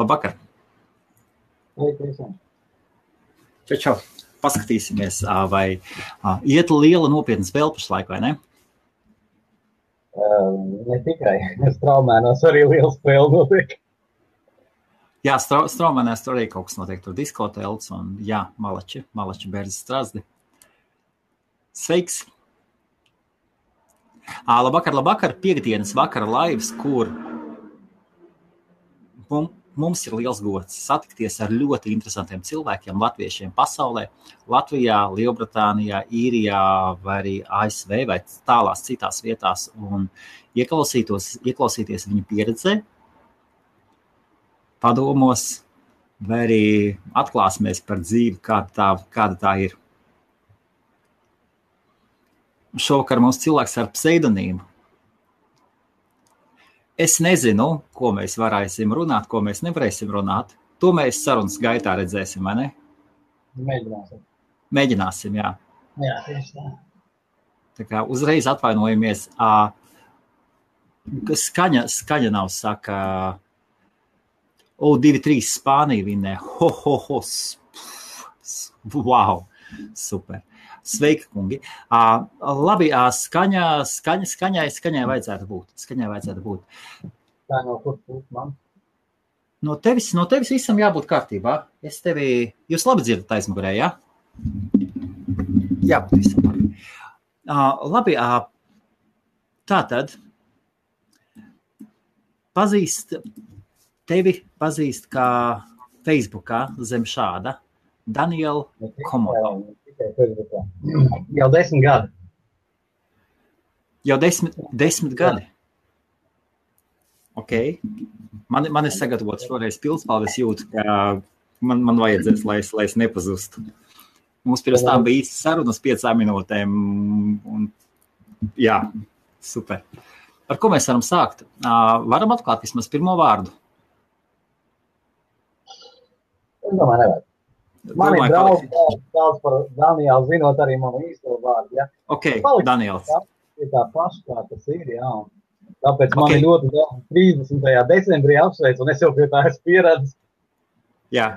Labvakar! Čau, čau! Paskatīsimies, vai iet liela nopietna spēle pašlaik, vai ne? Uh, ne tikai straumēnos, arī liela spēle notiek. Jā, straumēnēs tur arī kaut kas notiek. Tur diskotēls un jā, malači, malači bērzi strāzdi. Sveiks! Labvakar, labvakar, piekdienas vakara laivas, kur mums ir liels gods satikties ar ļoti interesantiem cilvēkiem, latviešiem pasaulē, Latvijā, Lielbritānijā, Īrijā, vai arī ASV vai tālās citās vietās, un ieklausīties viņu pieredzē, padomos, vai arī atklāsimies par dzīvi, kāda tā, kāda tā ir. Šovakar mums cilvēks ar pseidonīmu Es nezinu, ko mēs varēsim runāt, ko mēs nevarēsim runāt. To mēs sarunas gaitā redzēsim, vai ne? Mēģināsim. Mēģināsim, jā. Jā, tieši tā. Tā kā uzreiz atvainojamies. Skaņa, skaņa nav saka, o, 2-3 Spānija vinnē. Ho, ho, ho. Wow, super. Sveiki, kungi. Uh, labi, uh, skaņā, skaņa, skaņai, skaņai vajadzētu būt. Skaņai vajadzētu būt. Tā no kur puses man? No tevis, no tevis visam jābūt kārtībā. Es tevi, jūs labi dzirdat aizmugurē, jā? Jā, būt visam labi. Uh, labi, uh, tā tad pazīst, tevi pazīst kā Facebookā zem šāda Daniela Komodo tikai Facebookā. Jau desmit gadi. Jau desmit, desmit gadi. Ok. Man, man ir sagatavots šoreiz pilspalvis jūtu, ka man, man vajadzēs, lai es, lai es nepazustu. Mums pirms tam bija īsta saruna uz piecām minūtēm. Un, jā, super. Ar ko mēs varam sākt? Uh, varam atklāt vismaz pirmo vārdu. Es domāju, nevajag. Man ir daudz, daudz, daudz par Danielu, zinot arī manu īsto vārdu. Ja? Ok, Paliks, Daniels. Tā ir tā paša, kā tas ir. Jā. Tāpēc okay. man ir ļoti daudz 30. decembrī apsveic, un es jau pie tā esmu pieredzējis. Jā.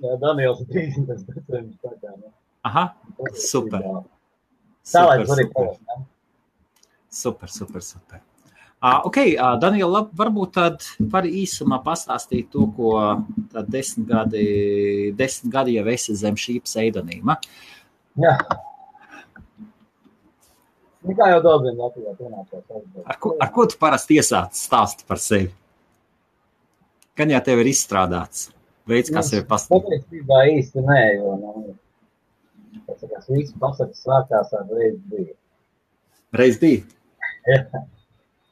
jā. Daniels ir 30. decembris. Tā kā, ne? Aha, super. Tā lai tas arī paliek. Super, super, super. Uh, ok, uh, Daniela, varbūt tad var īsumā pastāstīt to, ko desmit gadi, desmit gadi jau esi zem šī pseidonīma. Jā. Nu, kā jau daudziem Latvijā pienācās. Ar ko, ar ko tu parasti iesāc stāst par sevi? Gan jau tev ir izstrādāts veids, kas nu, ir pastāstīts. Patiesībā īsti nē, jo, nu, tas, kas viss pasakas sākās ar reiz bija. Reiz bija? Jā.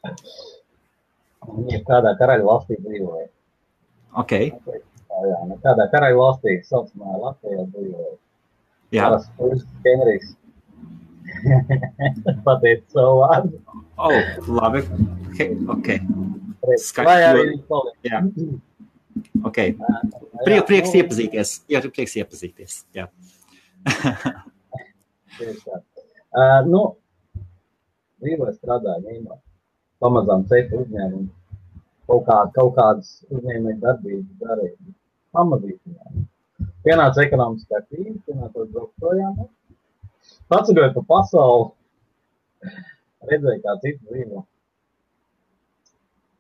Viņa kādā karaļa valstī dzīvoja. Ok. Jā, nu kādā karaļa valstī, saucamā Latvijā dzīvoja. Jā. Tas puisis Henrijs. Pateic savu vārdu. Oh, labi. He, ok. Skaidrs. Jā. Ok. Priek, prieks iepazīties. Jā, prieks iepazīties. Jā. Uh, nu, dzīvoja strādāja Ņīmā pamazām ceļu uzņēmumu. Kaut, kā, kaut kādas uzņēmēju darbības darīja. Pamazītinājumi. Pienāca ekonomiskā krīze, pienāca braukt projām. Paceļoju pa pasauli, redzēju, kā citi dzīvo.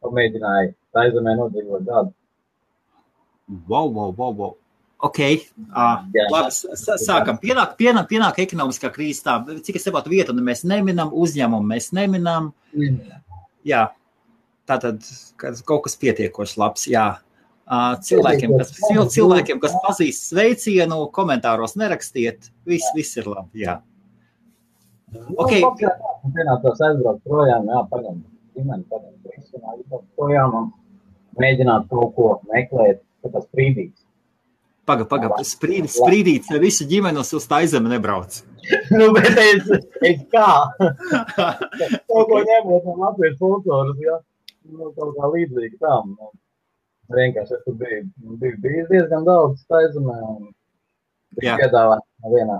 Pamēģināju taizemē nodzīvot gadu. Wow, wow, wow, wow. Ok, uh, labi, sākam. Pienāk, pienāk, pienāk ekonomiskā krīze. Tā, cik es saprotu, vietu mēs neminam, uzņēmumu mēs neminam. Mm jā, tā tad kaut kas pietiekoši labs. Jā. Cilvēkiem, kas, cilvēkiem, kas pazīst sveicienu, komentāros nerakstiet, viss, viss ir labi. Jā. Okay. Nu, pienācās aizbraukt projām, jā, pagaidām, ģimeni, pagaidām, aizbraukt projām un mēģināt kaut ko meklēt, ka tas brīdīgs. Paga, paga, sprīd, sprīdīt, visu ģimenes uz tā izeme nebrauc. nu, bet es, es kā? kaut ko ņemot no Latvijas kultūras, ja? Nu, kaut kā līdzīgi tam. Nu, vienkārši es tur biju, biju, biju diezgan daudz taizumē un bija piedāvāt no vienā,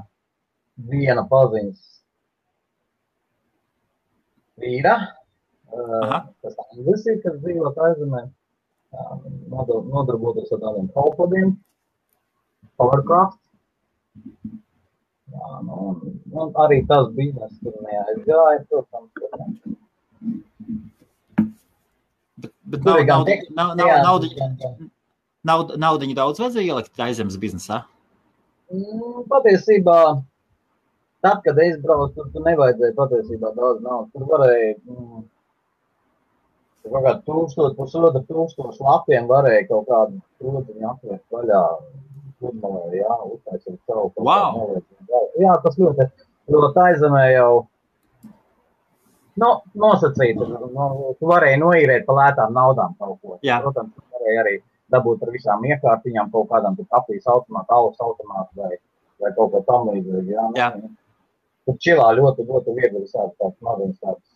viena paziņas vīra, uh, kas anglis ir, kas dzīvo taizumē. nodarbotos ar tādiem kalpodiem, powercraft. Jā, nu, nu, arī tas bizness tur neaizgāja, protams. Bet, bet nav, nav, nav, nav, naudiņa, naudiņa, naudiņa daudz vajadzēja ielikt aizemes biznesā? Mm, patiesībā, tad, kad es braucu, tur, tur nevajadzēja patiesībā daudz naudas. Tur varēja mm, kaut kādu tūkstošu, pusotru tūkstošu lapiem varēja kaut kādu trūciņu apvest vaļā. Pludmalē, jā, uztaisīt savu wow. Jā, tas ļoti, ļoti aizemē jau. Nu, nosacīt, nu, tu varēji noīrēt pa lētām naudām kaut ko. Jā. Protams, tu varēji arī dabūt ar visām iekārtiņām kaut kādām kafijas automātu, alus automātu vai, vai kaut ko tam līdzīgu. Jā. jā. Tur čilā ļoti, ļoti viegli visādi tāds maziņas tāds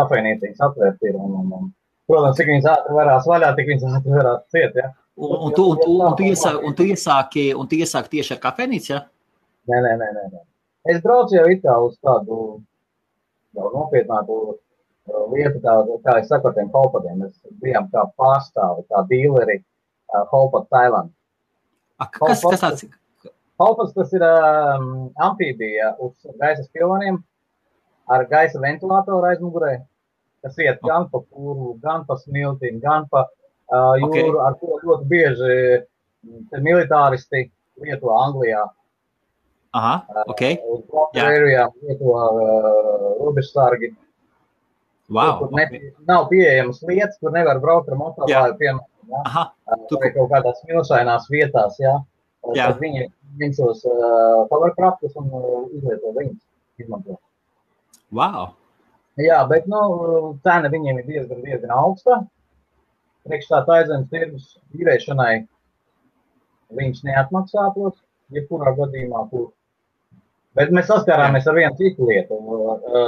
kafejnīciņas atvērt ir un, un, un Protams, cik viņas ātri varās vaļā, tik viņas ātri varētu ciet. Ja? Un, un, tu, un, tu, un, tu iesāki, un tu iesāki, un tu iesāki tieši ar kafejnīcu, ja? Nē, nē, nē, nē. Es braucu jau it kā uz tādu nopietnāku uh, lietu, kā, kā es saku ar tiem holpadiem. Mēs bijām kā pārstāvi, kā dīleri uh, Holpad Thailand. A, kas, kas tāds? Holpads tas ir um, amfībija uz gaisa piloniem ar gaisa ventilātoru aizmugurē kas iet gan pa pūru, gan pa smiltīm, gan pa uh, jūru, okay. ar ko ļoti bieži militāristi lieto Anglijā. Aha, ok. Uz Latvijām lieto uh, robežsargi. Wow, tur, tur ne, okay. nav pieejamas lietas, kur nevar braukt ar motorāju, piemēram. Ja? Aha, tu... Vai kaut kādās milšainās vietās, jā. Ja? Tad viņi viņus uh, powercraftus un uh, izlieto viņus, izmanto. Wow. Jā, bet nu, cena viņiem ir diezgan, diezgan augsta. Priekš tā aizzemes tirgus īrēšanai viņš neatmaksātos, jebkurā gadījumā. Kur. Bet mēs saskārāmies ar vienu citu lietu.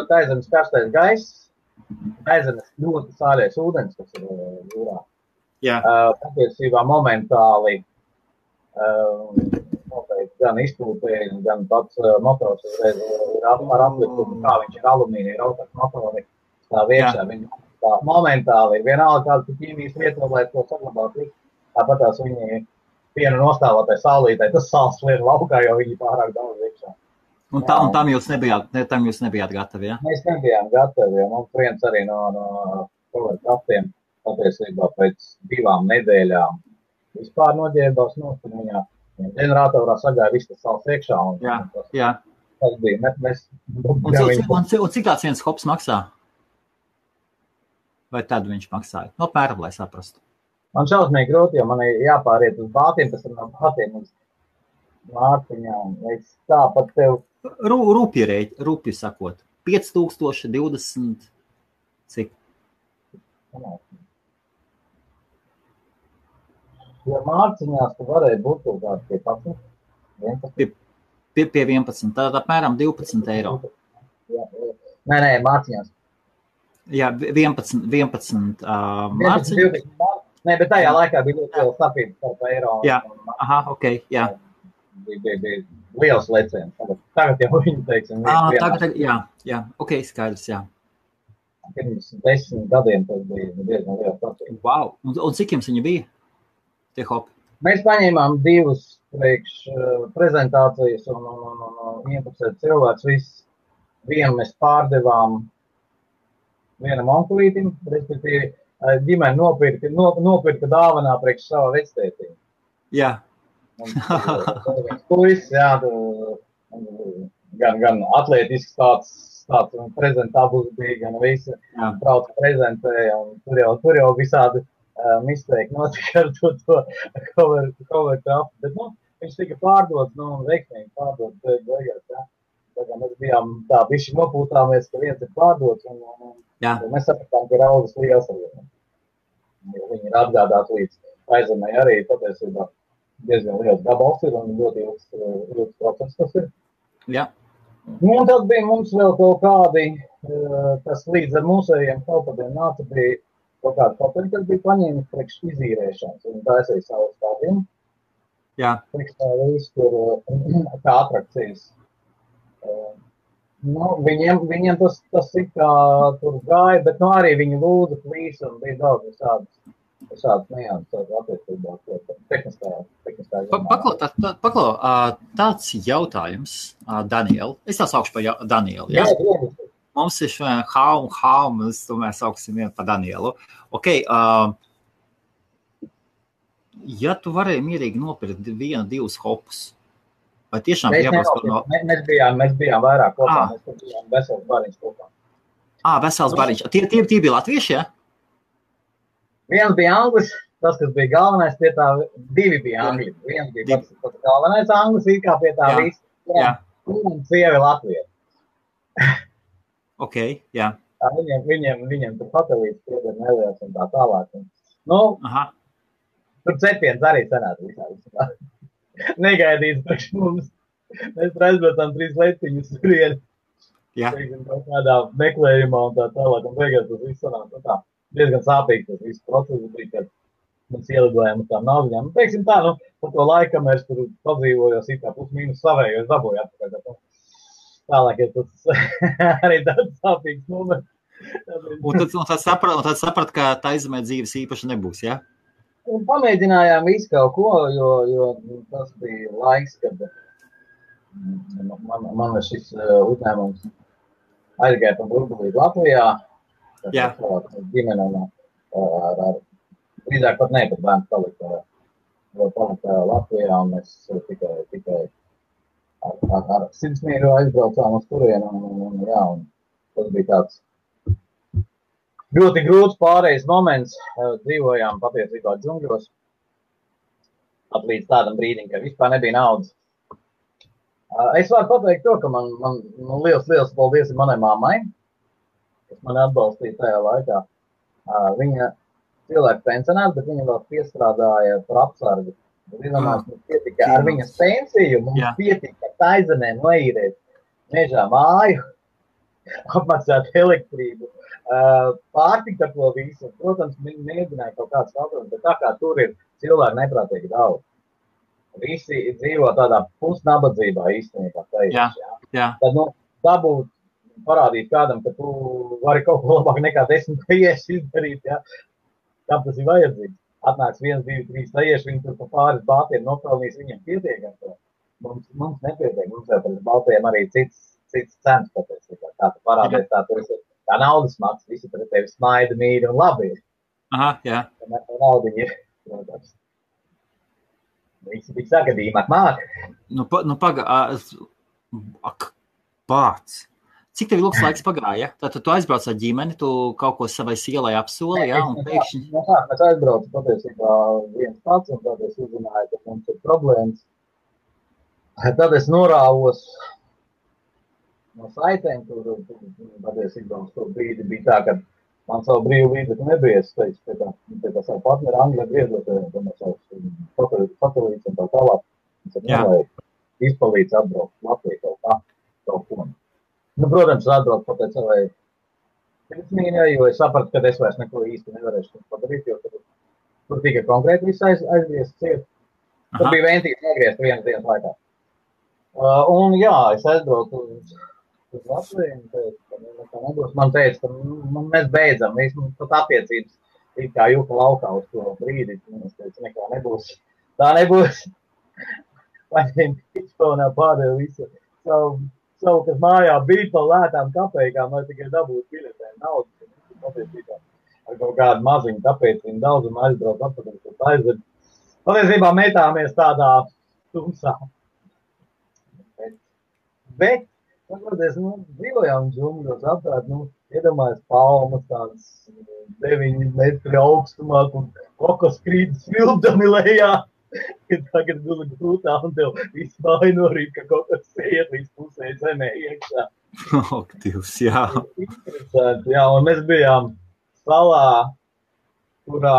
Tā aizemes karstais gaiss, aizemes ļoti sāļais ūdens, kas ir jūrā. Jā. Patiesībā momentāli noteikti gan izpūtēji, gan pats motors ir ar aplikumu, kā viņš ir alumīnija rautās motori stāv iekšā. Viņi tā momentāli vienalga, kādu ķīmijas lietu, lai to saglabātu. Tāpat tās viņi piena nostāvotai saulītē, tas sāls liek laukā, jo viņi pārāk daudz iekšā. Un, tā, un tam jūs nebijāt, ne, tam jūs nebijāt gatavi, ja? Mēs nebijām gatavi, jo mums viens arī no, no kraftiem patiesībā pēc divām nedēļām vispār noģērbās no viņā ģeneratorā sagāja viss tas savs iekšā. Un, jā, jā. Tas bija. Mēs, mēs, un, un, cik, un, un cik tāds viens hops maksā? Vai tad viņš maksāja? No pēram, lai saprastu. Man šausmīgi grūti, jo man ir jāpāriet uz bātiem, tas ir no bātiem uz mārciņām. Es tāpat tev. Rū, rūpji rēķi, rūpji sakot. 5000, 20, cik? Jo mārciņās tu varēji būt kaut kāds pie 11. 11. Pie, pie, pie 11. Tātad apmēram 12 eiro. Jā, nē, nē, mārciņās. Jā, 11, 11 uh, mārciņas. Nē, bet tajā laikā bija ļoti liela starpība starp eiro. Jā, aha, ok, jā. Bija, bija, bija liels leciens. Tagad jau viņi teiksim. Ah, tagad, jā, jā, ok, skaidrs, jā. Pirms desmit gadiem tas bija diezgan liels starpība. Wow, un, un cik jums viņa bija? tie hopi? Mēs paņēmām divus priekš uh, prezentācijas un, un, un, un, un interesēt cilvēks. Viss vienu mēs pārdevām vienam onkulītim, respektīvi uh, ģimene nopirka, no, nopirka dāvanā priekš sava vectētīm. Jā. Puisis, jā, gan, gan atletisks tāds, tāds prezentābls bija, gan visi brauc prezentēja, un tur jau, tur jau visādi um, izteikti notika ar to, to cover, cover trapu. Bet, nu, viņš tika pārdots, nu, un veiksmīgi pārdots beigās, ja. Tā kā mēs bijām tā bišķi nopūtāmies, ka viens ir pārdots, un, un, un mēs sapratām, ka raudas liels arī. Viņi ir atgādāti līdz aizemē arī patiesībā diezgan liels gabals ir un ļoti ilgs, ilgs process tas ir. Jā. Nu, un tad bija mums vēl kaut kādi, kas līdz ar mūsējiem kaut kādiem nāca, bija kaut kādu papīru, kas bija paņēmis priekš izīrēšanas. Viņi taisīja savus tādiem. Jā. Priekš tā visu tur kā atrakcijas. Nu, viņiem, viņiem tas, tas ir kā tur gāja, bet nu, arī viņi lūdza plīs un bija daudz visādas šāds nianses attiecībā tehniskā, tehniskā jomā. Paklau, tā, tā, paklau, tāds jautājums, Daniela. Es tā saukšu par Danielu. Ja? Jā, jā. Mums ir šodien H un H, un mēs tomēr sauksim vienu par Danielu. Okay, uh, ja tu varēji mierīgi nopirkt vienu, divus hopus, vai tiešām bija jāpasaka no... Mēs, mēs, bijām, mēs bijām vairāk kopā, ah. mēs bijām vesels bariņš kopā. Ah, vesels bariņš. Tie, tie, tie bija latvieši, ja? Viens bija anglis, tas, kas bija galvenais, pie tā divi bija angļi. Viens bija pats, pats galvenais anglis, it kā pie tā jā. viss. Jā. Un sievi Latvija. ok, jā. Tā, viņiem, viņiem, viņiem tur satelīts pieder neliels un tā tālāk. Un, nu, Aha. tur cepiens arī sanāca visā. visā. Negaidīts priekš mums. Mēs aizbraucām trīs leciņus skrien. Jā. Teiksim, kādā meklējumā un tā tālāk. Un beigās tas viss sanāca. Nu tā diezgan sāpīgi tas viss process bija, kad mēs ielidojām uz tām naudiņām. Nu, teiksim tā, nu, pa to laiku mēs tur padzīvojos, it kā plus mīnus savējo, es dabūju atpakaļ. Tālāk, ja tas arī tāds sāpīgs moments. Un tad, un tad saprat, un tad saprat, ka tā izmē dzīves īpaši nebūs, ja? Un pamēģinājām visu kaut ko, jo, jo tas bija laiks, kad man, man šis uzņēmums aizgāja pa burbulību Latvijā, Jā. ģimenēm ar, ar drīzāk pat ne, bet bērns palika, palika Latvijā, un mēs tikai, tikai ar, ar, ar sirdsmīru aizbraucām uz turienu, un, un, un, jā, un tas bija tāds ļoti grūts pārējais moments. Dzīvojām patiesībā džungļos, pat līdz tādam brīdim, ka vispār nebija naudas. Es varu pateikt to, ka man, man nu, liels, liels paldies manai mammai, kas man atbalstīja tajā laikā. Viņa cilvēku pensionārs, bet viņa vēl piestrādāja par apsargu. Zināmās, mums pietika ar viņas pensiju, mums Jā. pietika taizemē noīrēt mežā māju, apmaksāt elektrību, pārtika ar to visu. Protams, mēģināja kaut kāds kalpojums, bet tā kā tur ir cilvēki neprātīgi daudz. Visi dzīvo tādā pusnabadzībā īstenībā. Tajā, jā, jā. jā. Tad, nu, dabūt parādīt kādam, ka tu vari kaut ko labāk nekā desmit tieši izdarīt. Ja? Kam tas ir vajadzīgs? Atnāks viens, divi, trīs tieši, viņi tur pa pāris bātiem nopelnīs, viņiem pietiek ar to. Mums, mums nepietiek, mums jau par bātiem arī cits, cits cenas patiesībā. Kā tu parādies, tā tur ir tā naudas maks, visi pret tevi smaida, mīļi un labi. Aha, jā. Tā naudiņa ir, protams. Visi tik sagadījumāk māk. Nu, pa, nu paga, ak, pats. Cik tev ilgs laiks pagāja? Tad tu aizbrauc ar ģimeni, tu kaut ko savai sielai apsoli, jā, un pēkšņi. Jā, jā, es aizbraucu patiesībā viens pats, un tad es uzzināju, ka mums ir problēmas. Tad es norāvos no saitēm, tur patiesībā uz to brīdi bija tā, ka man savu brīvu līdzekļu nebija. Es teicu, pie tā, pie tā savu partneru Angļu griezot, tam es savus satelītus un tā tālāk. Es nevajag izpalīdz atbraukt Latviju kaut kā, kaut ko. Nu, protams, atbraucu pateicu savai pirmsmīnai, jo es sapratu, ka es vairs neko īsti nevarēšu padarīt, jo tur, tur tika konkrēti viss aiz, aizgriezt ciet. Tur bija ventīgi negriezt vienas dienas laikā. Uh, un jā, es aizbraucu uz, uz Latviju nekā nebūs. Man teica, ka nu, mēs beidzam, mēs mums pat attiecības it kā juka laukā uz to brīdi. Es teicu, nekā nebūs. Tā nebūs. Paņēma pičponā pārējo visu savu savu, kas mājā bija pa lētām kapekām, lai tikai dabūtu biļetēm naudu. Ar kaut kādu maziņu, tāpēc viņi daudzumu aizbrauc atpakaļ uz aizvedu. Patiesībā metāmies tādā tumsā. Bet, bet Paskatieties, nu, dzīvojām džungļos, apkārt, nu, iedomājies palmas tādas deviņi metri augstumā, un kokos krīt smiltami lejā kad tagad guli grūtā un tev viss māja norīt, ka kaut kas iet līdz pusē zemē iekšā. Dievs, jā. Jā, un mēs bijām salā, kurā,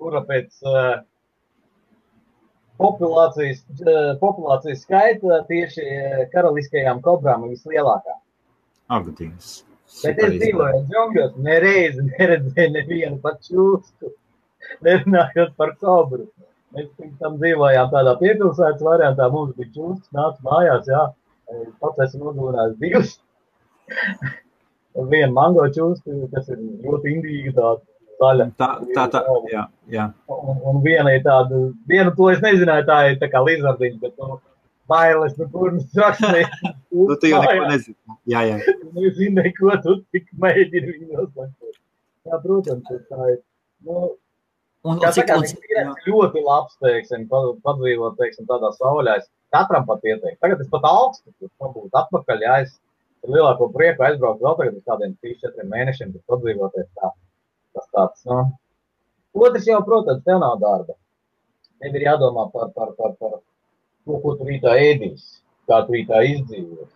kura pēc uh, populācijas, populācijas skaita tieši karaliskajām kobrām vislielākā. Ak, Dievs. Bet es dzīvoju džungļos, nereizi neredzēju nevienu pat čūsku, nerunājot par kobru. Mēs tam dzīvojām tādā piepilsētas variantā. Mums bija čūskas, nāca mājās. Jā, pats esmu nodūrājis divas. Vienu mango čūsku, kas ir ļoti indīga, tāda daļa. Tā, tā, tā, jā, jā. Un, un viena ir tāda, viena to es nezināju, tā ir tā kā līdzvārdiņa, bet, nu, bailes, nu, kur nu rakstīt. nu, tu jau neko nezini. Jā, jā. Nu, es zinu, ko tu tik mēģini viņu noslēgt. Jā, protams, tā ir. Nu, Un, un, cik, un, un, ļoti labs, teiksim, padzīvot, teiksim, tādā sauļā. Katram pat ieteikt. Tagad es pat augstu, tur pabūtu atpakaļ, ja es ar lielāko prieku aizbrauktu vēl tagad uz kādiem 3-4 mēnešiem, tad padzīvoties tā. Tas tāds, nu. Otrs jau, protams, tev nav darba. Tev ir jādomā par, par, par, par to, ko tu rītā ēdīs, kā tu rītā izdzīvos.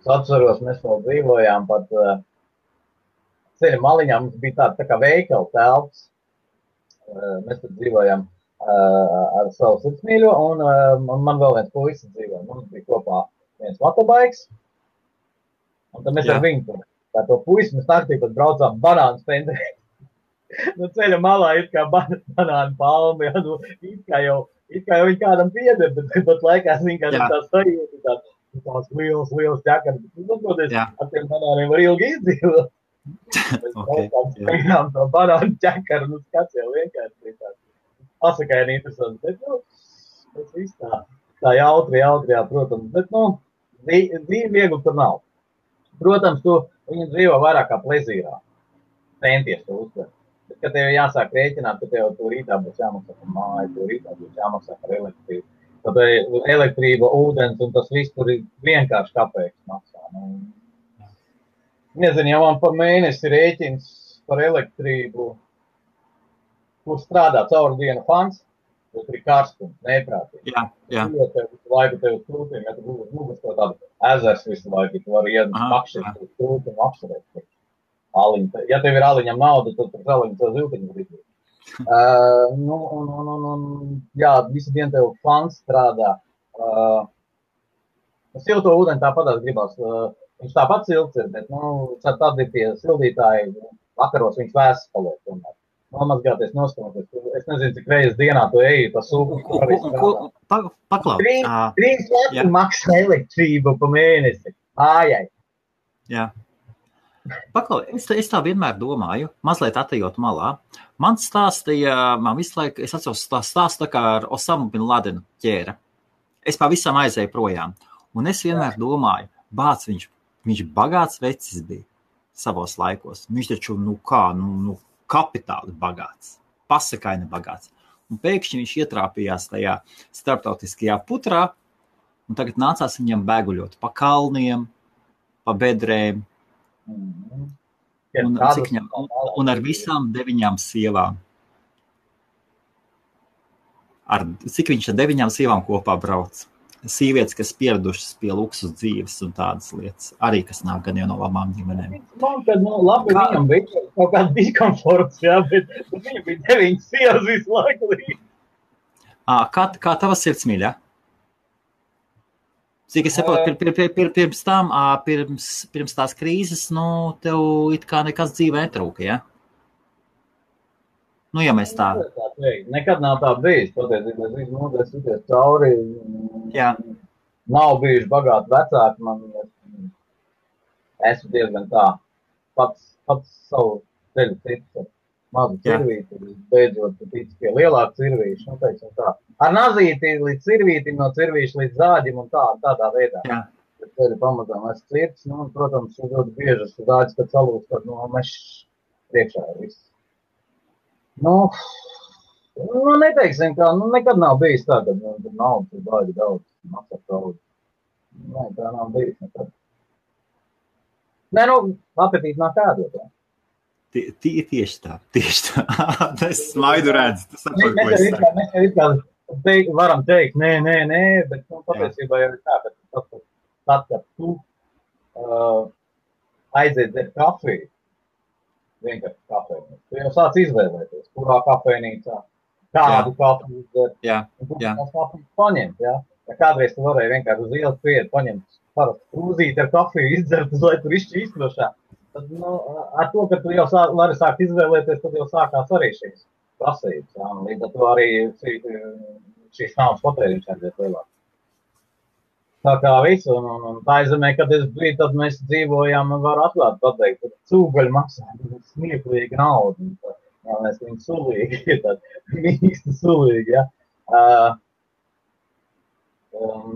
Es atceros, mēs vēl dzīvojām pat uh, ceļa maliņā, mums bija tāda tā kā veikala telps Eh, mēs tur dzīvojam eh, ar savu sirdsmīļo, un, eh, man vēl viens puisis dzīvoja. Mums bija kopā viens motobaiks, un tad mēs Jā. ar viņu tur. Tā to puisi mēs naktī pat braucām banānu spendēt. nu, ceļa malā ir kā ban banānu palma, ja, nu, it kā jau, it kā jau viņi kādam pieder, bet pat laikā viņi kā tā sajūta, tā, tās liels, liels ķekars. Nu, protams, ar tiem banāniem var ilgi izdzīvot okay, Viņām to banānu ķekaru, nu, skats jau vienkārši tāds pasakaini interesants. Bet, nu, tas viss tā, tā jautri, jautri, jā, protams. Bet, nu, dzīve viegli tur nav. Protams, tu viņu dzīvo vairāk kā plezīrā. Centies to uztvert. Bet, kad tev jāsāk rēķināt, ka tev tur rītā būs jāmaksā par māju, tur rītā būs jāmaksā par elektrību. Tad elektrība, ūdens un tas viss tur ir vienkārši kāpēc maksā. Nu, nezinu, ja man pa mēnesi rēķins par elektrību, kur strādā caur dienu fans, tad ir karstums, neprātīgi. Jā, jā. Jo tev visu laiku tev trūkiem, ja tu būtu būs kaut tādu ezers visu laiku, tu vari iet makšķi, tu trūkumu apsarēt. Aliņa, ja tev ir aliņam nauda, tad tur aliņa tev ziltiņu brīdī. Uh, nu, un, un, un, un, jā, visu dienu tev fans strādā. Uh, silto ūdeni tāpat gribas. Uh, Viņš tāpat silts ir, bet, nu, tad ir tie sildītāji, vakaros viņš vēsts paliek tomēr. Nomazgāties, noskanoties. Es nezinu, cik reizes dienā tu eji pa sūku. Paklau. Trīs lati maksā elektrību pa mēnesi. Ājai. Jā. Paklau, es, es tā vienmēr domāju, mazliet atejot malā. Man stāstīja, man visu laiku, es atceros tā stāstu tā kā ar Osamu bin Ladenu ķēra. Es pavisam aizēju projām. Un es vienmēr domāju, bāc viņš Viņš bagāts vecis bija savos laikos. Viņš taču, nu kā, nu, nu kapitāli bagāts, pasakaini bagāts. Un pēkšņi viņš ietrāpījās tajā starptautiskajā putrā, un tagad nācās viņam bēguļot pa kalniem, pa bedrēm. Un, viņam, un, un ar visām deviņām sievām. Ar, cik viņš ar deviņām sievām kopā brauc? Sievietes, kas pieradušas pie luksus dzīves un tādas lietas, arī kas nāk gan jau no labām ģimenēm. Man kad, nu, labi, kā... viņam bija kaut kāds diskomforts, jā, bet, viņam bija deviņas sievas visu laiku. Kā, kā tava sirds mīļa? Cik es saprotu, pir, pir, pir, pir, pirms tam, pirms, pirms tās krīzes, nu, tev it kā nekas dzīvē netrūka, jā? Ja? Nu, ja mēs tā. Nekad nav tā bijis. Patiesībā es visu mūžu cauri. Jā. Nav bijuši bagāti vecāki. Man, esmu diezgan tā. Pats, pats savu ceļu ticis. Mazu cirvīti, beidzot tic pie lielāka cirvīša. Nu, teiksim tā. Ar nazīti līdz cirvītim, no cirvīša līdz zāģim un tā, tādā veidā. Jā. Ceļu pamazām esmu cirts. Nu, un, protams, ļoti bieži esmu zāģis, kad salūst, kad no mešs priekšā ir viss. Nu, nu neteiksim, ka nu, nekad nav bijis tā, ka nu, tur naudas ir baigi daudz, maksā daudz. Nē, tā nav bijis nekad. Nē, nu, apetīti nāk ēdot. Tie, tie, tieši tā, tieši tā. es smaidu redzu, tas saprot, ko es saku. Mēs varam teikt, nē, nē, nē, bet nu, patiesībā jau ir tā, ka tad, tad kad tu uh, aiziet dzert kafiju, vienkārši kafejnīca. Tu jau sāc izvēlēties, kurā kafejnīcā, kādu kafiju izdzert. Jā, jā. Tas kafijas paņemt, jā. Ja kādreiz tu varēji vienkārši uz ielas pieiet, paņemt parastu krūzīti ar kafiju, izdzert, lai tur izšķi izkrošā. Tad, nu, ar to, ka tu jau sā, vari sākt izvēlēties, tad jau sākās arī šīs prasības. Jā. Līdz ar to arī šī, šīs naudas patēriņš aiziet lielāk. Tā kā visu, un, un, un tā izemē, kad es biju, tad mēs dzīvojām, un var atklāt pateikt, ka cūgaļi maksā smieklīgi naudu. Jā, mēs viņu sulīgi, tad mīksti sulīgi, ja. Uh,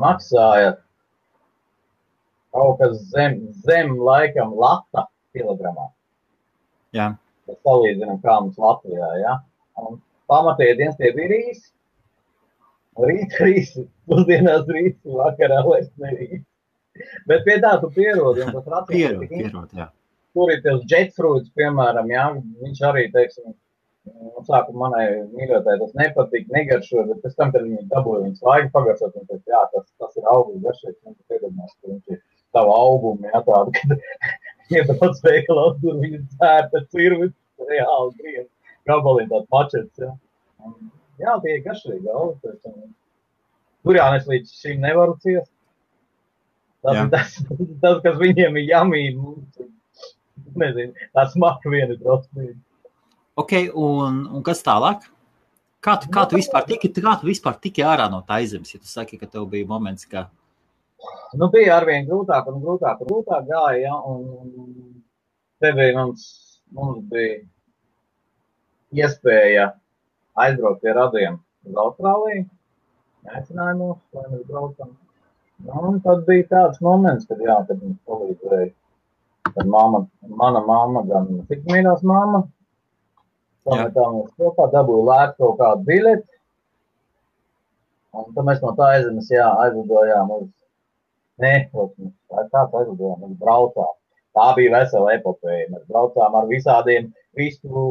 maksāja kaut kas zem, zem laikam lata kilogramā. Jā. Tas salīdzinām, kā mums Latvijā, ja. Un pamatēdiens tie bija rīsi. Rīt rīsi, pusdienās rīsi, vakarā vairs nerīsi. Bet pie tā tu pierodi, un tas rats. Pierod, pierod, jā. Tur ir tas jetfruits, piemēram, jā, viņš arī, teiksim, Nu, sākumā manai mīļotāji tas nepatika, negaršo, bet pēc tam, kad viņi dabūja viņas vajag pagaršot, un teica, jā, tas, tas ir augurs garšīgs, un tu piedomās, ka viņš ir tavu augumu, jā, tādu, kad iebrauc veikalā, tur viņi dzērta cirvis, reāli grien, gabalīgi tāds mačets, jā. Un, jā, tie ir garšīgi jā, es līdz šim nevaru ciest. Tas, jā. tas, tas, kas viņiem ir jamīgi, nezinu, tā smaka viena drosmīga. Ok, un, un kas tālāk? Kā tu, kā tu vispār tiki, kā tu vispār tiki ārā no tā zemes, ja tu saki, ka tev bija moments, ka... Nu, bija arvien grūtāk un grūtāk un grūtāk gāja, ja, un te bija mums, mums bija iespēja aizbraukt pie radiem uz Austrāliju, aicināja mūs, lai mēs braucam. Nu, un tad bija tāds moments, kad jā, kad mums palīdzēja, kad mamma, mana mamma, gan cik mīļās mamma, Pametām kopā, dabūju lētu kaut kādu biļeti. Un tad mēs no tā aizzemes, jā, aizlidojām uz, ne, kā tāds aizlidojām, uz braucām. Tā bija vesela epopeja. Mēs braucām ar visādiem vistu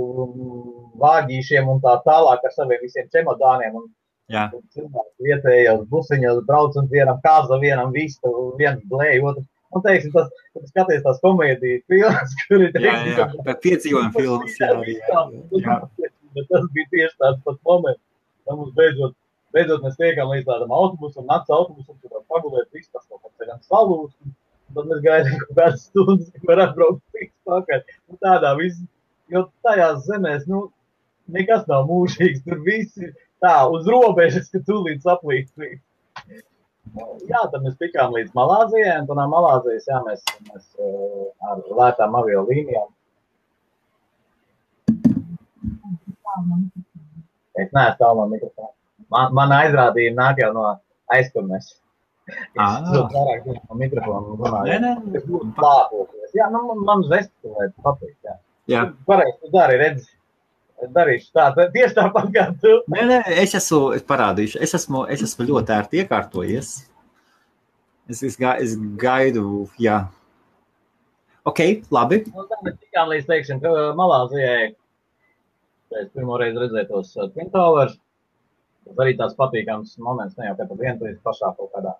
vāģīšiem un tā tālāk ar saviem visiem čemodāniem. Un, Jā. Cilvēki vietējos busiņos brauc un vienam kāza, vienam vistu, viens blēj, otrs Un, teiksim, tas, kad skaties tās komēdijas filmas, kur ir teiksim, jā, jā, pēc piedzīvojuma filmas. Jā, jā, jā. Bet tas bija tieši tāds pats moments, kad mums beidzot, beidzot mēs tiekam līdz tādam autobusam, nakts autobusam, kur pagulēt viss tas kaut kāds ceļam salūst. Tad mēs gaidām kaut kādas stundas, kad var atbraukt viss pakaļ. Un tādā viss, jo tajās zemēs, nu, nekas nav mūžīgs, tur viss ir tā uz robežas, ka tūlīt saplīst viss. Jā, tad mēs tikām līdz Malāzijai, un no Malāzijas jā, mēs, mēs ar lētām aviolīnijām. Es neesmu tālu no mikrofona. Man, man aizrādījumi nāk jau no aizkumes. Ah. Es vairāk no mikrofona runāju. Nē, nē. Plāpoties. Jā, nu, man, man zvesti patīk. Jā. Jā. Pareizi, tu dari, redzi. Es darīšu tā, tieši tāpat kā tu. Nē, nē, es esmu, es parādīšu, es esmu, es esmu ļoti ērti iekārtojies. Es, es, ga, es gaidu, jā. Ok, labi. Un tad mēs tikām līdz, teiksim, Malāzijai. Es pirmo reizi redzēju tos Twin Towers. Tas arī tās patīkams moments, ne jau kā pat viens līdz pašā kaut kādā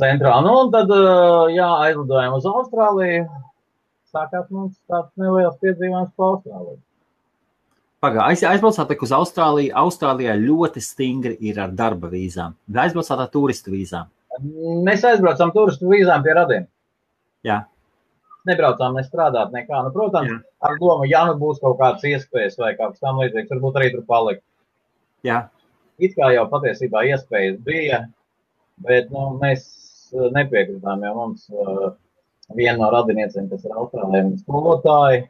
centrā. Nu, un tad, jā, aizlidojām uz Austrāliju. Sākās mums tāds neliels piedzīvojums pa Austrāliju. Pagaidā, aizbraucāt uz Austrāliju. Austrālijā ļoti stingri ir ar darba vīzām. Vai aizbraucāt ar turistu vīzām? Mēs aizbraucām turistu vīzām pie radiem. Jā. Nebraucām, nestrādāt nekā. Nu, protams, Jā. ar domu, ja nu būs kaut kāds iespējas vai kaut kas tam līdzīgs, varbūt arī tur palikt. Jā. It kā jau patiesībā iespējas bija, bet nu, mēs uh, nepiekritām, jo mums uh, viena no radiniecēm, kas ir Austrālijā, ir skolotāji.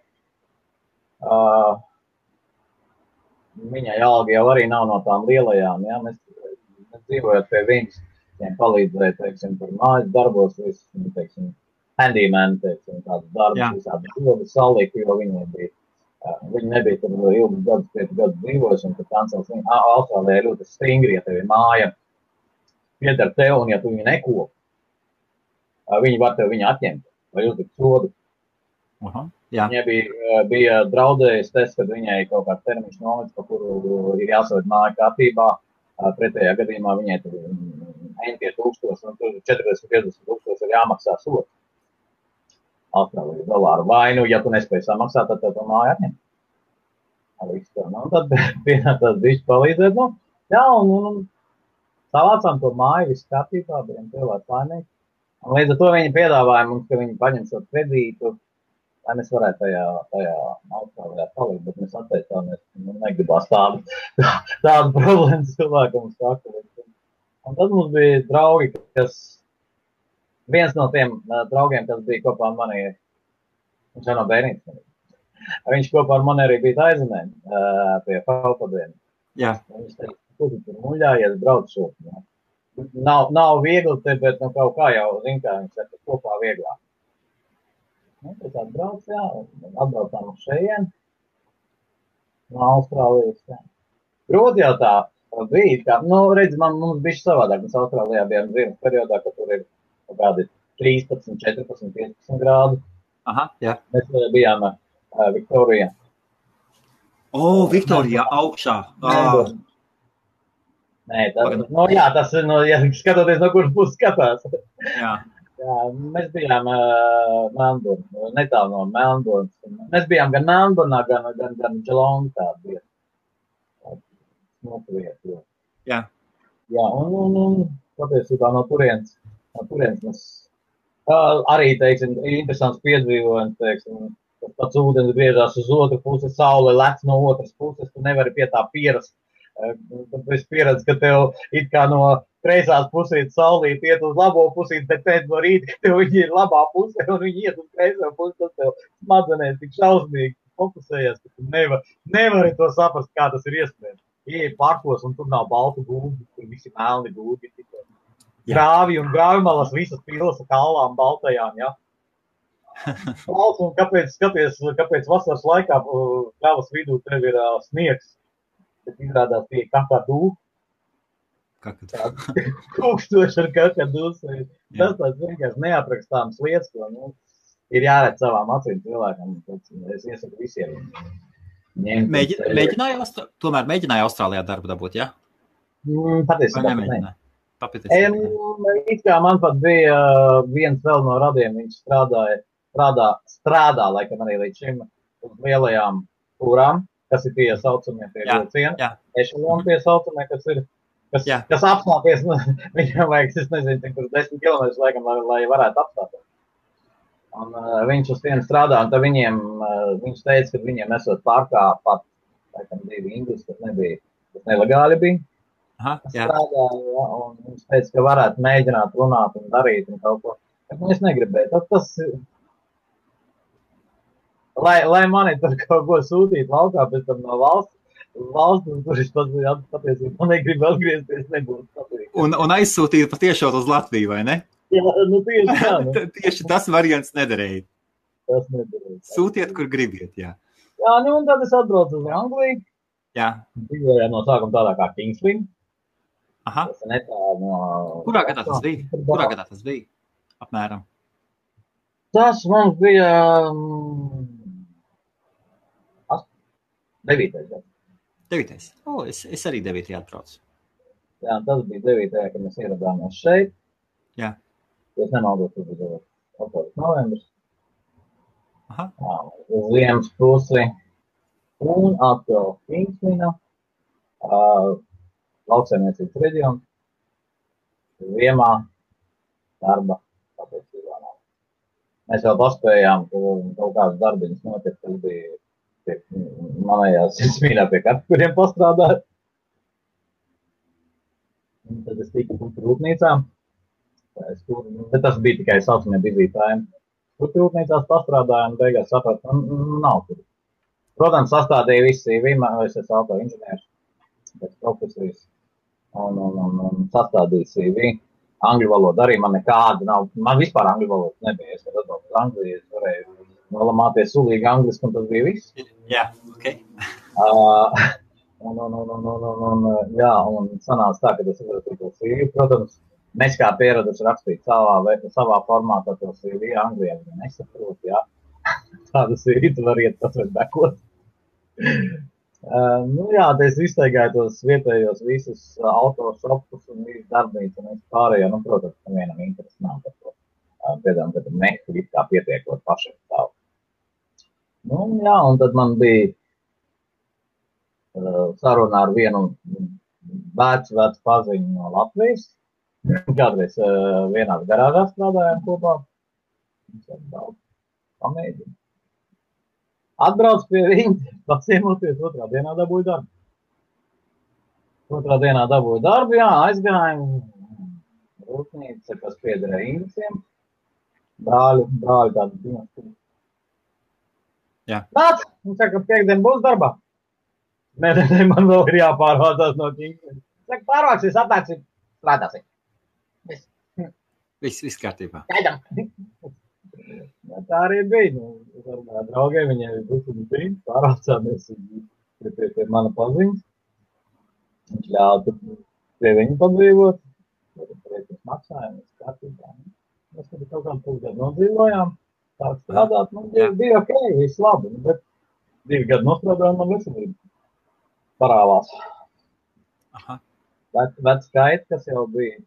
Uh, viņai alga jau arī nav no tām lielajām. Ja? Mēs, mēs dzīvojam pie viņas, viņiem palīdzēja, teiksim, par mājas darbos, visu, nu, teiksim, handyman, teiksim, tādas darbus, visādi rodas salīku, jo viņiem bija. Viņi nebija tur ilgus gadus, piecus gadus dzīvojuši, un tad kancels viņa Austrālijā ļoti stingri, ja tev ir māja, pieder tev, un ja tu viņu neko, viņi var tev viņu atņemt vai uzlikt sodu. Aha. Jā. Viņai bija, eh, bija draudējis tas, ka viņai kaut kāds termiņš nolicis, pa kuru ir jāsaved māja kārtībā. Eh, pretējā gadījumā viņai tur entie tūkstoši, un tur 40-50 tūkstoši ir jāmaksā sots. Austrālijas dolāru. Vai nu, ja tu nespēji samaksāt, tad tev to māju atņem. Nu, tad pienācās bišķi palīdzēt. Nu, jā, un, un, un savācām to māju, viss kārtībā, bijām cilvēki laimīgi. Un līdz ar to viņi piedāvāja mums, ka viņi paņem šo kredītu lai mēs varētu tajā, tajā Austrālijā palikt, bet mēs atteicāmies, nu, negribās tādu, tādu problēmu cilvēkam saka. Un tad mums bija draugi, kas viens no tiem uh, draugiem, kas bija kopā ar mani, viņš jau no bērnības. Viņš kopā ar mani arī bija taizemē uh, pie. Jā. Viņš teica, kur tu tur muļājies, brauc šurp. Nav, nav viegli, te, bet nu, kaut kā jau, zin, kā viņš saka, kopā vieglāk. Nu, tad tā brauc, jā, atbraucām uz šeien, no Austrālijas, jā. Grūti jau tā bija, kā, nu, redz, man, mums bija savādāk, mēs Austrālijā bijām ziemas periodā, ka tur ir kaut kādi 13, 14, 15 grādi. Aha, jā. Mēs bijām uh, Viktorijā. O, oh, Viktorijā augšā. Ah. Nē, tas, no, jā, tas ir, no, ja skatoties, no kuras puses skatās. Jā. Jā, mēs bijām uh, Melnburnā, netālu no Melnburnas. Mēs bijām gan Melnburnā, gan, gan, gan Dželongā. Jā. Jā, un, un, un patiesībā no turienes, no turienes mēs uh, arī, teiksim, interesants piedzīvojums, teiksim, tas pats ūdens griežās uz otru pusi, saule lec no otras puses, tu nevari pie tā pierast. Tad es pieredzu, ka tev it kā no kreisās pusītes saulīt iet uz labo pusīti, bet pēc no rīta, ka tev viņi ir labā pusē un viņi iet uz kreiso pusi, tas tev smadzenēs tik šausmīgi fokusējies, ka tu nevar, nevari to saprast, kā tas ir iespējams. Ieej parkos un tur nav baltu gūgi, tur visi melni gūgi, tikai grāvi un grāvi malas visas pilas ar kalām baltajām, ja. Valsts, un kāpēc, skaties, kāpēc vasaras laikā kravas vidū tev ir uh, sniegs, bet izrādās tie kakadu. Tūkstoši ar kakadu. Tas tāds vienkārši neaprakstāms lietas, ko nu, ir jāredz savām acīm cilvēkam. Es iesaku visiem. Mēģi, mēģināja, tomēr mēģināja Austrālijā darbu dabūt, ja? Mm, Patiesībā nemēģināja. Em, it kā man pat bija viens vēl no radiem, viņš strādāja, strādā, strādā laikam arī līdz šim uz lielajām turām, kas ir tie saucamie tie vilcieni, ešaloni tie saucamie, kas ir, kas, Jā. kas apstāties, nu, viņam vajag, es nezinu, cik tur desmit kilometrus laikam, lai, lai varētu apstāties. Un, uh, viņš uz tiem strādā, un tad viņiem, uh, viņš teica, ka viņiem esot pārkā pat, laikam, divi indus, kas nebija, kas nelegāli bija. Aha, jā. Strādāja, ja, un viņš teica, ka varētu mēģināt runāt un darīt un kaut ko. Bet nu, es negribēju. Tas, tas, lai, lai mani tur kaut ko sūtītu laukā pēc tam no valsts, valsts, kur es pats biju patiesībā negribu atgriezties, nebūtu patīk. Un, un aizsūtīt patiešām uz Latviju, vai ne? Jā, nu tieši tā. Nu. Tieši tas variants nederēja. Tas nedarīja. Sūtiet, kur gribiet, jā. Jā, nu un tad es atbraucu uz Angliju. Jā. Dzīvojām no sākuma tādā kā Kingsley. Aha. No... Kurā gadā tas bija? Kurā gadā tas bija? Apmēram. Tas mums bija... Um, devītais gads. Devītais. O, es, es arī devītajā atbraucu. Jā, tas bija devītajā, kad mēs ieradāmies šeit. Jā. Ja nemaldos, tas bija 8. novembris. Aha. Jā, uz ziemas pusi. Un atkal Kingsmina. Uh, lauksaimniecības reģions. Ziemā darba nav. Mēs vēl paspējām, ka kaut kādas darbiņas notiek, tas bija pie manējās smīnā pie kartuļiem pastrādāt. Un tad es tiku tur rūpnīcā. Es tur, bet tas bija tikai saucamie dizītājiem. Tur rūpnīcās pastrādāju un beigās sapratu, ka nav tur. Protams, sastādīja visi CV, es esmu auto inženieris pēc profesijas un, un, un, un sastādīju CV. Angļu valoda arī man nekāda nav. Man vispār angļu valoda nebija. Es atbraucu uz Angliju, es varēju nolamāties sulīgi angliski, un tas bija viss. Jā, ok. Uh, un, un, un, un, un, un, un, jā, un sanāca tā, ka es uzrakstīju to CV. Protams, mēs kā pieraduši rakstīt savā, ve- savā formātā to CV Anglijā, ja nesaprot, jā. Tādu CV tu vari iet patvērt bekot. Uh, nu, jā, es iztaigāju tos vietējos visus autošopus un visu darbnīcu un visu pārējo. Nu, protams, nevienam interesi nav par to. Uh, piedām, kad mehu it kā pietiekot pašiem stāv. Nu, jā, un tad man bija uh, saruna ar vienu vecu, vecu paziņu no Latvijas. Kādreiz uh, vienā garāžā strādājām kopā. Pamēģinājums. Atbrauc pie viņa, pats iemoties, otrā dienā dabūju darbu. Otrā dienā dabūju darbu, jā, aizgājām, rūpnīca, kas piederēja Inglisiem. Brāļi, brāļi tādi dinastija. Jā. Nāc, viņš saka, ka piekdien būs darbā. Nē, nē, nē, man vēl ir jāpārvācās no Ķīnas. Saka, pārvāksies, atnāksiet, strādāsiet. Viss. Viss, viss kārtībā. Gaidām. Ja, tā arī bija. Nu, ar draugiem viņiem bija pusdienas brīdis, pārvācāmies pie, pie, pie mana paziņas. Viņš ļāva pie viņa padzīvot. Tur maksājām, mēs kārtībā. Mēs tur kaut kādu pusgadu nodzīvojām. Tā strādāt, nu, bija, bija ok, viss labi. Nu, bet divi gadi nostrādājām, man veselība parāvās. Aha. Vec, vec skaits, kas jau bija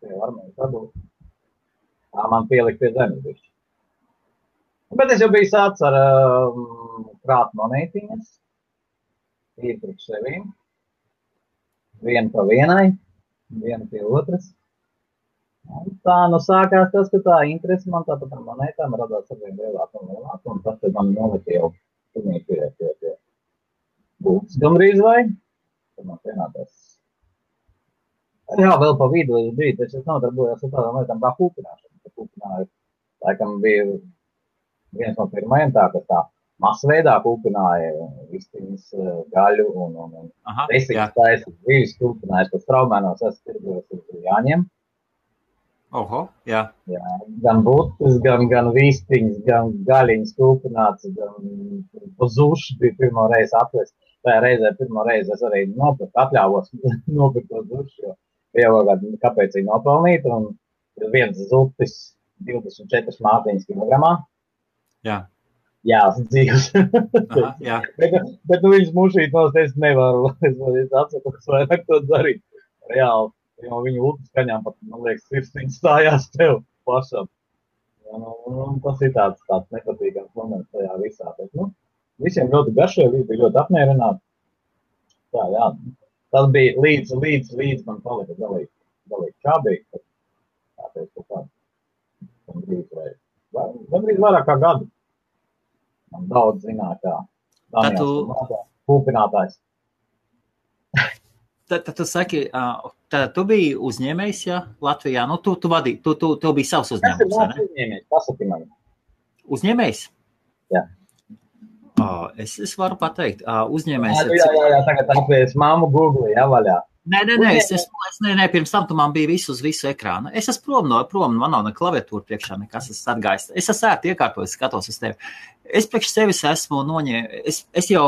pie armijas dabūt. Tā man pielika pie zemes bišķi. Bet es jau biju sācis ar um, krāt monētiņas. Ir priekš sevīm. Viena pa vienai, viena pie otras. Tā nu sākās tas, ka tā interese man tāpat par monētām radās ar vien lielāku un lielāku. Un tas man noveda jau pilnīgi pie, pie, pie būtas gandrīz vai. Tad man pienācās. Jā, vēl pa vidu bija, taču es nodarbojos ar tādām lietām kā kūpināšana. Kūpināju, laikam bija viens no pirmajiem tā, kas tā masveidā kūpināja vistiņas gaļu un, un, un desītas taisas dzīves kūpināja, kas traumēnos esmu tirgojos uz Jāņiem. Oho, jā. jā. Gan būtis, gan, gan vistiņas, gan gaļiņas kūpināts, gan pozuši bija pirmo reizi atvest. Tajā reizē pirmo reizi es arī nopirku, atļāvos nopirkt to zuši, jo pievaugāt, kāpēc viņi nopelnīt, un viens zutis 24 mātiņas kilogramā. Jā. Jā, dzīves. Aha, jā. bet, bet nu, viņš mušīt nost, es nevaru, es, es atsatos vairāk to darīt. Reāli, jo viņu ultas kaņām pat, man liekas, sirsniņas stājās tev pašam. Ja, nu, nu, tas ir tāds, tāds nepatīkams moments tajā visā. Bet, nu, visiem ļoti garšoja, visi bija ļoti apmierināti. Tā, jā, tas bija līdz, līdz, līdz man palika galīgi, galīgi čābīgi. Tā teikt, kaut kāds, gandrīz vai, gandrīz vairāk kā gadu. Man daudz zināja, kā Tad tu, kūpinātājs. Tad, tad tu saki, uh, tad tu biji uzņēmējs, ja, Latvijā, nu, tu, tu vadīji, tu, tu, tev bija savs ir uzņēmums, mūsu ne? uzņēmējs? Pasaki man. Uzņēmējs? Jā. Uh, es, es varu pateikt, uh, uzņēmējs Jā, ir jā, jā, jā, tagad apvērs māmu Google, jā, vaļā. Nē, nē, nē, es, es, es nē, nē, pirms tam tu man biji visu uz visu ekrānu. Es esmu prom no, prom, man nav ne klaviatūra priekšā, nekas esmu atgājis. Es esmu ērti iekārtojis, skatos uz tevi. Es priekš sevis esmu noņēmis, es, es jau,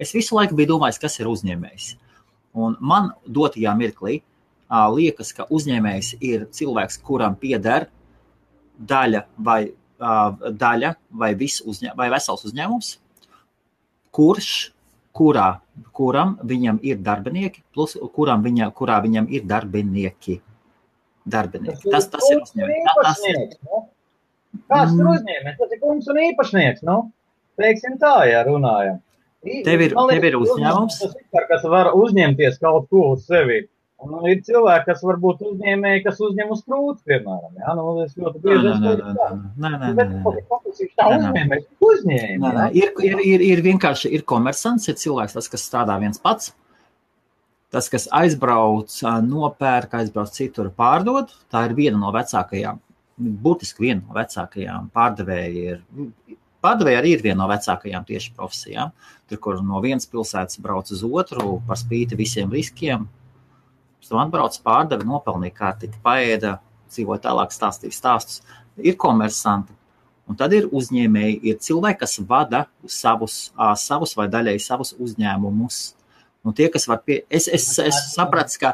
es visu laiku biju domājis, kas ir uzņēmējs. Un man dotajā mirklī liekas, ka uzņēmējs ir cilvēks, kuram pieder daļa vai, daļa vai, uzņē, vai vesels uzņēmums, kurš kurā, kuram viņam ir darbinieki, plus kuram viņa, kurā viņam ir darbinieki. Darbinieki. Tas, tas ir uzņēmējs. Tas, ir nu? Kāds tur Mm. uzņēmējs? Tas ir kungs un īpašnieks, nu? Teiksim tā, ja runājam. Tev ir- tev ir uzņēmums? Ir, kas var uzņemties kaut ko uz sevi. Un ir cilvēki, kas varbūt uzņēmēji, kas uzņem uz krūts, piemēram. Jā, nu, es ļoti bieži esmu uzņēmējs ir, vienkārši ir komersants, ir cilvēks, tas, kas strādā viens pats. Tas, kas aizbrauc, nopērk, aizbrauc citur, pārdod, tā ir viena no vecākajām, būtiski viena no vecākajām pārdevēja. Ir, pārdevēja arī ir viena no vecākajām tieši profesijām. Tur, kur no vienas pilsētas brauc uz otru, par spīti visiem riskiem. Pēc tam atbrauc pārdeva, nopelnīja kārtīgi, paēda, dzīvo tālāk, stāstīja stāstus. Ir komersanti, Un tad ir uzņēmēji, ir cilvēki, kas vada savus, savus vai daļēji savus uzņēmumus. Un tie, kas var pie, es, es, es sapratu, ka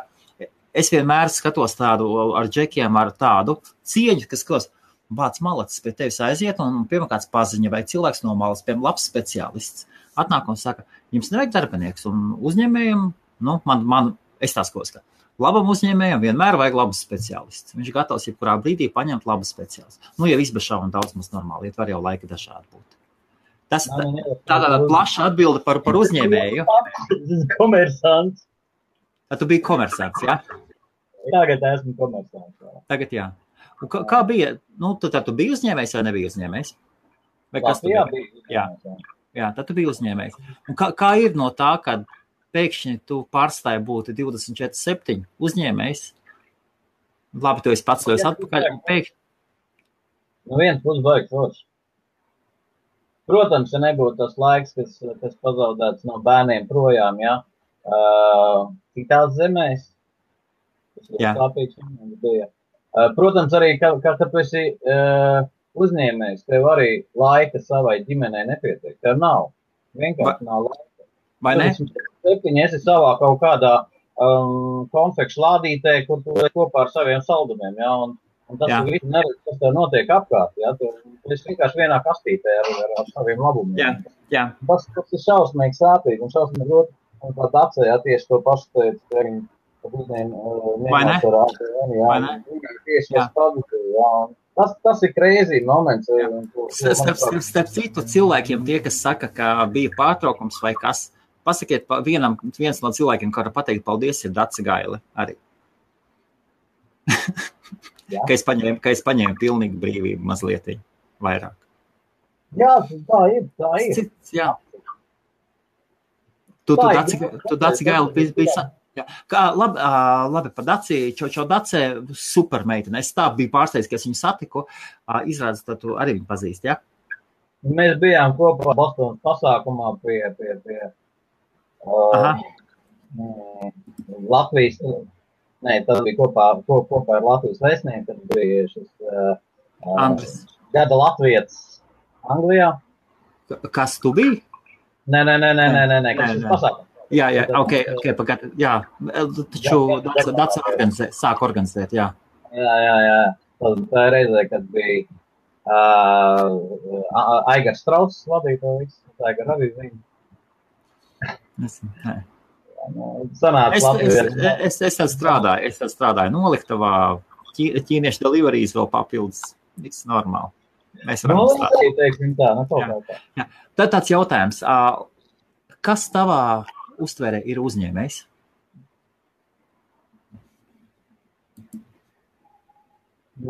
es vienmēr skatos tādu ar džekiem, ar tādu cieņu, kas klos, bāc malacis pie tevis aiziet un piemēram kāds paziņa vai cilvēks no malas, piemēram, labs speciālists. Atnāk un saka, jums nevajag darbinieks un uzņēmējiem, nu, man, man es tās kos, ka labam uzņēmējam vienmēr vajag labus speciālistus. Viņš ir gatavs jebkurā brīdī paņemt labu speciālistu. Nu, ja viss bez šaubām daudz mums normāli, iet var jau laika dažādi būt. Tas tā, tā tāda plaša atbilde par, par uzņēmēju. Komersants. Tad tu biji komersants, jā? Tagad esmu komersants. jā. Tagad jā. Un kā, kā bija? Nu, tu, tad tu biji uzņēmējs vai nebija uzņēmējs? Vai kas tu Latvijā biji? bija. Jā. Jā, tad tu biji uzņēmējs. Un kā, kā ir no tā, ka pēkšņi tu pārstāji būt 24, 7 uzņēmējs? Labi, tu esi pats tos atpakaļ. Pēkšņi. Nu, viens būs baigs forši. Protams, ja nebūtu tas laiks, kas, kas pazaudēts no bērniem projām, ja, uh, citās zemēs, tas ir sāpīgs, bija. Uh, protams, arī, ka, ka, kad tu esi uh, uzņēmējs, tev arī laika savai ģimenei nepietiek. Tev nav. Vienkārši Va, nav laika. Vai ne? Septiņi esi savā kaut kādā um, konfekšu lādītē, kur tu esi kopā ar saviem saldumiem. Ja? Un, un tas ir viss neredz, kas tev notiek apkārt. Ja? Tu, tu esi vienkārši vienā kastītē ar, ar, ar saviem labumiem. Jā, jā. Tas, tas ir šausmīgi sāpīgi un šausmīgi grūti. Un tā dacē, ja tieši to pašu teicu, uzņēma uh, Vai ne? Jā, Vai ne? tieši tas pats. Jā. Tas, tas ir krēsīgi moments. Starp, starp, starp citu, cilvēkiem, tie, kas saka, ka bija pārtraukums vai kas, pasakiet, pa vienam, viens no cilvēkiem, var pateikt, paldies, ir Dārsa Gaila. Arī. ka, es paņēmu, ka es paņēmu pilnīgi brīvību mazliet vairāk. Jā, tā ir. Tā ir. Cits, jā. Tu, tu Dārsa Gaila biji. biji Jā. Kā, labi, uh, labi par Dāciju. Čo Dācē super meitene. Es tā biju pārsteigts, ka es viņu satiku. Uh, Izrādās, ka tu arī viņu pazīsti? Ja? Mēs bijām kopā Bostonas pasākumā pie, pie, pie uh, Latvijas. Nē, tas bija kopā, kopā ar Latvijas vēstnieku, kad bija šis uh, Andris. gada Latvijas Anglijā. Kas tu biji? Nē, nē, nē, nē, nē, nē, nē. kas šis pasākums? Jā, jā, ok, ok, pagad, jā, taču Dats organizē, sāk organizēt, jā. Jā, jā, jā, tā ir reizē, kad bija uh, Aigars Strauss vadīja to visu, tā ir arī. Es, nē. Sanāca es, Latvijas. es, es, es tad strādāju, es strādāju noliktavā, ķī, ķīniešu deliverijas vēl papildus, viss normāli. Mēs varam Nu, strādāt. arī teiksim tā, nu, kaut Jā. tā. Jā. Tad tāds jautājums, kas tavā uztverē ir uzņēmējs?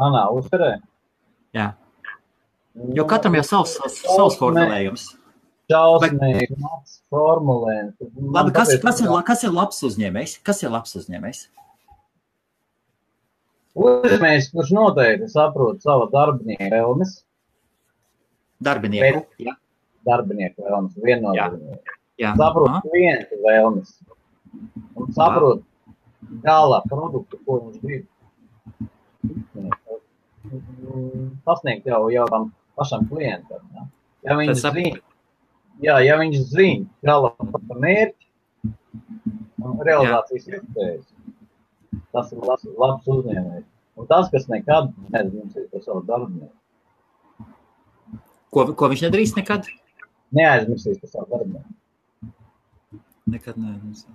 Manā uzturē. Jā. Jo katram jau savs, savs formulējums. Šausmīgi, mans formulējums. Labi, kas, kas, ir, kas ir labs uzņēmējs? Kas ir labs uzņēmējs? Uzņēmējs, kurš noteikti saprot savu darbinieku vēlmes, Darbinieku. Jā, darbinieku vēlmes, viennozīmīgi. Jā. Saprot Aha. klientu vēlmes un saprot gala produktu, ko viņš grib. Pasniegt jau, jau tam pašam klientam. Ja, ja viņš zina, jā, ja viņš zina gala mērķi un realizācijas iespējas, tas ir labs, labs uzņēmējs. Un tas, kas nekad neaizmirsīs par savu darbinieku, Ko, ko viņš nedarīs nekad? neaizmirsīs par savu darbinieku. Nekad nedarīs.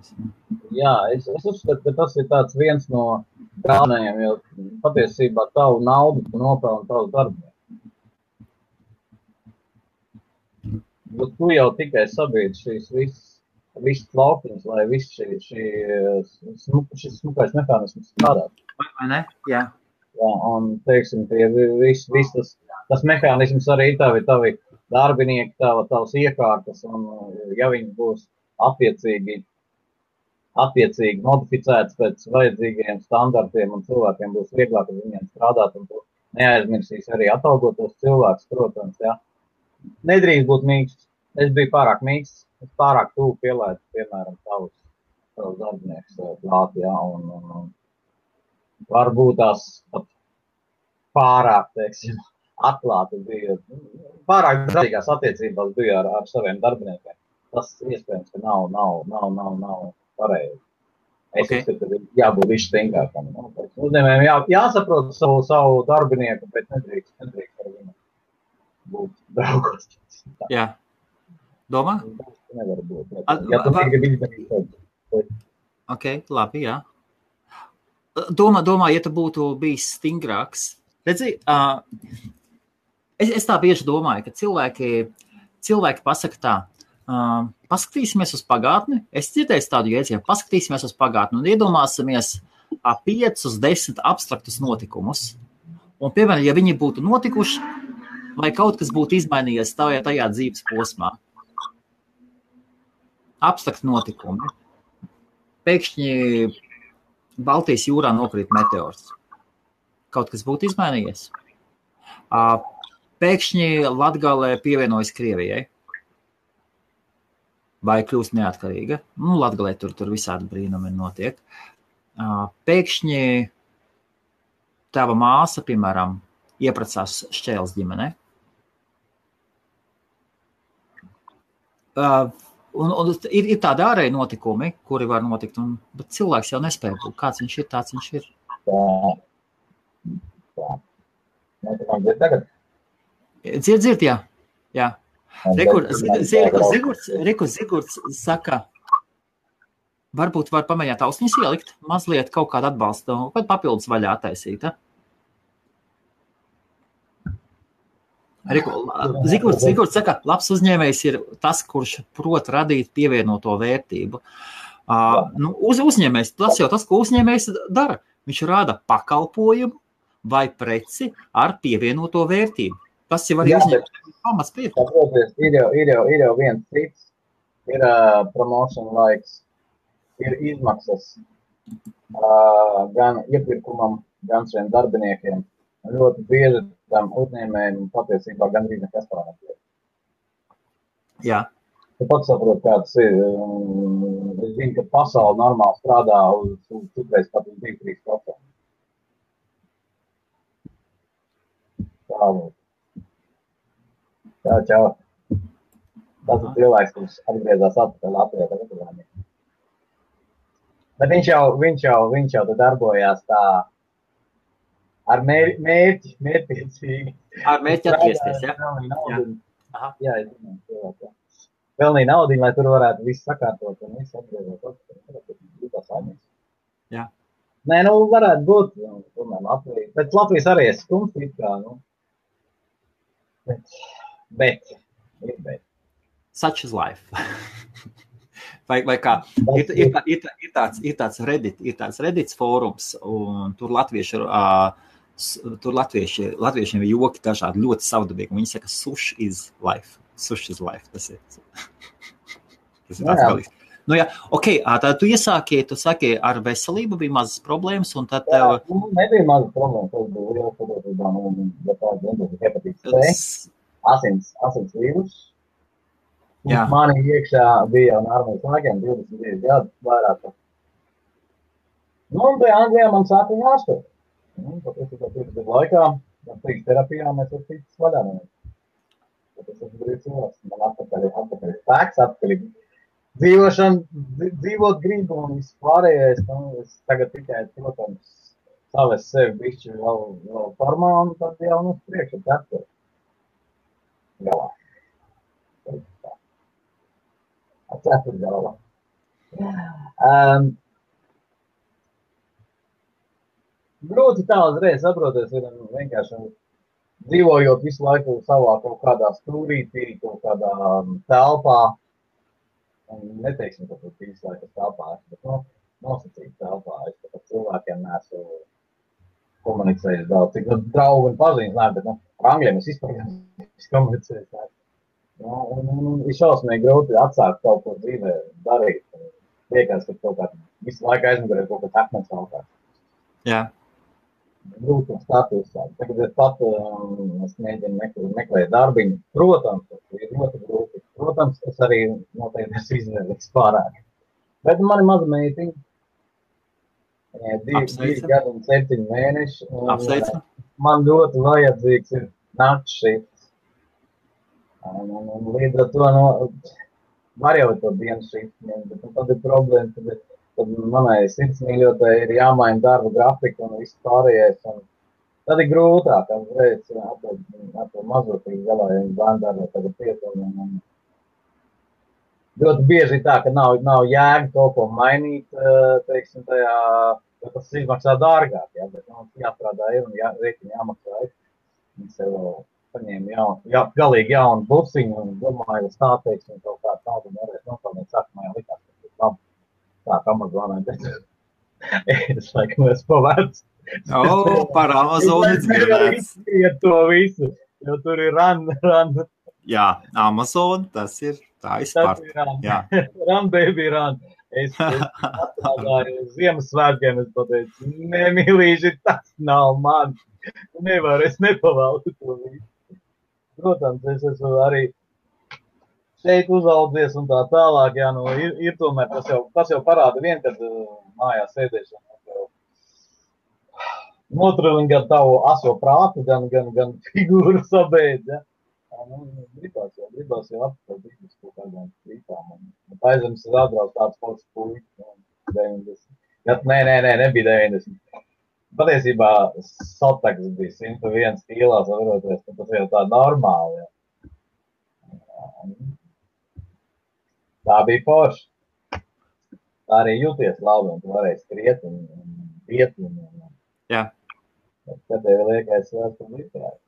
Jā, es, es uzskatu, ka tas ir viens no galvenajiem, jo patiesībā tavu naudu tu nopelni tavs darbinieku. Bet tu jau tikai sabiedri šīs visas, visas laukiņas, lai viss šī, šī, šis smukais mehānisms strādātu. Vai ne? Jā. Jā, un, teiksim, tie viss, viss tas, tas mehānisms arī tavi, tavi darbinieki, tava, tavas iekārtas, un ja viņi būs attiecīgi, attiecīgi modificēts pēc vajadzīgiem standartiem, un cilvēkiem būs vieglāk ar viņiem strādāt, neaizmirsīs arī atalgot tos cilvēkus, protams, jā. Nedrīkst būt mīksts. Es biju pārāk mīksts, es pārāk tuvu pielaidu, piemēram, savus, savus darbiniekus eh, klāt, jā, un, un, un varbūt tās pat pārāk, teiksim, atklāti bija, pārāk draudzīgās attiecībās bija ar, ar saviem darbiniekiem. Tas iespējams, ka nav, nav, nav, nav, nav pareizi. Es Ok. okay. uzskatu, ka jābūt višķi stingrākam. Nu, Uzņēmējiem jā, jāsaprot savu, savu darbinieku, bet nedrīkst, nedrīkst ar viņu būt draugos. Jā. Domā? nevar būt. Ja, A- ja tu va- negribi izdarīt to. Ok, labi, jā. Domā, domā, ja tu būtu bijis stingrāks. Redzi, uh, es, es tā bieži domāju, ka cilvēki, cilvēki pasaka tā, uh, paskatīsimies uz pagātni. Es dzirdēju tādu jēdzienu, paskatīsimies uz pagātni un iedomāsimies piecus, desmit abstraktus notikumus. Un, piemēram, ja viņi būtu notikuši, vai kaut kas būtu izmainījies tajā, tajā dzīves posmā. Abstrakti notikumi. Pēkšņi Baltijas jūrā nokrīt meteors. kaut kas būtu izmainījies. Pēkšņi Latgalē pievienojas Krievijai. Vai kļūst neatkarīga? Nu, Latgalē tur, tur visādi brīnumi notiek. Pēkšņi tava māsa, piemēram, iepratās šķēles ģimenei Uh, un, un ir, ir tādi ārēji notikumi, kuri var notikt, un, bet cilvēks jau nespēja būt. Kāds viņš ir, tāds viņš ir. Dzird, dzird, jā. jā. Rekur, Zigurds, Rekur, Zigurds saka, varbūt var pamēģināt ausnis ielikt, mazliet kaut kādu atbalstu, kādu papildus vaļā attaisīt. Ja? Zigords, Zigords saka, labs uzņēmējs ir tas, kurš prot radīt pievienoto vērtību. Uh, nu, uz, uzņēmējs, tas jau tas, ko uzņēmējs dara. Viņš rada pakalpojumu vai preci ar pievienoto vērtību. Tas jau arī uzņēmējs pamats pievienot. Ir jau, ir jau, ir jau viens cits, ir uh, promotion laiks, ir izmaksas uh, gan iepirkumam, gan šiem darbiniekiem. Ļoti bieži tam uzņēmējiem patiesībā gandrīz nekas pārāk. Jā. Tu pats saproti, kāds ir. Es zinu, ka pasaule normāli strādā uz, uz citreiz pat uz 2-3%. Tā, tā, čau. Tas ir cilvēks, kurš atgriezās atpakaļ Latvijā tagad. Bet viņš jau, viņš jau, viņš jau darbojās tā, ar mērķi, mērķi mērķiecīgi. Ar mērķi atgriezties, ja? Jā, jā, es zinu, cilvēku. Pelnīja naudu, lai tur varētu viss sakārtot un viss atgriezot. Jā. Nē, nu, varētu būt, nu, tomēr Latvija. Bet Latvijas arī ir skums, it kā, nu. Bet, bet, ir bet. Such is life. vai, vai kā, ir, ir, ir, ir, tāds, ir tāds Reddit, ir tāds Reddits fórums, un tur latvieši uh, tur latvieši, latviešiem ir joki dažādi, ļoti savdabīgi. Viņi saka, sush is life. Sush is life. Tas ir, tas ir tāds galīgs. Nu, jā, ok, tad tu iesāki, tu saki, ar veselību bija mazas problēmas, un tad tev... Jā, nu, nebija mazas problēmas, tas bija liels problēmas, ja tā ir hepatīts C, asins, asins vīrus. Mani iekšā bija jau armijas laikiem 22 gadus vairāk. Nu, un pie Anglijā man sāka ārstēt. Nu, tāpēc, ka pēc laikā, pēc terapijā mēs esam ticis vaļā. Tāpēc esmu brīvs cilvēks. Man atpakaļ, atpakaļ spēks, atpakaļ dzīvošana, dzīvot gribu un viss pārējais. Nu, es tagad tikai, protams, savas sevi bišķi vēl, vēl formā un tad jau, nu, priekš ir cepta. Galā. Cepta galā. Um, grūti tā uzreiz saproties, ir vienkārši dzīvojot visu laiku savā kaut kādā stūrītī, kaut kādā um, telpā. Neteiksim, ka tas visu laiku telpā, bet nu, nosacīt telpā. Es pat cilvēkiem neesmu komunicējis daudz, cik nu, draugi un pazīstams, nē, bet nu, ar angļiem es vispār komunicējis. Nē. Nu, un, un, ir šausmīgi grūti atsākt kaut ko dzīvē darīt. Liekas, ka kaut kā visu laiku aizmugurē kaut kas akmens valkās. Jā. Yeah grūti statusā. Tagad es pat um, es mēģinu meklēt, meklēt darbiņu. Protams, tas ir ļoti grūti. Protams, es arī noteikti esmu izvēlējies pārāk. Bet man ir maza meitiņa. Divi, divi gadi un septiņi mēneši. Un, Apsveicu. Man ļoti vajadzīgs ir nakts šifts. Un, un, un līdz ar to, nu, var jau to dienas šifts, bet nu, tad ir problēma, tad tad manai sirdsmīļotai ir jāmaina darba grafika un viss pārējais. Un tad ir grūtāk, ar to, ar to mazotīgu galā, ja bērnu darbā tagad pietuvi. Ļoti bieži tā, ka nav, nav jēga kaut ko mainīt, teiksim, tajā, jo tas izmaksā dārgāk, ja, bet nu, jāstrādā ir un jā, rēķini jāmaksā. Viņi paņēma jaunu, jā, galīgi jaunu busiņu un domāju, uz tā, teiksim, kaut kā tādu nevarēs nopelnīt. Sākumā jau likās, ka tas labi tā Amazonē, bet es laikam esmu pavērts. O, oh, par Amazonu dzirdēts. Ir to visu, jo tur ir ran, ran. Jā, Amazon, tas ir tā izpār. Jā. Ran, baby, ran. Es strādāju uz Ziemassvētkiem, es pateicu, nemīlīši, tas nav man. Nevar, es nepavalku to visu. Protams, es esmu arī šeit uzaudzies un tā tālāk, jā, nu, ir, ir tomēr tas jau, tas jau parāda vien, kad uh, mājās sēdēšana. Notrūlina gan tavu aso prātu, gan, gan, gan figūru sabeidz, ja. Nu, gribās jau, gribās jau apstāt uz kaut kādām. Un paizemes ir atbrauc tāds pats nu, 90. Ja, nē, nē, nē, nebija 90. Patiesībā sataks bija 101 kīlās, varoties, ka tas jau tā normāli. Ja. Tā bija forša. Tā arī jūties labi, un tu varēji skriet un, un iet. Un, un, Jā. Tad tev liekas, ka tas ir literāri.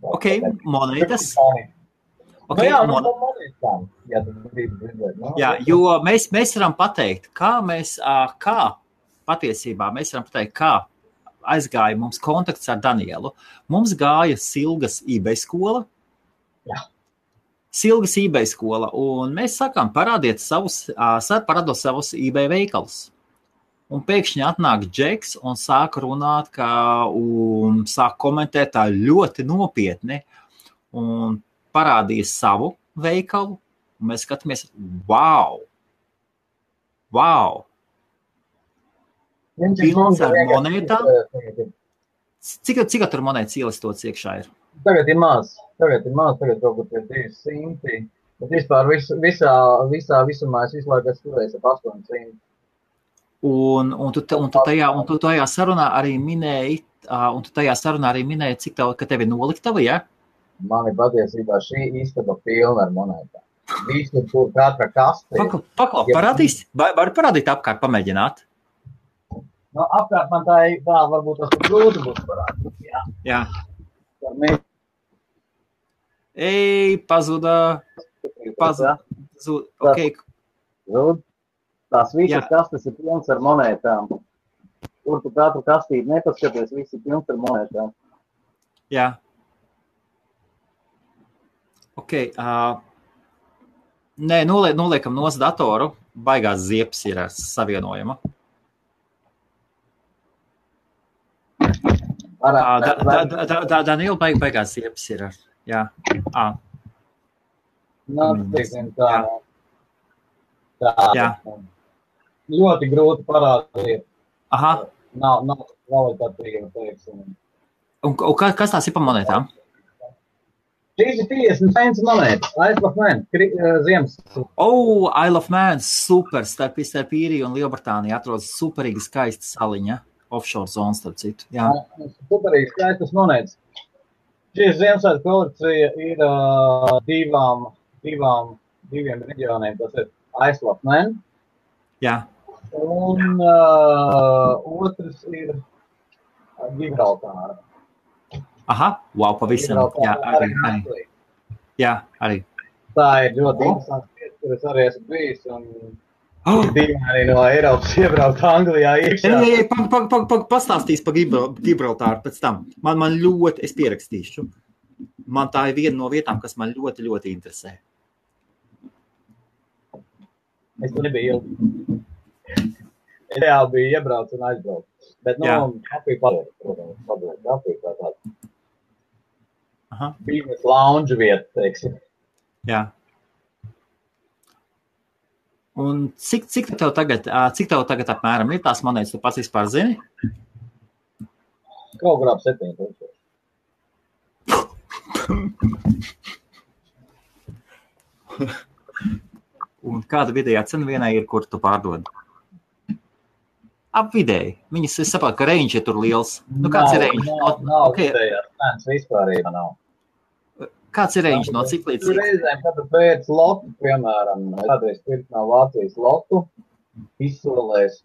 Ok, monētas. Okay, nu, jā, mon... monētām. Jā, dzirdēt, no? jā, jo mēs, mēs varam pateikt, kā mēs, kā patiesībā mēs varam pateikt, kā aizgāja mums kontakts ar Danielu. Mums gāja Silgas eBay skola. Jā. Silgas eBay skola, un mēs sakām, parādiet savus, parādot savus eBay veikalus. Un pēkšņi atnāk Džeks un sāk runāt, kā, un sāk komentēt tā ļoti nopietni. Un parādīja savu veikalu, un mēs skatāmies, wow! wow. Pilns ar monētām. Cik, cik tur monētas ielistots iekšā ir? Tagad ir maz, tagad ir maz, tagad kaut kur pie 200. Bet vispār vis, visā, visā visumā es visu laiku esmu turējis ap 800. Un, un, tu, un, tu tajā, un tu tajā sarunā arī minēji, un tu tajā sarunā arī minēji, cik tev, ka tev ir noliktava, ja? Man ir patiesībā šī istaba pilna ar monētām. Visu tur katra kaste. Paklau, paklau parādīs, var parādīt apkārt, pamēģināt. No, apkārt man tā, tā varbūt tas grūti būs parādīt, jā. Jā. Mēs... Ei, pazuda. Pazuda. Ok. Zud. Tās visas Jā. kastes ir pilnas ar monētām. Kur tu katru kastīti nepaskaties, viss ir pilns ar monētām. Jā. Ok. Uh, nē, nolie, noliekam nos datoru. Baigās ziepes ir savienojama. Daniela baig, baigās ziepes ir. Jā. Ah. Nav, teiksim, tā. Tā. Jā ļoti grūti parādīt. Aha. Nav, nav kvalitatīva, teiksim. Un, un kas tās ir pa monētām? Šīs ir 50 cents monētas. I love man, ziemas. Oh, I love man, super. Starp, starp īriju un Lielbritāniju atrodas superīgi skaista saliņa. Offshore zona, starp citu. Jā. Superīgi skaistas monētas. Šīs Ziemassvētku kolekcija ir uh, divām, divām, diviem reģioniem. Tas ir Man. Jā. Un uh, otrs ir Gibraltāra. Aha, wow, pavisam. Jā, arī, arī. Jā, arī. Tā ir ļoti interesanta vieta, kur es arī esmu bijis. Un... Oh. Dīvaini no Eiropas iebraukt Anglijā. Iekšā. Ei, ei, pag, pag, pag, pag, pastāstīs par Gibraltāru pēc tam. Man, man ļoti, es pierakstīšu. Man tā ir viena no vietām, kas man ļoti, ļoti interesē. Es tur nebiju ilgi reāli bija iebraucis un aizbraucis. Bet, nu, kafija paliek, protams, paliek kafija kā tāda. Aha. Biznesa lounge vieta, teiksim. Jā. Un cik, cik tev tagad, cik tev tagad apmēram ir tās monētas, tu pats vispār zini? Kaut kur ap 7000. Un kāda vidējā cena vienai ir, kur tu pārdod? ap vidēji. Viņas, es saprotu, ka range ir tur liels. Nu, kāds nav, ir range? Nav, nav okay. vidējās vispārībā nav. Kāds ir range no cik līdz cik? Reizēm, kad tu pēc lotu, piemēram, kādreiz pirkt no Vācijas lotu, izsolēs,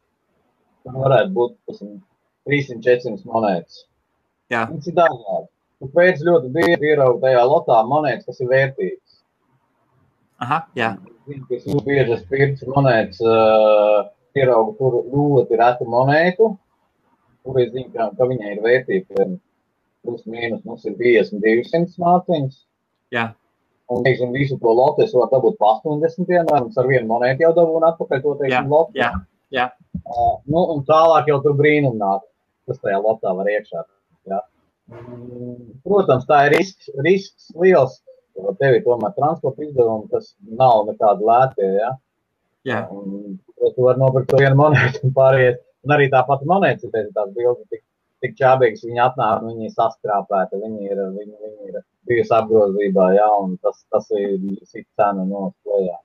varētu būt 300-400 monētas. Jā. Viņas ir dažādi. Tu pēc ļoti bieži ieraugi tajā lotā monētas, kas ir vērtīgas. Aha, jā. Viņas, kas bieži pirks monētas, uh, ieraugu tur ļoti retu monētu, kur es zinu, ka, ka viņai ir vērtība, plus mīnus mums ir 50, 200 māciņas. Jā. Un, teiksim, visu to lotu es varu dabūt pa 80, piemēram, ar vienu monētu jau dabūnu atpakaļ to, teiksim, lotu. Jā, jā. Uh, nu, un tālāk jau tur brīnum nāk, kas tajā lotā var iekšā. Jā. Protams, tā ir risks, risks liels, jo tev ir tomēr transporta izdevumi, kas nav nekādi lētie, jā. Jā. Un, tu vari nopirkt to vienu monētu un pāriet. Un arī tāpat monētas, ir tās bildes tik, tik čābīgas, viņi atnāk, viņi ir sastrāpēti, viņi ir, viņi, viņi ir bijusi apgrozībā, jā, un tas, tas ir sit cena no slējā.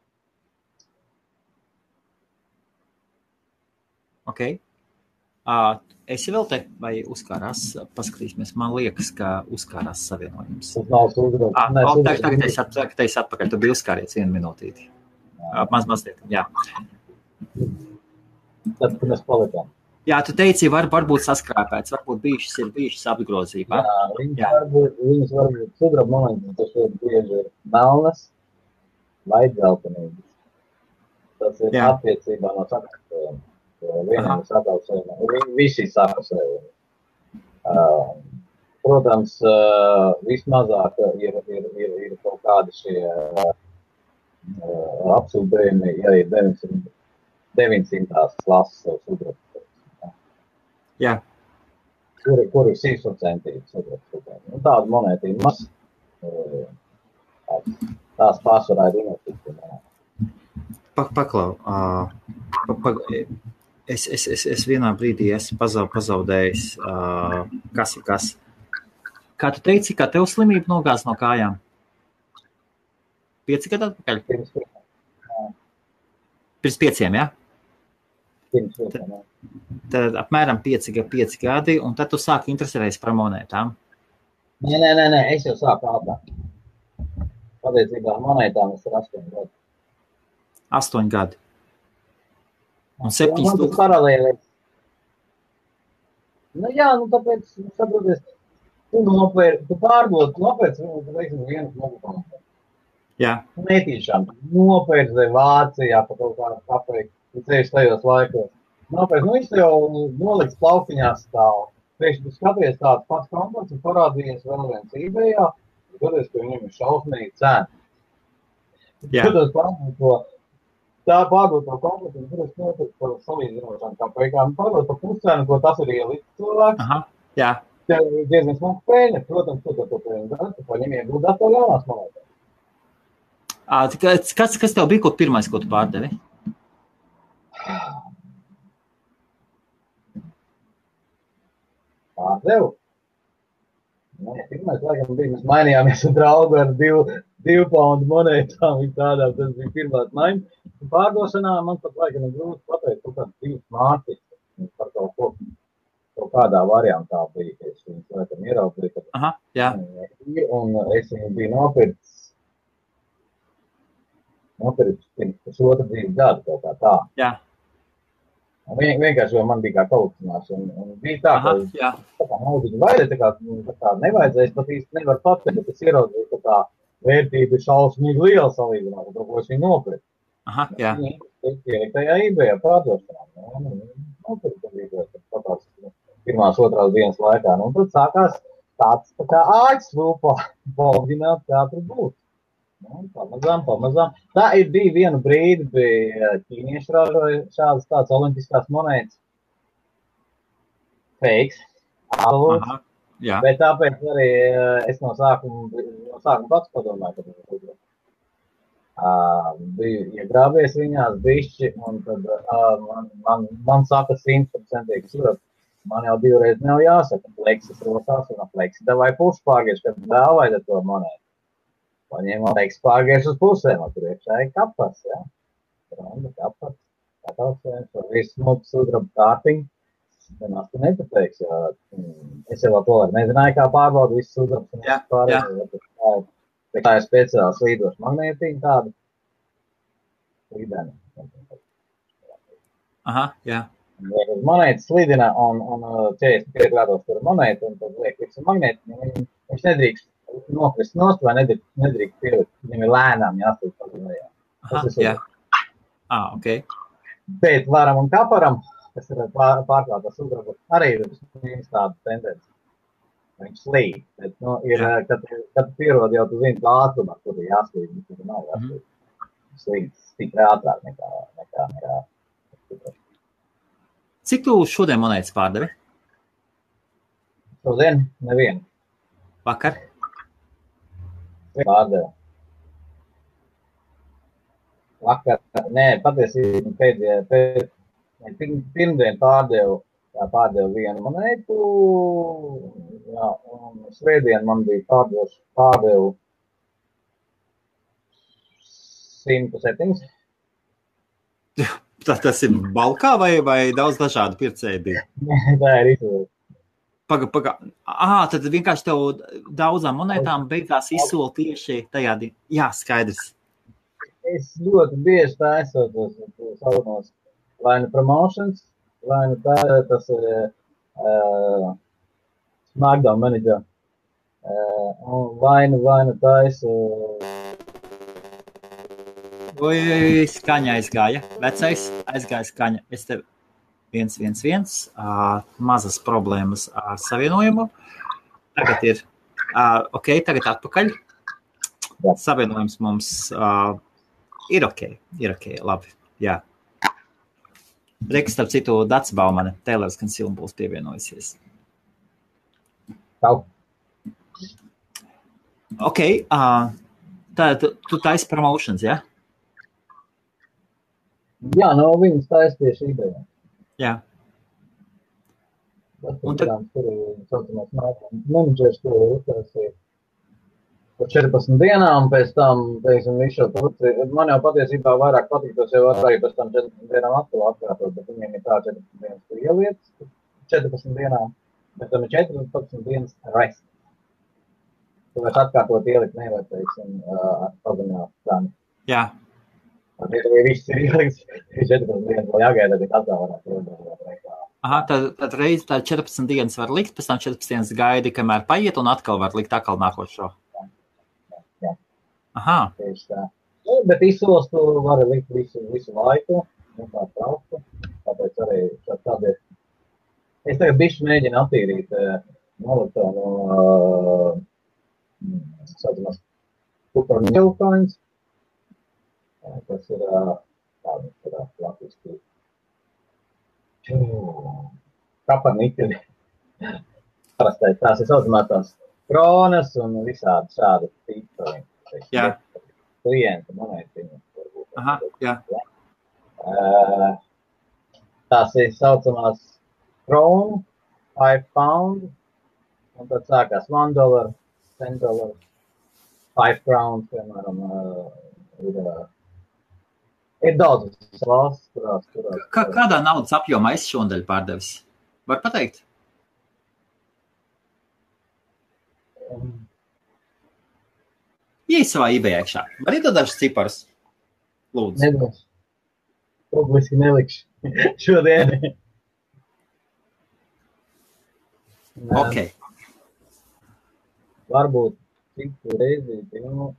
Ok. Uh, es vēl te, vai uzkārās, paskatīsimies, man liekas, ka uzkārās savienojums. Tas nav sudrabs. Ah, Nē, tagad, tagad es, at, tagad es atpakaļ, tu biji uzkāriets vienu minūtīti. Uh, maz, mazliet, jā. Tad, kad mēs palikām. Jā, tu teici, var, varbūt saskrāpēts, varbūt bijušas ir bijušas apgrozībā. Jā, viņas jā. varbūt, viņas varbūt sudraba momenti, tas ir bieži melnas vai dzeltenīgas. Tas ir jā. attiecībā no sakrāpējiem. Vienam ir viņi visi sakausējumi. Uh, protams, uh, vismazāk ir, ir, ir, ir kaut kādi šie uh, apsūdzējumi, ja ir 900, 900 klases sudraba. Jā. Kur, kur ir 100% sudraba. Nu, tāda monēta ir maz. Tās, tās pārsvarā ir investīcija. Paklau. Uh, pa, pa, es, es, es, es vienā brīdī esmu pazaudējis, uh, kas ir kas. Kā tu teici, kā tev slimība nogāz no kājām? Pieci gadi atpakaļ? Pirms, pieciem, jā? Pirms pieciem, jā. Tad apmēram pieci, pieci gadi, un tad tu sāki interesēties par monētām. Nē, nē, nē, nē, es jau sāku ātrāk. Patiesībā monētām es ir astoņi gadi. Astoņi gadi. Un septiņas Man tas paralēli. Nu jā, nu tāpēc, saproties, tu nopēr, tu pārdod, nopērc, nu, teiksim, vienu smagu Jā. Netīšām. Nopērc vai Vācijā pa kaut kādu papriku, tu ceļš tajos laikos. Nopērc, nu viņš jau noliks plaukiņā stāv. Pēkšņi tu skaties tāds pats komplekts un parādījies vēl viens eBayā, skaties, ka viņam ir šausmīgi cena. Jā. Skatos pārdod to tā pārdot to komplektu, tur es nopirku par salīdzinošām kāpēkām. Pārdot par puscenu, ko tas ir ielikt cilvēks. Aha, jā. Tev ir diezgan smaga pēļņa. Protams, tu to pēļņu dari, tu paņem ieguldāt to jaunās monētās. Kas, kas tev bija, ko pirmais, ko tu pārdevi? Pārdevu? Nē, pirmais, laikam, bija, mēs mainījāmies ar draugu ar divu, divu poundu monētām. Tādā, tas bija pirmās maiņas. Pārdošanā man pat laikam ir grūti pateikt, kaut kāds divas mārciņas par kaut ko. Kaut kādā variantā bija, es viņus laikam ieraudzīju. Kad, Aha, jā. Un es viņu biju nopircis. Nopircis pirms pusotra dzīves gada kaut kā tā. Jā. Vien, vienkārši jau man bija kā kaucinās. Un, un bija tā, Aha, ka jā. tā kā naudiņu vajadzēja, tā kā, tā kā nevajadzēja, pat īsti nevaru pateikt, bet es ieraudzīju, ka tā vērtība ir šausmīgi liela salīdzinājumā, ar to, ko es viņu nopirku. Aha, jā. Ielikt tajā eBay padošanā. Nu, nopirku arī tāpēc pirmās, otrās dienas laikā. Nu, tad sākās tāds tā kā āķis lūpā, kā tur būtu. Nu, pamazām, pamazām. Tā ir bija vienu brīdi, bija ķīnieši ražoja šādas tādas olimpiskās monētas. Aha, jā. Bet tāpēc arī es no sākuma, no sākuma pats padomāju, ka tas ir Uh, biju iegrāvies viņās, bišķi, un tad uh, man, man, man saka simtprocentīgi surat. Man jau divreiz nav jāsaka, pleksis rosās, un pleksis davai puspārgieši, kad vēl vajadzētu to monētu. Paņēma pleksis pārgieši uz pusēm, tur iekšā ir kapas, jā. Ronda kapas, kapas, un viss smuks sudraba kārtiņu. Nemaz tu nepateiksi, jo es jau to vairs nezināju, kā pārbaudīt visu sudrabas un Jā, pārējais. Bet tā ir speciāls līdošs magnētiņa tāda. Slidena. Aha, jā. Uz monētas slidina un, un 45 grādos tur monēta un tad liek visu magnētiņu. Viņ, viņš nedrīkst nokrist nost vai nedrīkst, nedrīkst pielikt. Viņam ir lēnām jāsūt pa lejā. Aha, Tas ir jā. Ah, ok. Bet varam un kaparam, kas ir pār, pārklātas sudraba, arī ir tāda tendence. viņš slīd. Bet, nu, ir, Jā. kad, kad pierod jau, tu zini, tā ātrumā, kur ir jāslīd, tur nav jāslīd. Mm. Slīd stipri ātrāk nekā, nekā, nekā. Cik tu šodien monētas pārdevi? Šodien nevienu. Vakar? Pārdevu. Vakar, nē, patiesībā pēdējā, pēdējā, pirmdien pārdevu Jā, pārdevu vienu monētu. Jā, un svētdien man bija pārdevu, pārdevu 107. Tas, tas ir balkā vai, vai daudz dažādu pircēju bija? Tā ir izvēle. Paga, paga. Ah, tad vienkārši tev daudzām monētām beigās izsola tieši tajā. Jā, skaidrs. Es ļoti bieži tā esmu saucamos vai nu promotions, vai nu tā, tas ir uh, SmackDown manager. Uh, vai nu, vai nu tā es. Uh, Ui, skaņa aizgāja. Vecais aizgāja skaņa. Es tev viens, viens, viens. Uh, mazas problēmas ar savienojumu. Tagad ir ok, tagad atpakaļ. Jā. Savienojums mums ir ok, ir ok, labi. Jā. Reiks, starp citu, Dats Baumane, Taylors Conceal būs pievienojusies. Čau. Ok, uh, tā, tu, tu taisi promotions, ja? Jā, no viņas taisi tieši ideja. Jā. Un tad... Menedžers, ko uztaisīja par 14 dienām, pēc tam, teiksim, visu šo turci. Man jau patiesībā vairāk patīk, tas jau arī pēc tam 14 dienām atkal atkārtot, bet viņiem ir tā 14 dienas, kur ieliec 14 dienām, bet tam ir 14 dienas rest. Tu vairs atkārtot ielikt nevar, teiksim, ar pazināt cenu. Jā. Un, ja viss ir 14 dienas vēl jāgaida, tad atkal varētu ielikt. Aha, tad, tad reiz tā 14 dienas var likt, pēc tam 14 dienas gaidi, kamēr paiet, un atkal var likt atkal nākošo. Aha. Tieši tā. Nu, bet izsoles tu vari likt visu, visu laiku, un tā trauku. Tāpēc arī tādi. Es tagad bišķi mēģinu attīrīt nolikt no uh, saucamās kuparmilkāņas. Tas ir uh, tāds, ir uh, latviski. Kaparnikļi. Parastais tās ir saucamās tās kronas un visādi šādi tīkli. Jā. Klienta monētiņa. Aha, jā. Tās ir saucamās kronu, 5 pound, un tad sākās 1 dollar, 10 dollar, 5 crowns, piemēram, uh, ir, uh, ir daudz valsts, kurās, kurās. Kā, kādā naudas apjomā es šodien pārdevis? Var pateikt? Um, Ieej savā eBay iekšā. Var iedot dažus ciparus? Lūdzu. Nedos. Publiski nelikšu. Šodien. ok. Varbūt citu reizi, nu,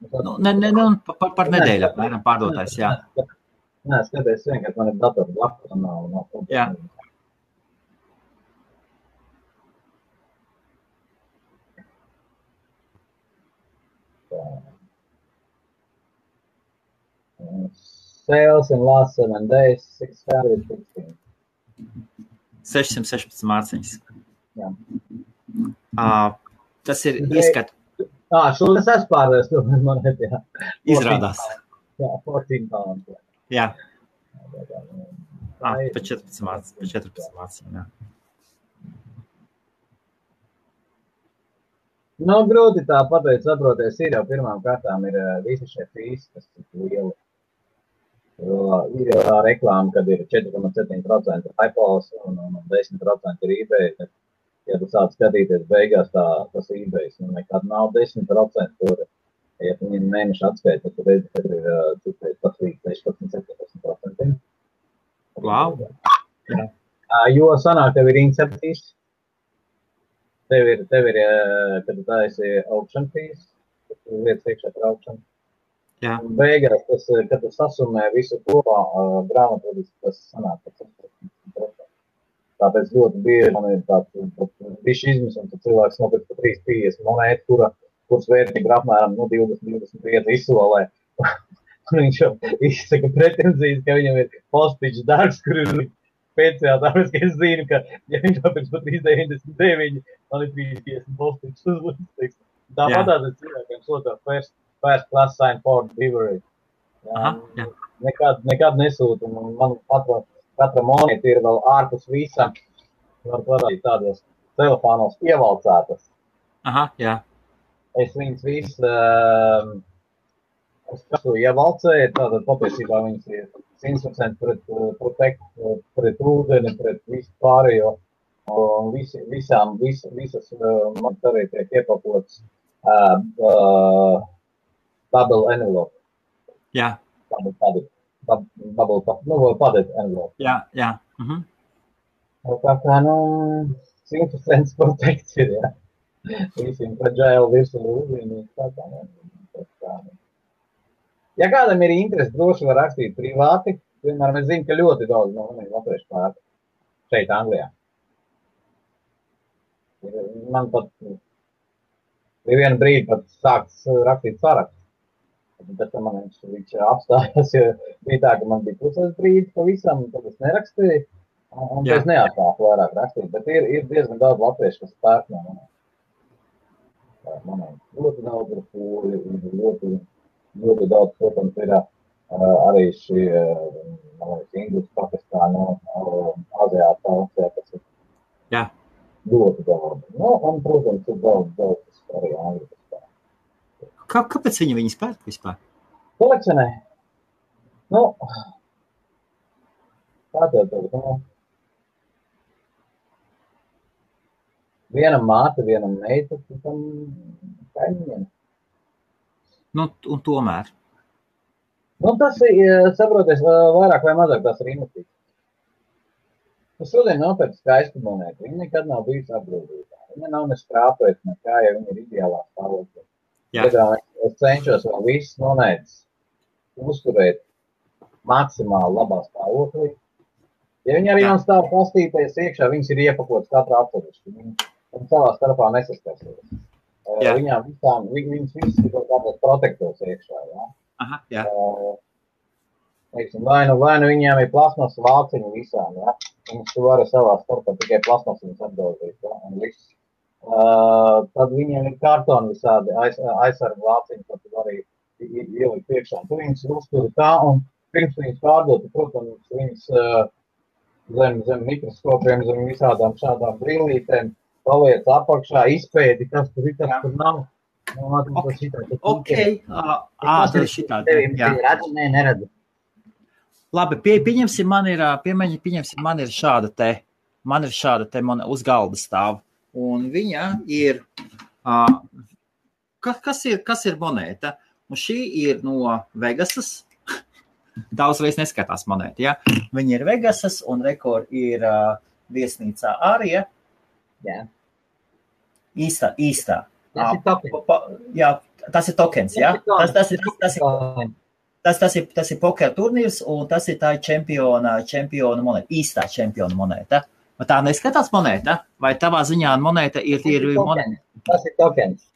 Nu, ne, ne, ne, par, par nedēļu apmēram pārdotais, jā. Nē, skaties, vienkārši man ir dators blakus un nav, nav. Jā. sales in last seven days 616. 616 mārciņas. Jā. Uh, tas ir ieskat. Ā, šodien es esmu pārvērst, to man jā. Izrādās. Jā, 14 pounds. Jā. Ah, pa 14 mārciņas, pa 14 mārciņām, jā. Nu, grūti tā pateikt, saproties, ir jau pirmām kārtām ir visi šie fīsi, kas ir lieli. Ir jau tā reklāma, kad ir 4,7% iPhones un, un 10% ir eBay. Bet, ja tu sāc skatīties beigās, tā, tas eBay nu, nekad nav 10%. Tur, ja tu viņam mēneši atskaita, tad redzi, ka ir cik tas līdz 16, 17%. Wow. Jā. Jo sanāk, tev ir incepcijas Tev ir, tev ir kad tā esi augšana fees, lietas iekšā par augšanu. Jā. Un beigās, tas, kad tu sasumē visu kopā, grāmatvedis, tas sanāk par 16%. Tāpēc ļoti bieži man ir tāds bišķi izmisums, un cilvēks nopirkt par 3,50 monētu, kura, kuras vērtība ir apmēram nu, 20-25 izsolē. un viņš jau izsaka pretenzijas, ka viņam ir postiņš darbs, kur ir speciāli tāpēc, ka es zinu, ka, ja viņš nopirks par 3,99, man ir 3,50 postiņš uzlikts. Tāpat tādiem cilvēkiem sūta first, first class sign for delivery. Aha, jā. Nekad, nekad nesūtu, un man patra katra monēta ir vēl ārpus visam. Var parādīt tādos telefonos ievalcētas. Aha, jā. Es viņas visas, uh, es kasu ievalcēju, tātad patiesībā viņas ir 100% pret, pret, pret ūdeni, pret visu pārējo. Un visi, visām, vis, visas uh, man arī tiek iepakotas uh, uh, bubble envelope. Jā. Tāda, tāda bubble nu, vai padēt envelope. Jā, jā. Uh -huh. Tā nu, 100% protekts ir, jā. Visiem fragile virsū uzlīnīt, tā kā, nu, tā. Ja kādam ir interesi, droši var rakstīt privāti. Piemēram, es zinu, ka ļoti daudz no maniem latviešu pērk šeit Anglijā. Man pat bija viena brīdi pat sāks rakstīt sarakstu. Bet tam man viņš, apstājās, jo bija tā, ka man bija klusais brīdis pavisam, tad es nerakstīju. Un es neatsāku vairāk rakstīt, bet ir, ir diezgan daudz latviešu, kas pērk no maniem. Ļoti daudz ir pūļi, ļoti, ļoti daudz, protams, ir arī šī, man liekas, Indus, Pakistāna, Azijāta, Austrijā, kas ir Jā. ļoti daudz. Nu, un, protams, ir daudz, daudz, kas arī Angļu. Kā, kāpēc viņi viņus pērk vispār? Kolekcionē. Nu, tātad, nu, vienam māte, vienam meita, tam kaimiņiem. Nu, un tomēr. Nu, tas ir, saproties, vairāk vai mazāk tas ir investīcijas. Es šodien nopērku skaistu monētu. Viņa nekad nav bijusi apgrūtīta. Viņa nav ne skrāpēta, nekā, ja viņa ir ideālā stāvoklī. Es cenšos vēl visas monētas uzturēt maksimāli labā stāvoklī. Ja viņi arī man stāv pastīties iekšā, viņas ir iepakotas katrā atsevišķi. Viņi, savā starpā nesaskarsies. Jā. Viņām visām, viņ, viņas visas ir kaut kādos protektors iekšā. Jā. Aha, jā. Uh, teiksim, vai, nu, vai nu viņiem ir plasmas vāciņi visām, jā. Viņas tu vari savā starpā tikai plasmas viņas atdozīt, jā. Un viss Uh, tad viņiem ir kartoni visādi aiz, aizsargu vāciņi, tad tu arī ielikt priekšā. Tu viņus uzturi tā, un pirms viņus pārdot, protams, viņus uh, zem, zem mikroskopiem, zem visādām šādām brīlītēm paliec apakšā, izpēdi, kas tur ir, kas tur nav. Nu, man Ok, tas šitā, tas ok. Ā, ā, tas šitā. Jā. redzu, nē, neredzu. Labi, pie, pieņemsim, man ir, pieņemsim, man ir šāda te, man ir šāda te, man uz galda stāv. Un viņa ir, uh, kas, ir, kas ir monēta? Un šī ir no Vegasas. Daudzreiz neskatās monēta, ja? Viņa ir Vegasas un rekord ir uh, viesnīcā arī. Jā. Īstā, īstā. Tas ir tokens. Pa- pa- Jā, tas ir tokens, jā? Tas, tas, ir, tas, tas, ir, tas, tas, ir, tas ir poker turnīrs un tas ir tā čempiona, čempiona monēta, īstā čempiona monēta. Vai tā neskatās monēta? Vai tavā ziņā monēta ir, ir monēta? Tas ir tokens.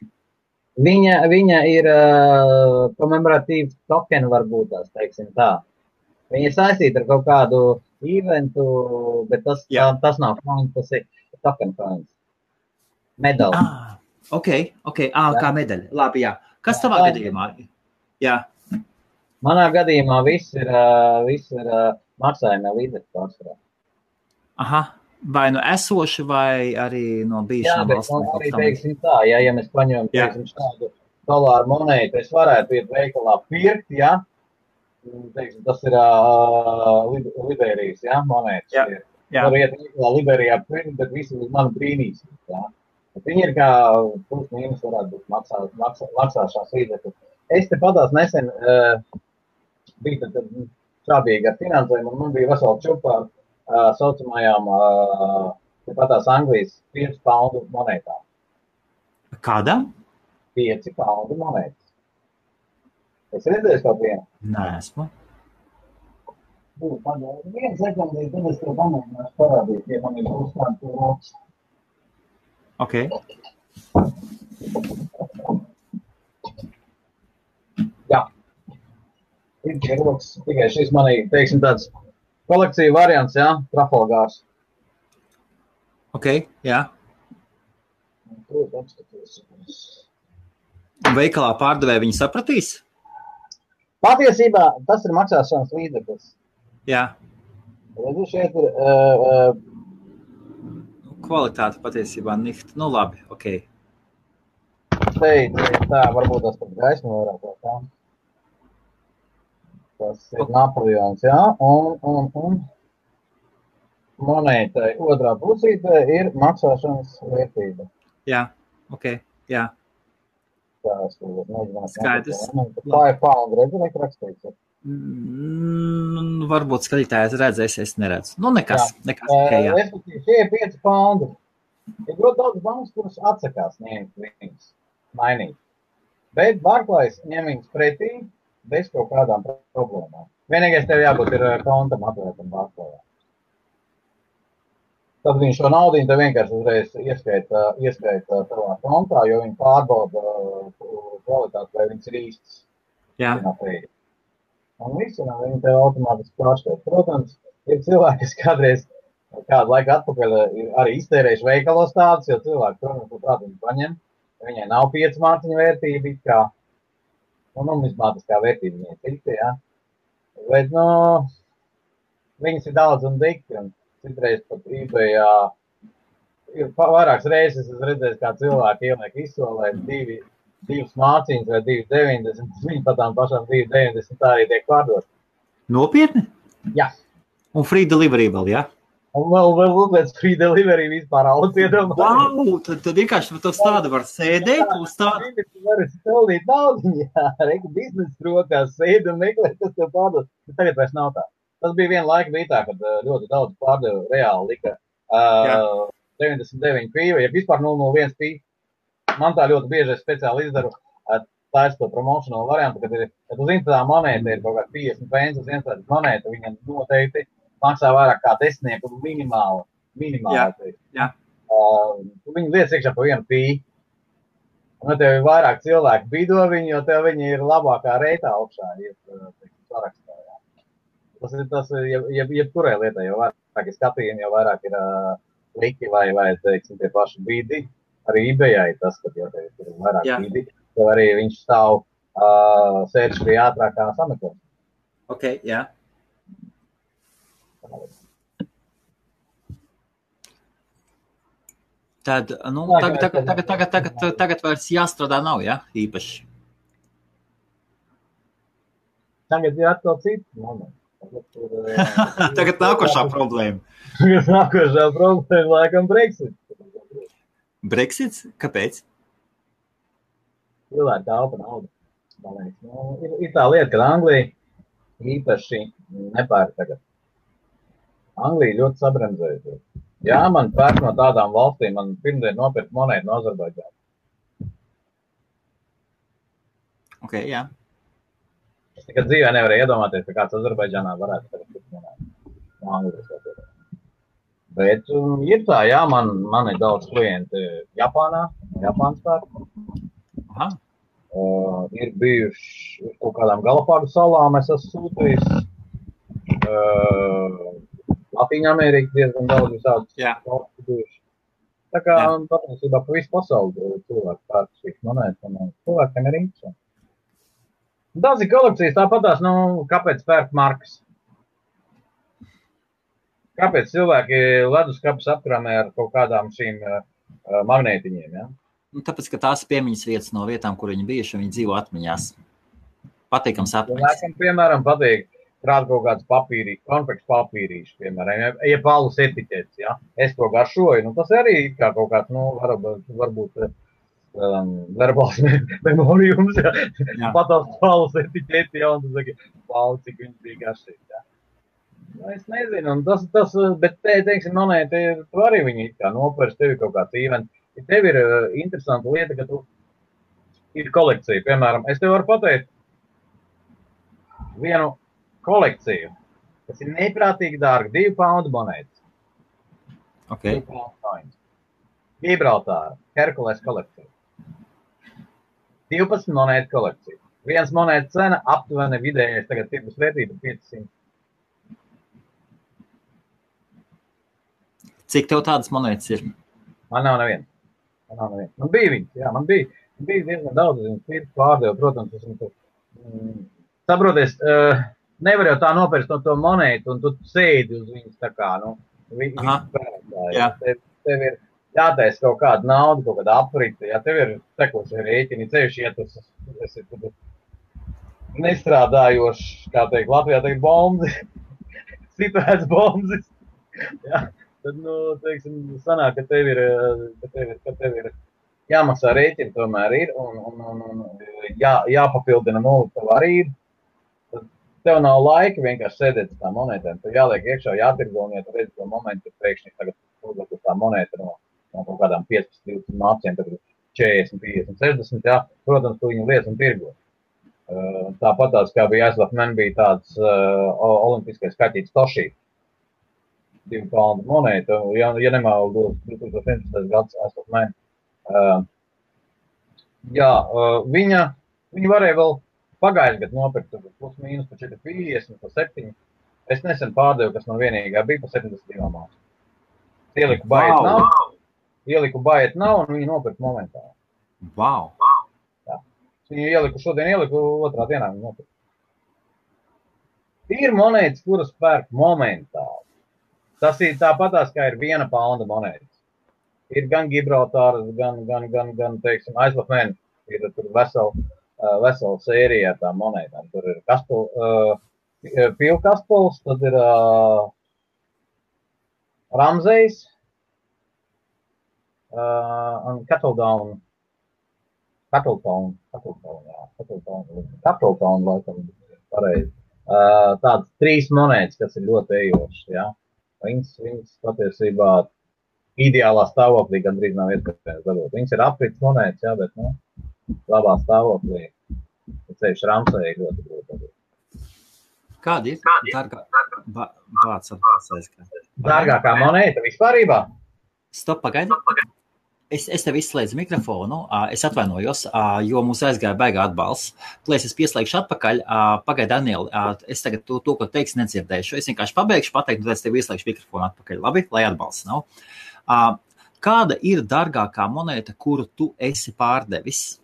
Viņa, viņa ir uh, komemoratīvs token, varbūt tās, teiksim tā. Viņa ir saistīta ar kaut kādu eventu, bet tas, Jā. tas nav coins, tas ir token coins. Medaļa. Ah, ok, ok, ah, kā medaļa. Labi, jā. Kas tavā Jā. gadījumā? Jā, Manā gadījumā viss ir, uh, viss ir uh, maksājuma līdzekļu pārsvarā. aha. Vai no esoša, vai arī no Jā, valstīm? teiksim tā, ja, ja mēs paņemam, Jā. teiksim, šādu dolāru monētu, es varētu iet veikalā pirkt, ja, teiksim, tas ir uh, Lib Liberijas, ja, monētas. Jā. ir. Jā. Var iet veikalā Liberijā pirkt, bet visi uz mani brīnīs. Ja. Bet viņi ir kā plus mīnus varētu būt maksā, maksā, maksāšanas līdzekļi. Es te padās nesen uh, biju tad, tad strādīgi ar finansējumu, un man bija vesela čupa ar uh, saucamajām uh, patās Anglijas 5 poundu monētām. Kādam? 5 poundu monētas. Es redzēju kaut vienu. Nē, esmu. Vienu sekundi, tad es tev pamēģināšu parādīt, ja man ir uzstādi to rokas. Ok. Jā. Ir rokas, tikai šis manī, teiksim, tāds kolekcija variants, jā, Trafalgārs. Ok, jā. Veikalā pārdevēja viņi sapratīs? Patiesībā tas ir maksāšanas līdzeklis. Jā. Redzu, šeit ir uh, uh, Kvalitāte patiesībā nikt. Nu labi, ok. šeit ir tā, varbūt tas pat gaismu vēl tā. Tas ir Napoleons, jā, un, un, un monētai otrā pusītē ir maksāšanas vērtība. Jā, ok. Jā. Tur mēģināšu. Skaidrs. Tā ir pound, redzi, nek rakstīts. ir. Mm, varbūt skatītājs redzēs, es neredzu. Nu, nekas. nekas ok, jā. Respektīvi, šie ir 5 poundi. Ir ļoti daudz bankas, kuras atsakās ņemt viņus, mainīt. Bet Barklais ņem viņus pretī bez kaut kādām problēmām. Vienīgais tev jābūt ir eh, kontam atvērtam Barklajā. Tad viņš šo naudu vienkārši uzreiz ieskaita, ieskaita savā kontā, jo viņi pārbauda uh, kvalitāti, vai viņas ir īstas. Jā. Un viss, un viņi tev automātiski pārskata. Protams, ir cilvēki, kas kādreiz kādu laiku atpakaļ ir arī iztērējuši veikalos tādus, jo cilvēki, protams, labprāt viņi paņem. Viņai nav pieci mārciņu vērtība, it kā, nu, numizmātiskā vērtība viņai cita, jā. Bet, nu, viņas ir daudz un dikti, un citreiz pat eBayā ir vairākas reizes es redzēju, kā cilvēki ieliek izsolē divi, divas mācīņas vai 2,90. Viņi pat tām pašām 2,90 tā arī tiek pārdot. nopietni. Jā. Un free delivery vēl, jā. Un vēl, vēl uzliec free delivery vispār auto iedomājās. Wow, tad, tad vienkārši tu tādu var sēdēt uz tādu. Tu vari stildīt naudu, jā, reku biznesa rokās, sēdi un meklē, kas tev pārdod. Bet tagad vairs nav tā. Tas bija viena laika bija tā, kad uh, ļoti daudz pārdeva reāli lika uh, 99 pīva, ja vispār 001 pīva. Man tā ļoti bieži es speciāli izdaru uh, taisa to promocionālo variantu, kad, ir, kad uz internetā monēta ir kaut kāda 50 pence uz interneta monēta, viņa noteikti maksā vairāk kā desmitnieku minimāli. minimāli jā. Uh, tu viņu liec iekšā pa vienu pīvu. Un tev ir vairāk cilvēku bido viņu, jo tev viņi ir labākā reitā augšā. Iet, uh, teiksim, sarakstā, jā. Tas ir tas, jeb, jeb, jebkurai lietai, jo vairāk ir skatījumi, jo vairāk ir uh, liki vai, vai teiksim, tie paši bidi. Arī eBayā ir tas, ka jau tev ir vairāk Jā. bidi, tev arī viņš stāv uh, sēž pie ātrākā sameklējuma. Ok, jā. Tad, nu, tagad, tagad, tagad, tagad, tagad, tagad vairs jāstrādā nav, jā, īpaši. Tagad ir atkal cits moments. Tagad, Tagad nākošā problēma. Tagad nākošā problēma laikam Brexit. Brexits? Kāpēc? cilvēki taupa naudu. Nu, ir, ir tā lieta, ka Anglija īpaši nepērk tagad. Anglija ļoti sabremzējusies. Jā, man pērk no tādām valstīm, man pirmdien nopirkt monētu no Azerbaidžānas. Ok, jā. Es nekad dzīvē nevarēju iedomāties, ka kāds Azerbaidžānā varētu pirkt monētu no Anglijas. Bet um, ir tā, jā, man, man ir daudz klienti Japānā, Japānas pērk. Aha. Uh, ir bijuši uz kaut kādām Galapāgu salām, es esmu sūtījis. Uh, Latvijā Amerikā diezgan daudz visādi valstu bijuši. Tā kā Jā. patiesībā pa visu pasauli uh, cilvēki pērk šīs monētas, un uh, cilvēkiem ir interesanti. Daudz ir kolekcijas tāpatās, nu, kāpēc pērk markas? Kāpēc cilvēki leduskapis apkrāmē ar kaut kādām šīm uh, uh, magnētiņiem? Ja? Nu, tāpēc, ka tās piemiņas vietas no vietām, kur viņi bijuši, viņi dzīvo atmiņās. Patīkams atmiņas. Cilvēkam, piemēram, patīk krāt kaut kāds papīrīšs, konfekts papīrīšs, piemēram, ja, palus etiķets, ja, es to garšoju, nu tas arī kā kaut kāds, nu, varbūt, varbūt um, verbāls memorijums, ja, patās palus etiķeti, ja, un tu saki, palu, cik viņš bija garšīgs, ja. Nu, es nezinu, tas, tas, bet te, teiksim, monēta ir, tu arī viņu it kā nopērš, tev ir kaut kāds īvens, ja tev ir uh, interesanta lieta, ka tu ir kolekcija, piemēram, es tev varu pateikt, vienu kolekciju, Tas ir neprātīgi dārgi. Divu poundu monētas. Okay. Gibraltāra, Herkules kolekcija. 12 monētu kolekcija. Viens monētas cena aptuveni vidējais tagad tirgus vērtība 500. Cik tev tādas monētas ir? Man nav neviena. Man nav neviena. Man bija viņas, jā, man bija, bija diezgan daudz, viņas tirgus pārdevu, protams, esmu tur. Mm, saproties, uh, nevar jau tā nopērst no to monētu, un tu sēdi uz viņas tā kā, nu, viņi, viņi jā. Tev, tev ir jātaisa kaut kāda nauda, kaut kāda aprite, ja tev ir tekošie rēķini, ceļš, ja tas ir nestrādājošs, kā teikt, Latvijā teikt, bombas, situēts bombas. Ja, tad, nu, teiksim, sanāk, ka tev ir, ka tev ir, ka tev ir jāmaksā rēķini, tomēr ir, un, un, un, un jā, jāpapildina nulli tev arī ir. Tev nav laika vienkārši sēdēt uz tām monētām. Tev jāliek iekšā, jātirgo, un ja tu redzi to momentu, tad pēkšņi tagad uzliek uz tā monēta no, no kaut kādām 15, 20 māciem, tad 40, 50, 60, jā, protams, tu viņu lietas un tirgo. Tāpat tās, kā bija aizlāk, man bija tāds uh, olimpiskais kaķītis Tošī. Divu poundu monētu, ja, ja nemaldos, 2011. gads aizlāk man. Uh, jā, uh, viņa, viņa varēja vēl pagājušajā gadā nopirkt plus mīnus pa 4,50, pa 7. Es nesen pārdevu, kas man vienīgā bija pa 72 mācām. Ieliku baiet wow. nav, ieliku baiet nav, un viņi nopirka momentāli. Wow! Viņu ieliku šodien, ieliku otrā dienā. Ir monētas, kuras pērk momentāli. Tas ir tāpatās, kā ir viena pounda monēta. Ir gan Gibraltāras, gan, gan, gan, gan teiksim, aizlapmēni. Ir tur vesela, vesela sērija ar tām monētām. Tur ir kastul, uh, pilkastuls, tad ir uh, Ramzejs uh, un Kettledown. Kataltonu, Kataltonu, jā, Kataltonu, Kataltonu, laikam, pareizi. Uh, tāds trīs monētas, kas ir ļoti ejošas, jā. Viņas, viņas patiesībā ideālā stāvoklī gandrīz nav iespējams dabūt. Viņas ir aprits monētas, jā, bet, nu, labā stāvoklī. Ceļš Ramsēji ļoti grūti. Kāda ir dārgā, atbalstais? Dārgākā monēta vispārībā? Stop, pagaidi. Es, es tev izslēdzu mikrofonu, es atvainojos, jo mums aizgāja baigā atbalsts. Plēs es pieslēgšu atpakaļ. Pagaidi, Daniel, es tagad to, to ko teiks, nedzirdēšu. Es vienkārši pabeigšu pateikt, un tad es tev ieslēgšu mikrofonu atpakaļ. Labi, lai atbalsts nav. Kāda ir dārgākā monēta, kuru tu esi pārdevis?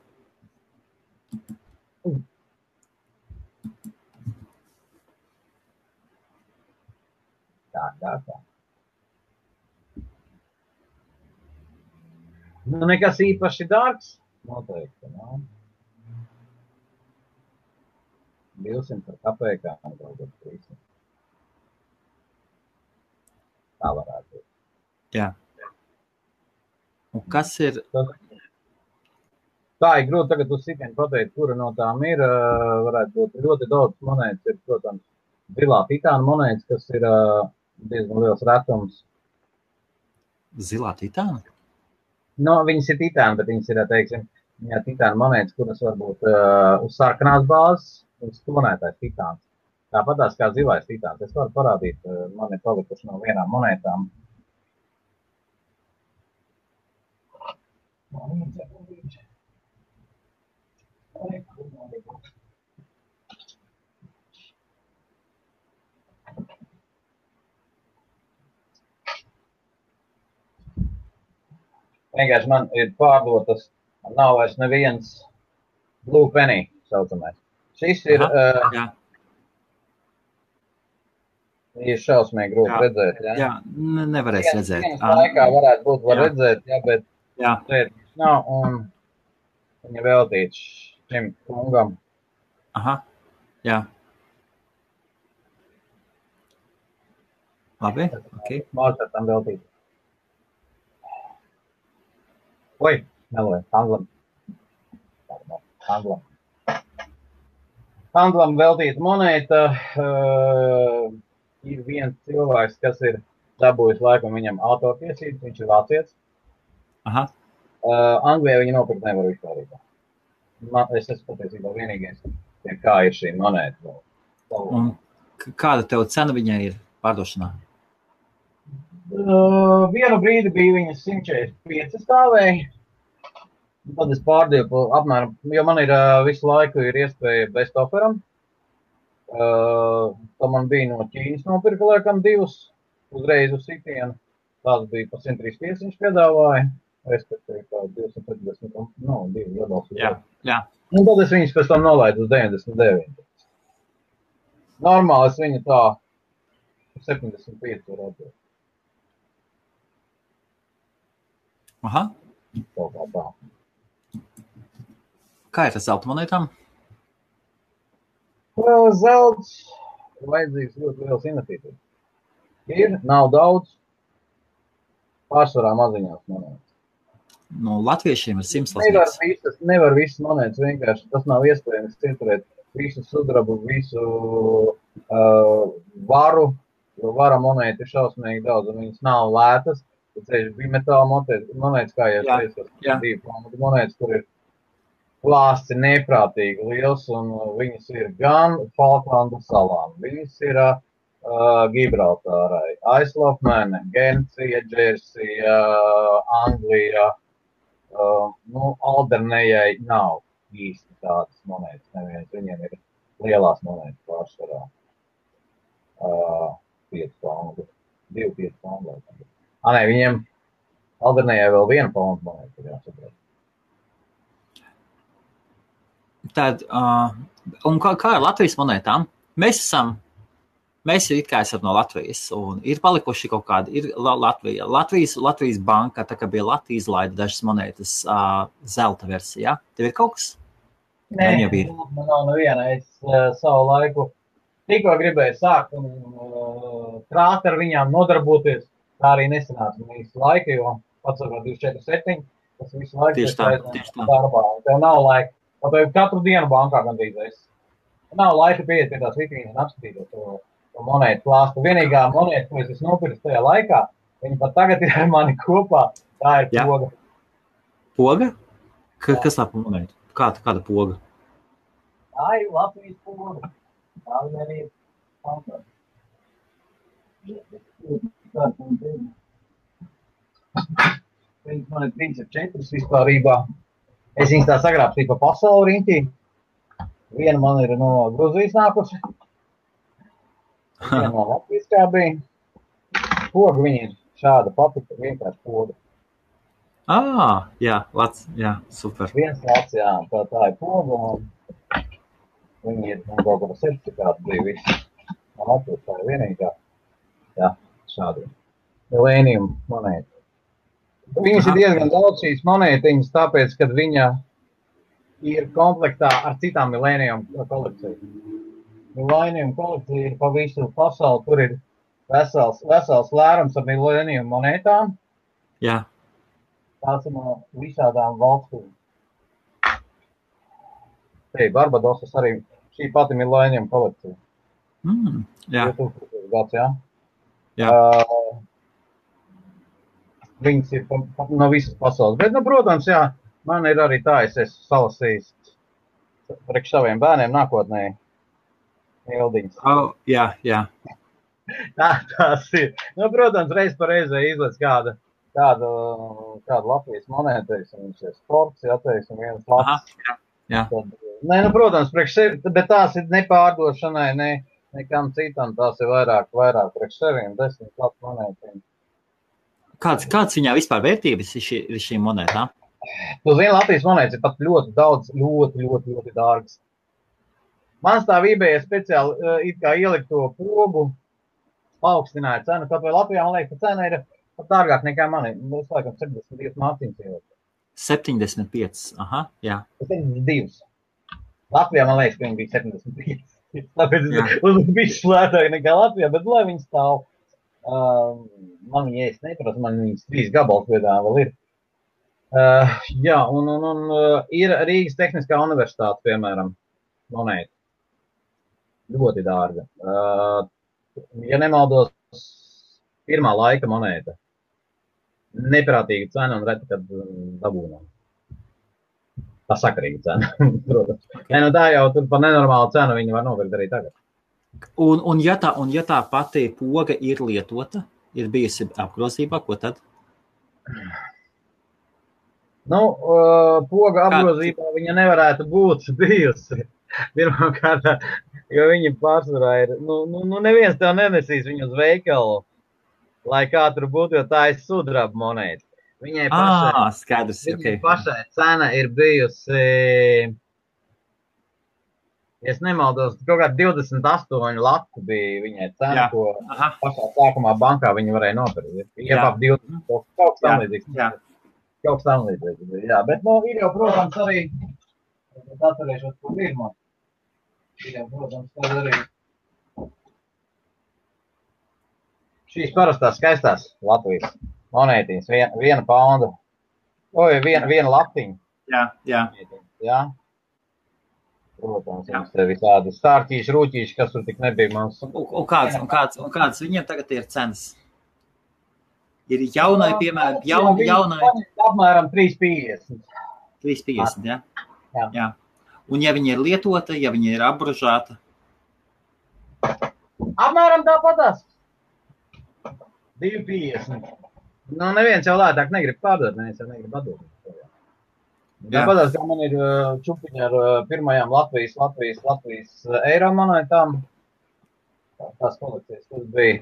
Dārgākā. Nu, nekas īpaši dārgs. Noteikti. No. 200 par kapekām, varbūt 300. Tā varētu būt. Jā. Un kas ir? Tā ir grūti tagad uz sitienu pateikt, kura no tām ir. Varētu būt ļoti daudz monētas. Ir, protams, zilā titāna monētas, kas ir diezgan liels retums. Zilā titāna? No, viņas ir titāna, bet viņas ir, teiksim, jā, titāna monētas, kuras varbūt uh, uz sarkanās bāzes, uz tonētais titāns. Tāpat tās kā zilais titāns. Es varu parādīt, man ir palikuši no vienām monētām. Man ir, man ir. Man ir, man ir. Vienkārši man ir pārdotas, nav vairs neviens blue penny saucamais. Šis ir, Aha, uh, ir šausmīgi grūti jā, redzēt. Jā, jā nevarēs Vien, redzēt. Vienas laikā varētu būt, var jā. redzēt, jā, bet jā. šeit nav, un viņa veltīts šim kungam. Aha, jā. Labi, ok. Mācētam veltīt. Oi, meloju, Handlam. Handlam. Handlam veltīta monēta. Uh, ir viens cilvēks, kas ir dabūjis laikam viņam autortiesības, viņš ir vācietis. Aha. Uh, Anglijā viņa nopirkt nevar vispār. Man, es esmu patiesībā vienīgais, kā ir šī monēta. Un, Kāda tev cena viņai ir pārdošanā? Uh, vienu brīdi bija viņas 145 stāvēja. Tad es pārdevu apmēram, jo man ir uh, visu laiku ir iespēja bez operam. Uh, tā man bija no Ķīnas nopirka laikam divas uzreiz uz sitienu. Tās bija pa 135 viņš piedāvāja. Respektīvi, kā 240, no, divi iebalsi. Jā, jā. Un tad es viņus pēc tam nolaidu uz 99. Normāli es viņu tā 75 varētu. Aha. Kaut kā tā. Kā ir ar zelta monētām? Zelts ir vajadzīgs ļoti liels investīcijas. Ir, nav daudz, pārsvarā maziņās monētas. Nu, latviešiem ir simts nevar visas, nevar visas monētas vienkārši, tas nav iespējams citurēt visu sudrabu, visu uh, varu, jo vara monēta ir šausmīgi daudz, un viņas nav lētas. Tas bija metāla monētas kā jau teicu, divi monētas, kur ir klāsts neprātīgi liels, un viņas ir gan Falklandu salām, viņas ir uh, Gibraltārai, Aislofmēne, Gencija, Džersija, Anglija, uh, nu, Aldernējai nav īsti tādas monētas, neviens, viņiem ir lielās monētas pārsvarā. Uh, 5 poundu, 2-5 poundu. Ah, nē, viņiem Aldernējai vēl viena poundu monēta ir jāsaprot. Tad, uh, un kā, kā ar Latvijas monētām? Mēs esam, mēs it kā esam no Latvijas, un ir palikuši kaut kādi, ir Latvija, Latvijas, Latvijas banka, tā kā bija Latvijas izlaida dažas monētas uh, zelta versijā. Tev ir kaut kas? Nē, jau ir. Man nav neviena, es uh, savu laiku tikko gribēju sākt un uh, krāt ar viņām nodarboties. Tā arī nesanāca man īsti laika, jo pats ar 24, 7, tas visu laiku tieši tā. darbā. Tev nav laika jau katru dienu bankā gandrīz es. Nav laika pieiet pie tās vitrīnas un apskatīties to monētu klāstu. Vienīgā monēta, ko es esmu nopircis tajā laikā, viņa pat tagad ir ar mani kopā. Tā ir Jā. poga. Poga? Ka, kas tā pa monētu? Kāda, kāda poga? Tā ir Latvijas poga. Tā arī ir pankā. Viņas man ir 34 vispārībā. Es viņus tā sagrābstīju pa pasauli riņķī. Viena man ir no Gruzijas nākusi. Viena no Latvijas kā bija. Poga viņa ir šāda papita, vienkārši poga. Ah, jā, lats, jā, super. Viens lats, jā, tā, tā ir poga. Un viņi ir, man kaut kāda certifikāta bija visi. Man Latvijas tā ir vienīgā. Jā, šādi. Lēnījuma monēta. Viņas ir diezgan daudz šīs monētiņas, tāpēc, ka viņa ir komplektā ar citām milēnijām kolekcijām. Milēnijām kolekcija pa visu pasauli, tur ir vesels, vesels lērums ar milēnijām monētām. Jā. Tās ir no visādām valstīm. Te Barbadosas arī šī pati milēnijām kolekcija. Mm, jā. 2000 gads, jā. Jā. Uh, Viņas ir pa, pa, no visas pasaules. Bet, nu, protams, jā, man ir arī tā, es esmu salasījis priekš saviem bērniem nākotnē ildiņas. Oh, jā, jā. tā, tās ir. Nu, protams, reiz par reizē izlaiž kāda, kādu, kādu Latvijas monētu, viņš ir sports, jā, teiksim, viens labs. Jā, jā. Tad, nē, nu, protams, priekš sevi, bet tās ir nepārdošanai, ne, nekam citam, tās ir vairāk, vairāk priekš seviem, desmit labs monētiņas. Kāds, kāds viņā vispār vērtības ir, šī, ir šīm monētām? Tu zini, Latvijas monētas ir pat ļoti daudz, ļoti, ļoti, ļoti dārgas. Man stāvībā ir speciāli uh, it kā ielikt to pogu, paaugstināja cenu, kaut vai Latvijā, man liekas, ka cena ir pat dārgāk nekā man. Mums laikam 72 mārciņas ielikt. 75, aha, jā. 72. Latvijā, man liekas, ka viņi bija 75. Tāpēc uz bišķi lētāk nekā Latvijā, bet lai viņi stāv. Um, man viņa es neprasu, man viņas trīs gabals viedā vēl ir. Uh, jā, un, un, un uh, ir Rīgas Tehniskā universitāte, piemēram, monēta. Ļoti dārga. Uh, ja nemaldos, pirmā laika monēta. Neprātīga cena un reti, kad dabūnām. Tā sakarīga cena, protams. Nē, nu tā jau tur par nenormālu cenu viņi var nopirkt arī tagad. Un, un, ja tā, un ja tā pati poga ir lietota, ir bijusi apgrozībā, ko tad? Nu, uh, poga apgrozībā viņa nevarētu būt bijusi. Pirmkārt, jo viņi pārsvarā ir, nu, nu, nu neviens tev nenesīs viņu uz veikalu, lai kā tur būtu, jo tā ir sudraba monēta. Viņai pašai, ah, skaidrs, viņai okay. pašai cena ir bijusi es nemaldos, kaut kāda 28 lati bija viņai cena, Jā. ko Aha. pašā sākumā bankā viņi varēja nopirkt. Iepap 20, kaut kaut kas tam Jā, jā. Kaut kas tam līdzīgs. bija, Jā, bet, nu, ir jau, protams, arī, atcerēšos, kur ir Ir jau, protams, tad arī šīs parastās skaistās Latvijas monētiņas, viena, viena paunda, oi, viena, viena latiņa. Jā, jā. Jā. Protams, Jā. mums te visādi stārķīši, rūķīši, kas tur tik nebija mums. Un, un, kāds, un, kāds, un kāds viņiem tagad ir cenas? Ir jaunai, piemēram, jaun, jaunai Apmēram 3,50. 350, jā? Jā. jā. Un ja viņa ir lietota, ja viņa ir apbružāta, Apmēram tāpatās. 2,50. Nu, neviens jau lētāk negrib pārdot, neviens jau negrib atdot. Jā. Tāpatās, kā man ir čupiņi ar pirmajām Latvijas, Latvijas, Latvijas eiro monētām. Tā- Tās kolekcijas, tas bija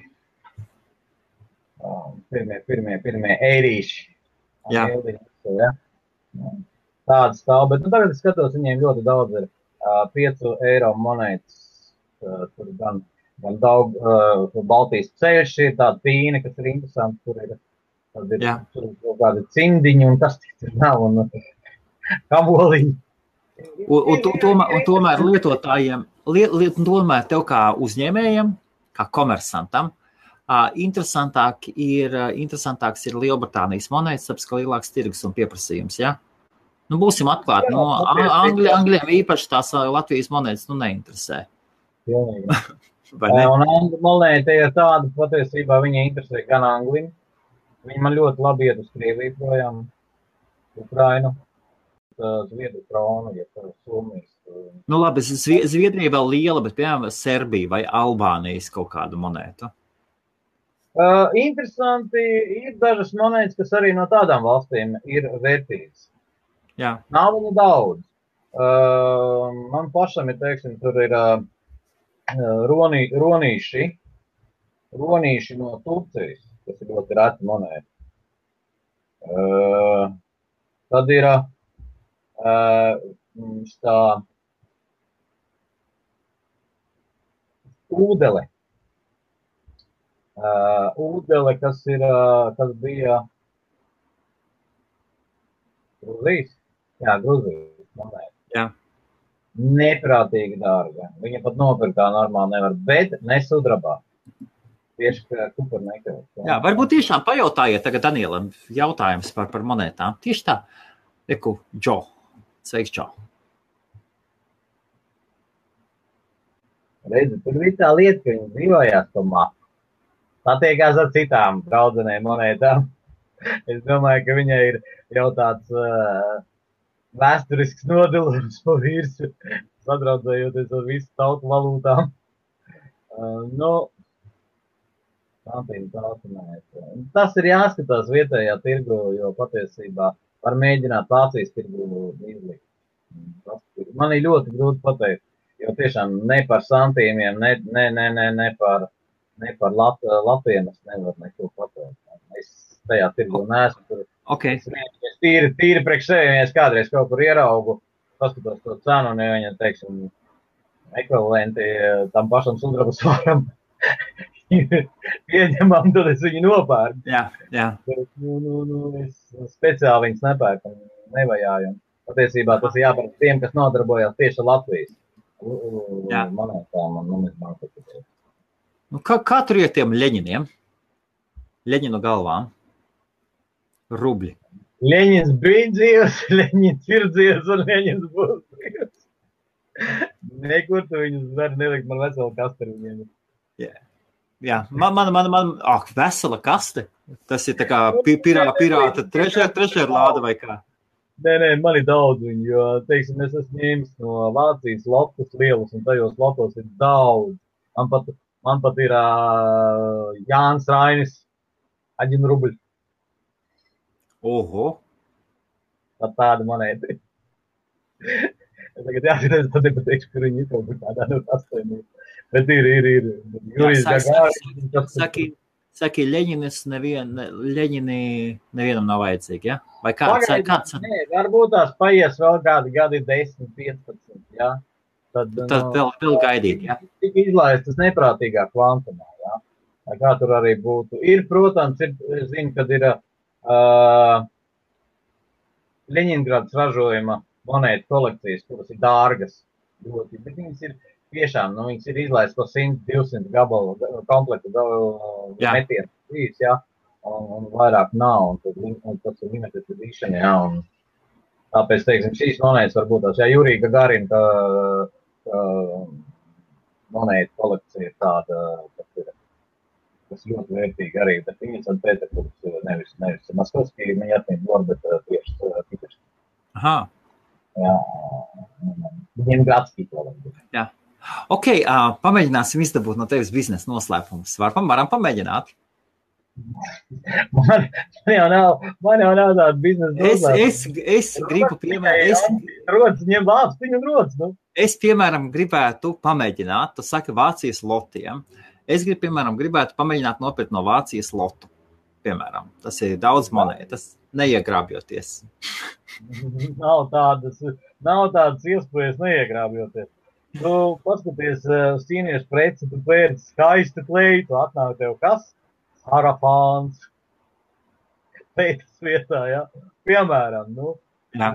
pirmie, pirmie, pirmie eirīši. Jā. Eirīši, Ja? Tādas stāv, bet nu, tagad es skatos, viņiem ļoti daudz ir uh, 5 eiro monētas. Uh, tur gan, gan daudz, uh, Baltijas ceļš ir tāda pīna, kas ir interesanti. Tur ir, tad ir tur ir kaut kādi cimdiņi un kas tur nav. Un, uh, Kaboliņi. un, un, to- tomēr, un tomēr lietotājiem, liet, liet, tomēr tev kā uzņēmējam, kā komersantam, uh, interesantāk ir, uh, interesantāks ir Lielbritānijas monētas, tāpēc, ka lielāks tirgus un pieprasījums. Ja? Nu, būsim atklāti. No Angli, Angļiem īpaši tās Latvijas monētas nu, neinteresē. Pilnīgi. Vai ne? Un angļu monēta ir tāda, patiesībā viņa interesē gan anglim. Viņa man ļoti labi iet uz Krieviju projām, Ukrainu, Zviedru tronu, ja tā Somijas. Nu, labi, Zvi- Zviedrija vēl liela, bet, piemēram, Serbija vai Albānijas kaut kādu monētu. Uh, interesanti ir dažas monētas, kas arī no tādām valstīm ir vērtīgas. Jā, Nav viņa daudz. Uh, man pašam ir, teiksim, tur ir uh, ronī, ronīši, ronīši no Turcijas, kas ir ļoti reta monēta. Uh, tad ir uh, tā ūdele. Uh, ūdele, kas ir, uh, kas bija Grūzijas. Jā, monēta. Jā. Neprātīgi dārga. Viņa pat nopirkt tā normāli nevar, bet nesudrabā. Tieši kā kupernekā. Jā, varbūt tiešām pajautājiet tagad Danielam jautājums par, par monētām. Tieši tā. Eku, Džo. Sveiks, Džo. Redzi, tur bija tā lieta, ka viņi dzīvojās to mapu. Satiekās ar citām draudzenēm monētām. Es domāju, ka viņai ir jau tāds uh, vēsturisks nodalījums pa virsmu, sadraudzējoties ar visu tautu valūtām. Uh, nu. Tas ir jāskatās vietējā tirgu, jo patiesībā var mēģināt Vācijas tirgu izlikt. Man ir ļoti grūti pateikt, jo tiešām ne par santīmiem, ne, ne, ne, ne, ne par, ne par Lat, Latviju es nevaru neko pateikt. Es tajā tirgu neesmu. Tur Ok, es tīri, tīri priekš sevi, ja es kādreiz kaut kur ieraugu, paskatos to cenu, un viņa, teiksim, ekvivalenti eh, tam pašam sudraba svaram pieņemam, tad es viņu nopērku. jā, jā. Bet, nu, nu, nu, es speciāli viņus nepērku nevajāju. Patiesībā tas ir jāpērk tiem, kas nodarbojas tieši Latvijas monētām un numizmātiku. Nu, kā, kā tur ir tiem leņķiem? Leņķinu galvām. Rubļi. Leņķis bija dzīves, Leņķis ir dzīves un Leņķis būs dzīves. Nekur tu viņus var nelikt, man veselu kastu ar viņiem. Jā, man, man, man, man ak, vesela kaste. Tas ir tā kā pi- pirā, pirāta trešā, trešā lāde vai kā. Nē, nē, man ir daudz viņu, jo, teiksim, es esmu ņēmis no Vācijas lotus lielus, un tajos lotos ir daudz. Man pat, man pat ir uh, Jānis Rainis, Aģina Rubļs. Oho! Tā tāda monēta. Es tagad jāatcerās, tad nepateikšu, kur viņi ir kaut kādā no astoņiem. Bet ir, ir, ir. Jurijs Gagāris. Saki, saki, Ļeņinis nevien, ne, Ļeņini nevienam nav vajadzīgi, ja? Vai kāds? Pagaidi, kāds? Nē, varbūt tās paies vēl kādi gadi 10, 15, jā. Tad, Tad vēl, vēl gaidīt, ja? Tik izlaistas neprātīgā kvantumā. Lai kā tur arī būtu. Ir, protams, ir, zinu, kad ir Ļeņingrads ražojuma monētu kolekcijas, kuras ir dārgas ļoti, bet viņas ir tiešām, nu, viņas ir izlaistas pa 100, 200 gabalu komplektu metienu, trīs, jā, un, un vairāk nav, un, tad, un tas ir limited edition, jā, un tāpēc, teiksim, šīs monētas varbūt tās, jā, Jurīga Garina, monētu kolekcija ir tāda, kas ļoti vērtīga arī, bet viņas un Pēterburgs, nevis, nevis Maskovskī, viņa atmiņ var, bet uh, tieši uh, Piters. Aha. Jā, viņiem Gratskī to vajag. Ok, uh, pamēģināsim izdabūt no tevis biznesa noslēpumus. Varam, varam pamēģināt. Man, man jau nav, man jau nav tāda biznesa Es, es, es gribu, piemēram, Rodas, ņem vāpstiņu un rodas, nu. es, piemēram, gribētu pamēģināt, tu saki Vācijas lotiem. Es gribu, piemēram, gribētu pamēģināt nopirkt no Vācijas lotu. Piemēram, tas ir daudz monētas, neiegrābjoties. Nav tādas, nav tādas iespējas neiegrābjoties. Tu paskaties uh, uz ķīniešu preci, tu pērci skaistu kleitu, atnāk tev kas? Sarafāns. Pētas vietā, jā. Piemēram, nu, Jā.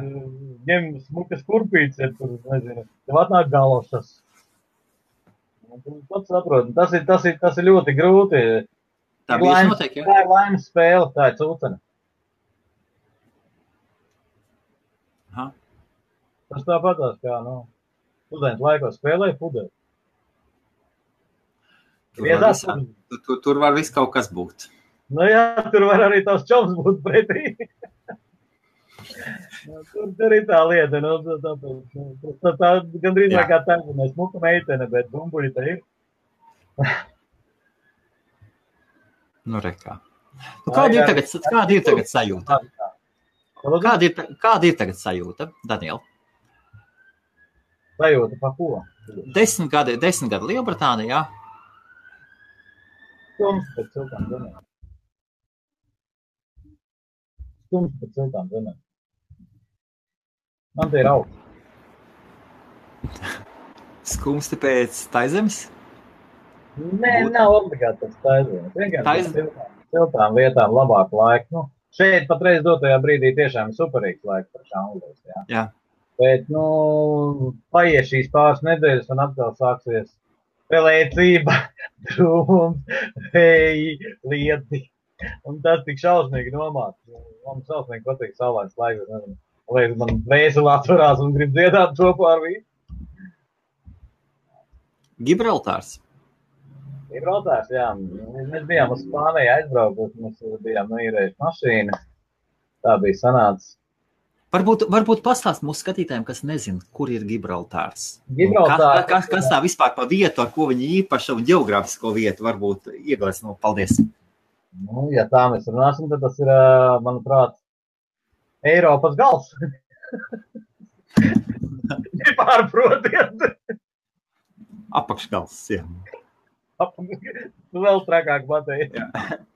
ņem smukas kurpītes, ja tur, nezinu, tev atnāk galošas. Pats saproti, tas ir, tas ir, tas ir ļoti grūti. Tā bija laimes- noteikti. Ja? Tā ir laimes spēle, tā ir cūcena. Aha. Tas tāpatās kā, nu, students laikos spēlēja pudeli. Tur var, visā, tur, tur var viss kaut kas būt. Nu jā, tur var arī tās čoms būt pretī. Tur, tur ir tā lieta, nu, tā, tāpēc, nu, tā, tā gandrīz Jā. kā tā, ka mēs muka meitene, bet bumbuļi te ir. Nu, re, kā. Nu, kāda, ir tagad, kāda ir tagad sajūta? Kāda ir, kāda ir tagad sajūta, Daniela? Sajūta pa ko? Desmit gadi, desmit gadi Lielbritānijā. Stums pēc siltām zemēm. Stums pēc siltām zemēm. Man te ir augsts. Skumsti pēc taizemes. Nē, nav obligāti tas taisnība. Vienkārši uz siltām, siltām vietām labāk laiku. Nu, šeit patreiz dotajā brīdī tiešām ir superīgs laiks par šānglos. Jā. Jā. Bet, nu, paiet šīs pāris nedēļas un atkal sāksies pelēcība, drūms, vēji, lieti. Un tas tik šausmīgi nomāc. Man šausmīgi patīk saulēns laiks. Liekas, man vēseli atverās un grib dziedāt kopā ar visu. Gibraltārs. Gibraltārs, jā. Mēs bijām uz Spāniju aizbraukuši, mēs bijām noīrējuši mašīnu. Tā bija sanācis. Varbūt, varbūt pastāst mūsu skatītājiem, kas nezina, kur ir Gibraltārs. Gibraltārs- Kas, kas, kas tā vispār par vietu, ar ko viņi īpaša un geogrāfisko vietu varbūt iegādās no paldies. Nu, ja tā mēs runāsim, tad tas ir, manuprāt, Eiropas gals. Nepārprotiet. Apakšgals. Jā. Tu vēl trakāk pateici.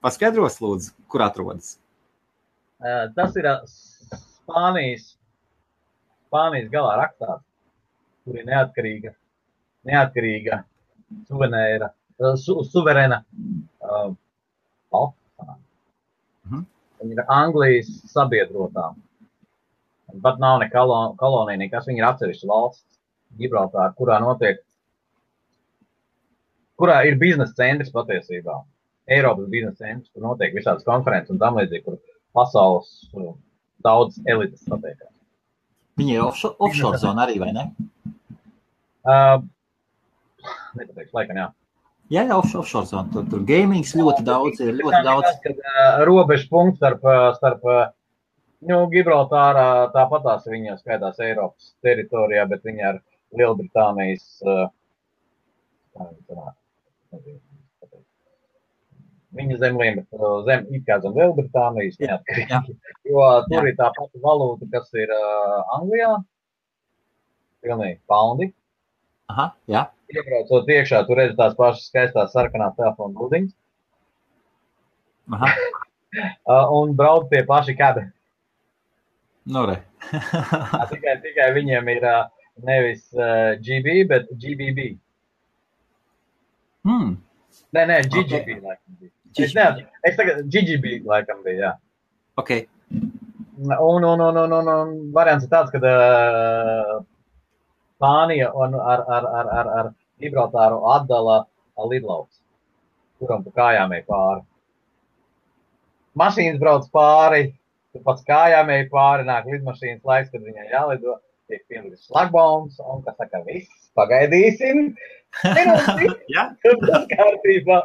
Paskaidros, lūdzu, kur atrodas. Tas ir Spānijas, Spānijas galā rakstāts, kur ir neatkarīga, neatkarīga, suverēna, su, suverēna uh, sanāk. Mhm. Viņa ir Anglijas sabiedrotā. Pat nav ne kalo- kolonija, nekas. Viņa ir atsevišķa valsts, Gibraltāra, kurā notiek, kurā ir biznesa centrs patiesībā. Eiropas biznesa centrs, kur notiek visādas konferences un tam līdzīgi, kur pasaules daudz elites satiekās. Viņa ir offshore, offshore zona arī, vai ne? Uh, nepateikšu, laikam, jā. Jā, jā, offshore, zona. Tur, tur gamings ļoti daudz, ir ļoti daudz. Tas, kad uh, robežu punkts starp, starp nu, Gibraltārā tāpatās viņa skaitās Eiropas teritorijā, bet viņa ar Lielbritānijas uh, viņa sanāk, nezinu. Viņa zem, zem it kā zem Lielbritānijas neatkarīgi. Jo tur Jā. ir tā pati valūta, kas ir uh, Anglijā. Pilnīgi paundi. Aha, jā. Iebraucot iekšā, tur redz tās pašas skaistās sarkanās telefonu būdiņas. Un brauc tie paši kādi. Nu, re. tikai, tikai viņiem ir nevis uh, GB, bet GBB. Hmm. Nē, nē, GGB. Okay. Laikam bija. Es, ne, es tagad GGB laikam bija, jā. Okay. Un, un, un, un, un, un variants ir tāds, ka uh, Spānija un ar, ar, ar, ar, ar Gibraltāru atdala lidlauks, kuram pa kājām ej pāri. Mašīnas brauc pāri, pats kājām ej pāri, nāk lidmašīnas laiks, kad viņai jālido, tiek pielikts šlagbaums, un kas saka, viss, pagaidīsim, minūti, tas kārtībā.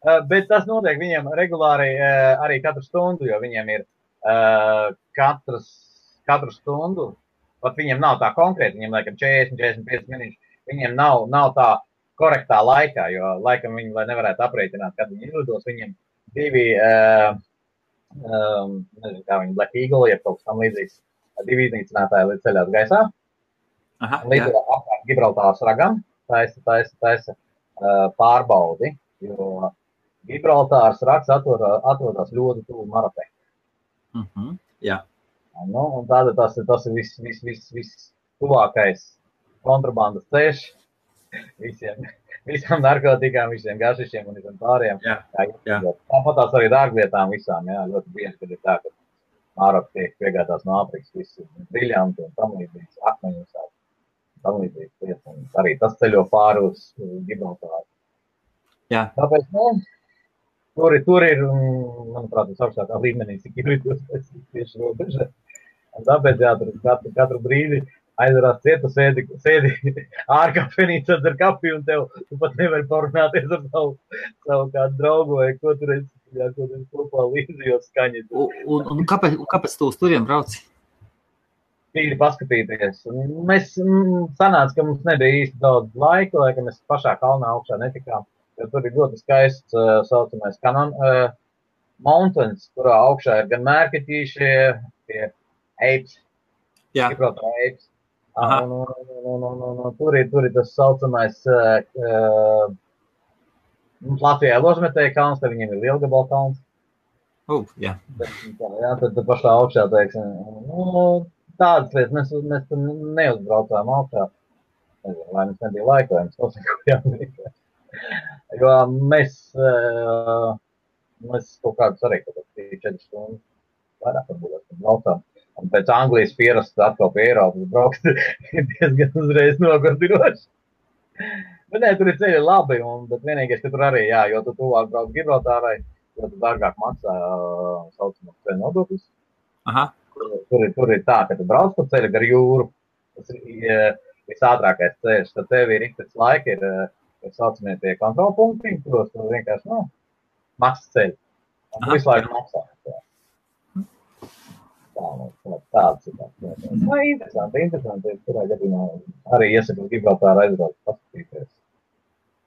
Uh, bet tas notiek viņiem regulāri uh, arī katru stundu, jo viņiem ir uh, katras, katru stundu. Pat viņiem nav tā konkrēti, viņiem laikam 40, 45 minūtes. Viņiem nav, nav tā korektā laikā, jo laikam viņi, lai nevarētu aprēķināt, kad viņi izlidos, viņiem divi, uh, um, nezinu, kā viņi Black Eagle, ja kaut kas tam līdzīgs, divi iznīcinātāji līdz ceļās gaisā. Aha, līdz apkārt Gibraltārs ragam, taisa, taisa, taisa uh, pārbaudi, jo Gibraltārs raksts atrodas, ļoti tuvu Marokai. Mm -hmm. Jā. Nu, tāda tas, tas ir viss, viss, viss, viss tuvākais kontrabandas ceļš visiem, visām narkotikām, visiem gašišiem un visiem pārējiem. Jā, jā, jā. Tāpat tās arī dārgvietām visām, jā, ļoti bieži, kad ir tā, ka Maroka tiek piegādās no Āfrikas, viss ir briljanti un tam līdzīgs, akmeņus, tam līdzīgs lietas. Arī tas ceļo pāri uz Gibraltāru. Jā. Tāpēc, nu, Tur, tur ir, manuprāt, tas augstākā līmenī, cik ir tieši robeža. Un tāpēc, jā, tur katru, katru brīdi aizvarās cietu, sēdi, sēdi ārkafenīcā ar kafiju, un tev, tu pat nevari parunāties ar savu, savu kādu draugu, vai ko tur esi, jā, ko tur kopā līdzījos skaņi. Un, un, un, kāpēc, un kāpēc tu uz turiem brauci? Tīri paskatīties. Mēs sanāca, ka mums nebija īsti daudz laika, lai mēs pašā kalnā augšā netikām jo tur ir ļoti skaists uh, saucamais kanon uh, mountains, kurā augšā ir gan mērķitīšie, tie apes, Gibraltar apes. Un, un, un, un, un, un, tur, ir, tur ir tas saucamais uh, Latvijā ložmetēja kalns, tad viņiem ir lielgabala kalns. Uh, jā. Tā, jā, tad, pašā augšā, teiksim, nu, tādas lietas mēs, mēs neuzbraucām augšā. Nezinu, vai mums nebija laika, vai mums nosakojām. Jo mēs, uh, mēs kaut kādus arī kaut kādā 4 stundas vairāk varbūt braucām. Un pēc Anglijas pierast atkal pie Eiropas braukt ir diezgan uzreiz nogurdinoši. Bet nē, tur ir ceļi labi, un, bet vienīgais, ka tur arī, jā, jo tu tuvāk brauc Gibraltārai, jo tu dārgāk maksā uh, saucamās ceļu nodokļus. Tur, tur, tur ir tā, ka tu brauc pa ceļu gar jūru, tas ir uh, visātrākais ceļš, tad tev ir ikpēc laika ir uh, tā saucamie tie kontrolpunkti, kuros tu vienkārši, nu, maksas ceļu. Un visu laiku maksā. Tā, nu, tāds ir tāds. Nu, interesanti, interesanti. Kurā gadījumā arī iesaku Gibraltāru aizbraukt, paskatīties.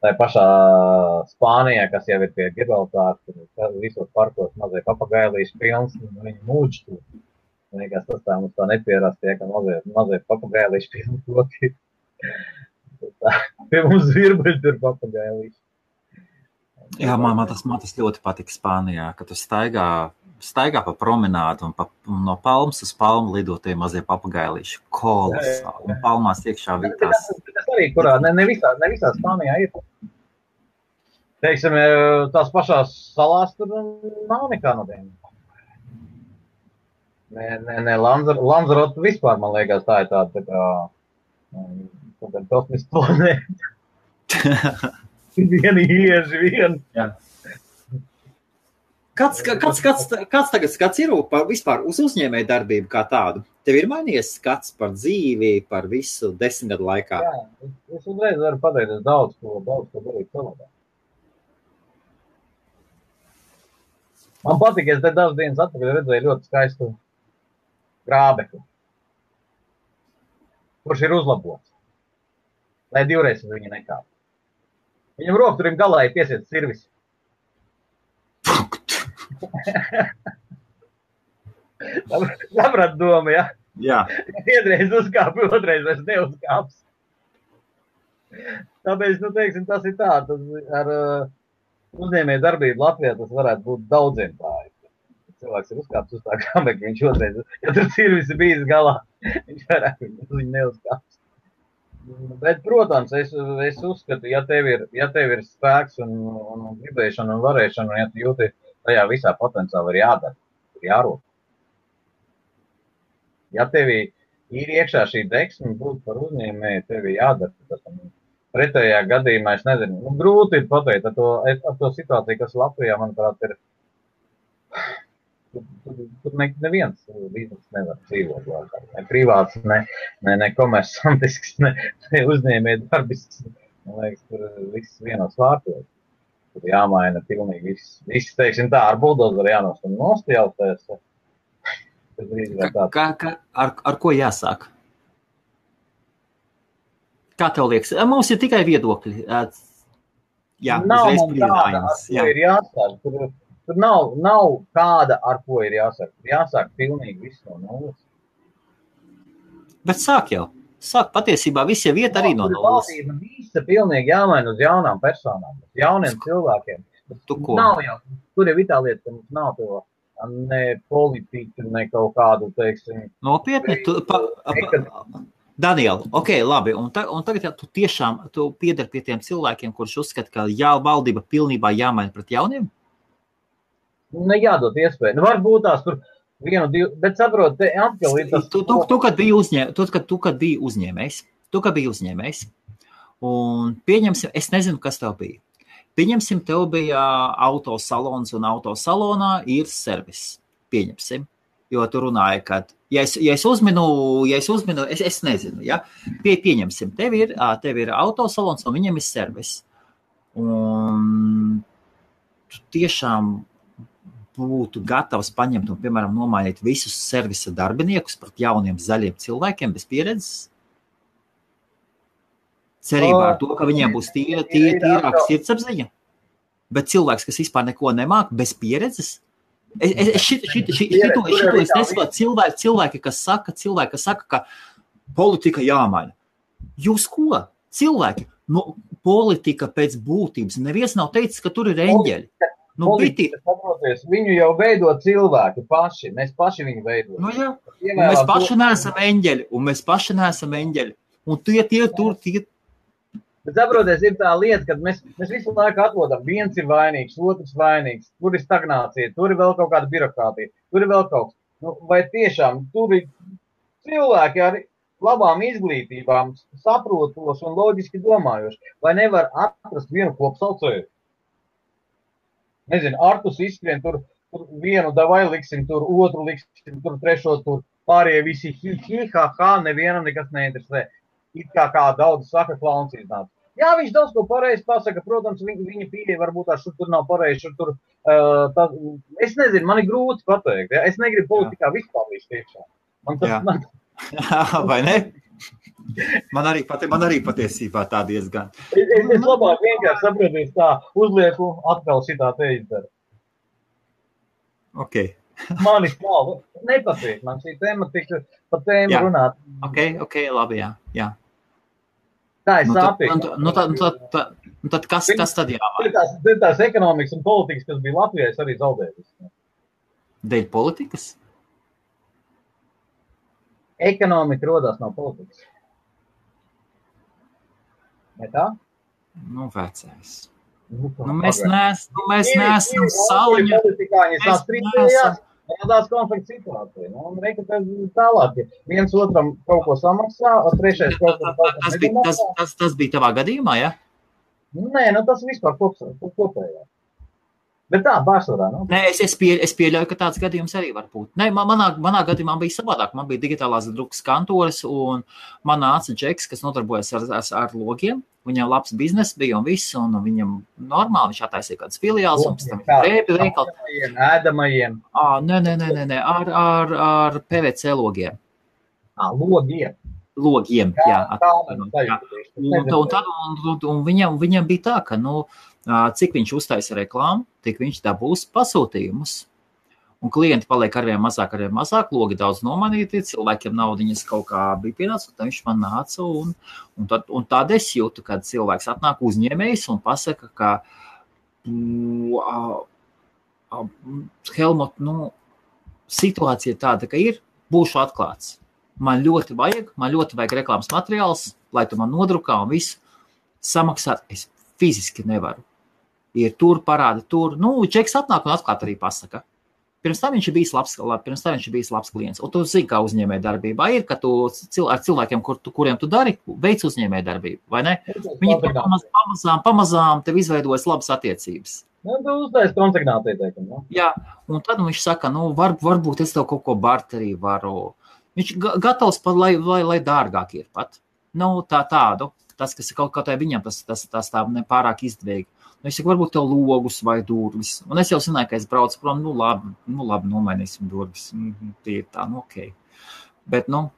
Tā pašā Spānijā, kas jau ir pie Gibraltāra, tur visos parkos mazie papagailīši pilns, un viņi mūģi tur. Vienīgās tas tā mums tā nepierast, tie, ka mazie, mazie papagailīši pilns loki. Pie mums zirbuļi tur papagailīši. Jā, man, man, tas, man tas ļoti patīk Spānijā, ka tu staigā, staigā pa promenādu un, pa, un no palmas uz palmu lido tie mazie papagailīši. Kolosāli. Un palmās iekšā vitās. Tas, tas arī, kurā ne, ne, visā, ne visā Spānijā ir. Teiksim, e, tās pašās salās tur nav nekā no tiem. Nē, nē, nē Lanzarote vispār, man liekas, tā ir tāda tā kā kaut kāda kosmiska planēta. Viena ieži, viena. Kāds, kāds, kāds, kāds tagad skats ir par vispār uz uzņēmēju darbību kā tādu? Tev ir mainījies skats par dzīvi, par visu desmit gadu laikā? Jā, es, es uzreiz varu pateikt, es daudz ko, daudz ko darīju savādāk. Man patīk, es te dažas dienas atpakaļ redzēju ļoti skaistu grābekli, kurš ir uzlabots lai divreiz uz viņu nekāp. Viņam rokturim galā ir piesiet sirvis. Saprat domu, ja? Jā. Vienreiz uzkāpa, otrreiz vairs neuzkāps. Tāpēc, nu, teiksim, tas ir tā, tas ar uh, uzņēmēju darbību Latvijā tas varētu būt daudziem tā. Cilvēks ir uzkāpis uz tā kameka, viņš otrais, ja tur sirvis ir bijis galā, viņš varētu viņu neuzkāpt. Bet, protams, es, es uzskatu, ja tev ir, ja tev ir spēks un, un, gribēšana un varēšana, un ja tu jūti tajā visā potenciāli ir jādara, ir jārūp. Ja tev ir iekšā šī deksme, būt par uzņēmēju, tev ir jādara. Tas, pretējā gadījumā es nezinu, nu, grūti pateikt ar to, ar to situāciju, kas Latvijā, manuprāt, ir Tur, tur, tur ne, neviens biznesa nevar dzīvot laukā. Ne privāts, ne, ne, ne komersantisks, ne, ne uzņēmēji darbisks. Man liekas, tur viss vienos vārtos. Tur jāmaina pilnīgi viss. Viss, teiksim tā, ar buldozeru jānostum nost jautājums. Kā, kā, ar, ar ko jāsāk? Kā tev liekas? Mums ir tikai viedokļi. Jā, nav tāda, ko ir jāsāk. Tur, Tur nav, nav kāda, ar ko ir jāsaka. Jāsāk pilnīgi viss no nulles. Bet sāk jau. Sāk patiesībā viss jau iet arī no nulles. Visa pilnīgi jāmaina uz jaunām personām, uz jauniem cilvēkiem. Tu ko? Nav jau, tur ir tā lieta, ka mums nav to ne politiku, ne kaut kādu, teiksim. Nopietni, tu, pa, pa, Daniela, ok, labi. Un, ta, un tagad ja tu tiešām tu pieder pie tiem cilvēkiem, kurš uzskata, ka jā, valdība pilnībā jāmaina pret jauniem? Nejādod iespēju. Nu, varbūt tās tur vienu, divu, bet saprot, te atkal ir tas. Tu, tu, tu, kad biji uzņēmējs, tu, kad, tu, kad biji uzņēmējs, tu, kad biji uzņēmējs, un pieņemsim, es nezinu, kas tev bija. Pieņemsim, tev bija autosalons, un autosalonā ir servis. Pieņemsim, jo tu runāji, ka, ja es, ja es uzminu, ja es uzminu, es, es nezinu, ja, Pie, pieņemsim, tev ir, tev ir autosalons, un viņam ir servis. Un tu tiešām būtu gatavs paņemt un, piemēram, nomainīt visus servisa darbiniekus pret jauniem zaļiem cilvēkiem bez pieredzes? Cerībā ar to, ka viņiem būs tīra, tīra, tīrāka sirdsapziņa, bet cilvēks, kas vispār neko nemāk, bez pieredzes. Es, es, es šito, šito, šito, šito, es nesaprotu. Cilvēki, cilvēki, kas saka, cilvēki, kas saka, ka politika jāmaina. Jūs ko? Cilvēki, no, politika pēc būtības. Neviens nav teicis, ka tur ir eņģeļi. Nu, biti... saproties, viņu jau veido cilvēki paši. Mēs paši viņu veidojam. Nu, jā. Mēs paši neesam eņģeļi, un mēs paši neesam eņģeļi. Un tie, tie tur, tie. Bet saproties, ir tā lieta, ka mēs, mēs visu laiku atrodam, viens ir vainīgs, otrs vainīgs, tur ir stagnācija, tur ir vēl kaut kāda birokrātija, tur ir vēl kaut kas. Nu, vai tiešām tur ir cilvēki ar labām izglītībām, saprotos un loģiski domājoši, vai nevar atrast vienu kopsaucēju? Nezinu, Artus izskrien tur, tur vienu davai liksim, tur otru liksim, tur trešo, tur pārējie visi hi, hi, ha, ha, nevienam nekas neinteresē. It kā kā daudz saka, klauns iznāca. Jā, viņš daudz ko pareizi pasaka. Protams, viņa, viņa pieeja varbūt tā šur tur nav pareizi. Šur tur, uh, tā, es nezinu, man ir grūti pateikt. Ja? Es negribu politikā vispār līdz tiešām. Man tas, man... Vai ne? Man arī, pati, man arī patiesībā tā diezgan. Es, es, es labāk vienkārši saprotu, tā uzlieku atkal šitā te izdara. Ok. man ir smalva. Nepatīk man šī tematika, pa tēmu jā. runāt. Ok, ok, labi, jā. jā. Tā ir nu, sāpīga. Nu, nu, tad, nu, tad, tad, nu, tad kas, kas tad jāvajag? Tās, tās ekonomikas un politikas, kas bija Latvijā, es arī zaudēju. Dēļ politikas? Ekonomika rodās no politikas. Ne tā? Nu, vecais. Nu, nu, mēs neesam, nu, mēs neesam saliņa. Tādās konflikta situācijā. Nu, un reika tālāk, ja viens otram kaut ko samaksā, trešais kaut ko samaksā. Tas, tas, tas, tas bija tavā gadījumā, ja? Nē, nu tas vispār kopējā. Bet tā, pārsvarā. Nu. Nē, es, es, pie, es pieļauju, ka tāds gadījums arī var būt. Nē, man, manā, manā gadījumā bija savādāk. Man bija digitālās drukas kantors, un man nāca džeks, kas nodarbojas ar, ar, ar logiem. Viņam labs bizness bija un viss, un viņam normāli viņš attaisīja kādas filiāls, un pēc tam drēbi veikali. Ēdamajiem. Ā, nē, nē, nē, nē, nē, ar, ar, ar PVC logiem. Ā, logiem. logiem. Jā, jā. Un, un, tad, un, un, un viņam, viņam bija tā, ka, nu, cik viņš uztaisa reklāmu, tik viņš dabūs pasūtījumus. Un klienti paliek arvien mazāk, arvien mazāk, logi daudz nomanīti, cilvēkiem naudiņas kaut kā bija pienācis, tad viņš man nāca, un, un, tad, un tad es jūtu, kad cilvēks atnāk uzņēmējs un pasaka, ka, Helmut, nu, situācija tāda, ka ir, būšu atklāts man ļoti vajag, man ļoti vajag reklāmas materiāls, lai tu man nodrukā un visu samaksāt. Es fiziski nevaru. Ir tur, parāda tur. Nu, Džeks atnāk un atklāt arī pasaka. Pirms tam viņš bijis labs, pirms tam viņš bijis labs klients. Un tu zini, kā uzņēmē darbībā ir, ka tu cil, ar cilvēkiem, kur tu, kuriem tu dari, veic uzņēmē darbību, vai ne? Viņi pamaz, pamazām, pamazām tev izveidojas labas attiecības. Nu, uztais konsekventāti ieteikumu. Nu. Jā, un tad viņš saka, nu, var, varbūt es tev kaut ko barterī varu Viņš gatavs pat, lai, lai, lai dārgāk ir pat. Nu, tā tādu, tas, kas ir kaut kā tā viņam, tas, tas, tas tā nepārāk izdevīgi. Nu, es saku, varbūt tev logus vai durvis. Un es jau zināju, ka es braucu prom, nu labi, nu labi, nomainīsim durvis. Mhm, tie ir tā, nu ok. Bet, nu,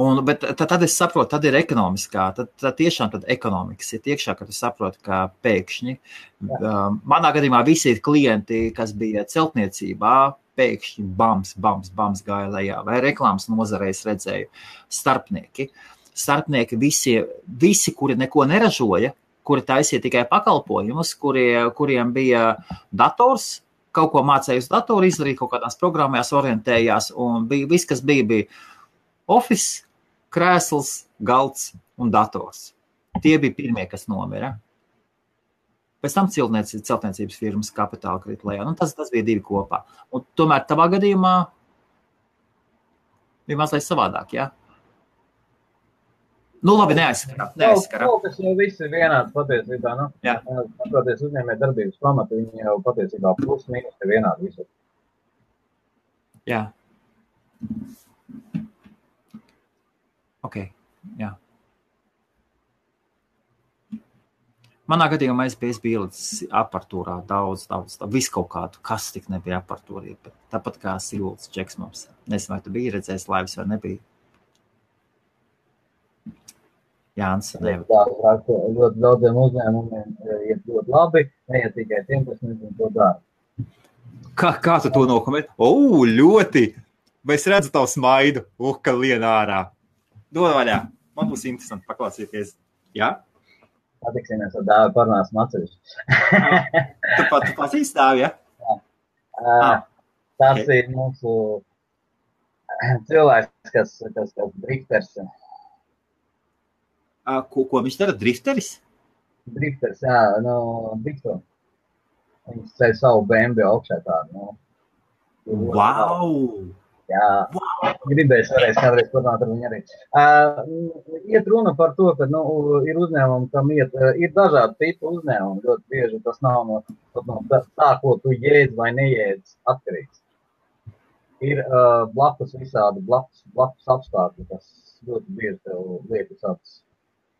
Un, bet tad, tad es saprotu, tad ir ekonomiskā, tad, tad tiešām tad ekonomikas ir iekšā, kad tu saproti, ka pēkšņi, um, manā gadījumā visi ir klienti, kas bija celtniecībā, pēkšņi bams, bams, bams gāja lejā, vai reklāmas nozarēs redzēju starpnieki. Starpnieki visi, visi, kuri neko neražoja, kuri taisīja tikai pakalpojumus, kuri, kuriem bija dators, kaut ko mācīja uz datoru izdarīt, kaut kādās programmās orientējās, un bija viss, kas bija, bija office, krēsls, galds un dators. Tie bija pirmie, kas nomira. Pēc tam celtniecības firmas kapitāla krita lejā. Nu, tas, tas bija divi kopā. Un tomēr tavā gadījumā bija mazliet savādāk. Ja? Nu, labi, neaizskarām. neaizskarām. Tas jau viss ir vienāds patiesībā. Nu, Patoties uzņēmē darbības pamatu, viņi jau patiesībā plus mīnus ir vienādi visur. Jā. Ok, jā. Manā gadījumā es biju, ielicis aparatūrā daudz, daudz, daudz visu kaut kādu, kas tik nebija aparatūrā. Tāpat kā Silvijas Čeks mums. Nezinu, vai tu biji redzējis laivas vai nebija. Jānis. Ļoti daudziem uzņēmumiem ir ļoti labi, neiet tikai tiem, kas nezinu, ko dara. Kā, kā tu to nokomentē? O, ļoti! Vai es redzu tavu smaidu? Uh, ka lien ārā. Dod vaļā. Man būs interesanti paklausīties. Jā? Ja? Patiksimies ar dāvu parunāsim atsevišķi. tu pat tu pazīsti dāvu, ja? Jā. Uh, ah, tas okay. ir mūsu cilvēks, kas, kas, kas drifters. Uh, ko, ko viņš dara? Drifteris? Drifters, jā, no drifto. Viņš ceļ savu BMW augšā tādu, nu. Wow! Jā, gribēju vēlreiz kādreiz parunāt ar viņu arī. Uh, iet runa par to, ka nu, ir uzņēmumi, kam iet, uh, ir dažādi tipi uzņēmumi. Ļoti bieži tas nav no, no tā, ko tu jēdz vai nejēdz atkarīgs. Ir uh, blakus visādi blakus, blakus apstākļi, kas ļoti bieži tev liek uz tādas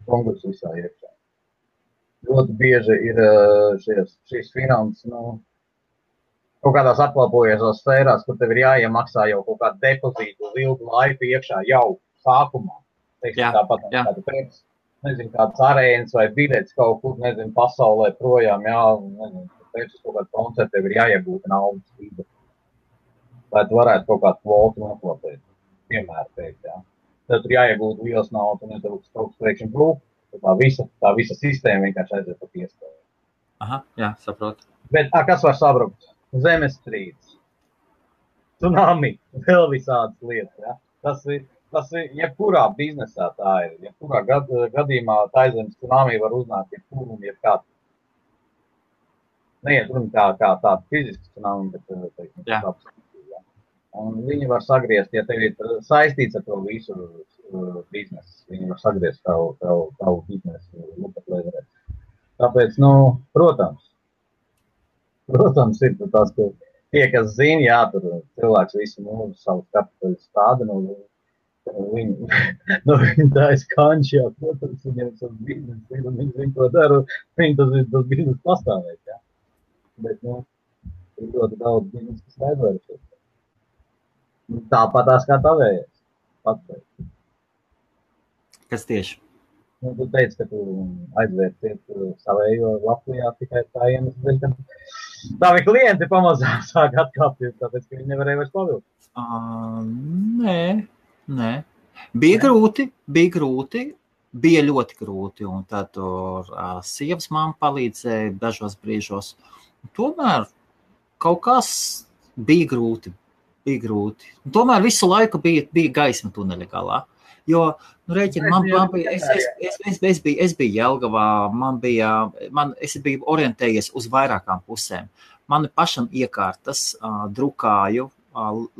konkursu visā iekšā. Ļoti bieži ir uh, šies, šīs finanses, nu, kaut kādās apkalpojošās sfērās, kur tev ir jāiemaksā jau kaut kāda depozīta uz ilgu laiku iekšā jau sākumā. Teiksim, jā, tāpat jā. kāda pēc, nezinu, kāds arēnas vai biļets kaut kur, nezinu, pasaulē projām, jā, nezinu, pēc kaut kāda koncerta tev ir jāiegūta naudas līdzi. Lai tu varētu kaut kādu kvotu noklāpēt, piemēram, teikt, jā. Tev tur jāiegūta liels naudas, un ja tev kaut kas priekšņi brūk, tā visa, tā visa sistēma vienkārši aiziet pa piestāju. Aha, jā, saprotu. Bet, a, kas var sabrukt? zemestrīces, tsunami, vēl visādas lietas. Ja? Tas ir, tas ir jebkurā biznesā tā ir. Jebkurā gad, gadījumā tā zemes tsunami var uznākt jebkuru un jebkādu. Neiet runa kā, kā tāda fiziska tsunami, bet eh, teiksim, tāds. Ja? Un viņi var sagriezt, ja tev ir saistīts ar to visu uh, biznesu. Viņi var sagriezt tavu, tavu, tavu biznesu lupatlēderē. Tāpēc, nu, protams, Protams, ir tas, ka tie, kas zina, jā, tur cilvēks visu mūžu savu kapitālu stāda. Nu, Viņi, nu, viņi tā ir skanči, jā, protams, viņiem tas biznesa ir, un viņi zina, ko dara, viņi tas tas biznesa pastāvēt, jā. Bet, nu, ir ļoti daudz biznesa, kas nevar šeit. Tāpat tās kā tavējais. Pateikt. Kas tieši? Nu, tu teici, ka tu aizvērties savējo Latvijā tikai tā iemesla, ka tavi klienti pamazām sāk atkāpties, tāpēc, ka viņi nevarēja vairs pavilkt. Uh, nē, nē. Bija nē. grūti, bija grūti, bija ļoti grūti, un tad tur uh, sievas mamma palīdzēja dažos brīžos. Tomēr kaut kas bija grūti, bija grūti. Un tomēr visu laiku bija, bija gaisma tuneļa galā. Jo, nu, rēķini, man, man bija, es, es, es, es, es, biju, es biju Jelgavā, man bija, man, es biju orientējies uz vairākām pusēm. Man pašam iekārtas, uh, drukāju,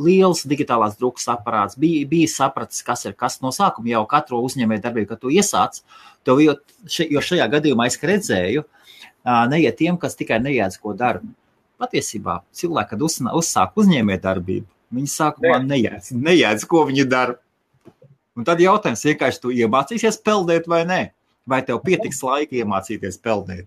liels digitālās drukas aparāts, bija, bija sapratis, kas ir kas no sākuma jau katru uzņēmē darbību, kad tu iesāc, to, jo, še, jo šajā gadījumā es redzēju, neiet tiem, kas tikai neiedz, ko dara. Patiesībā cilvēki, kad uz, uzsāk uzņēmē darbību, viņi sākumā neiedz, neiedz, ko viņi dara. Un tad jautājums vienkārši, tu iemācīsies peldēt vai nē? Vai tev pietiks laika iemācīties peldēt?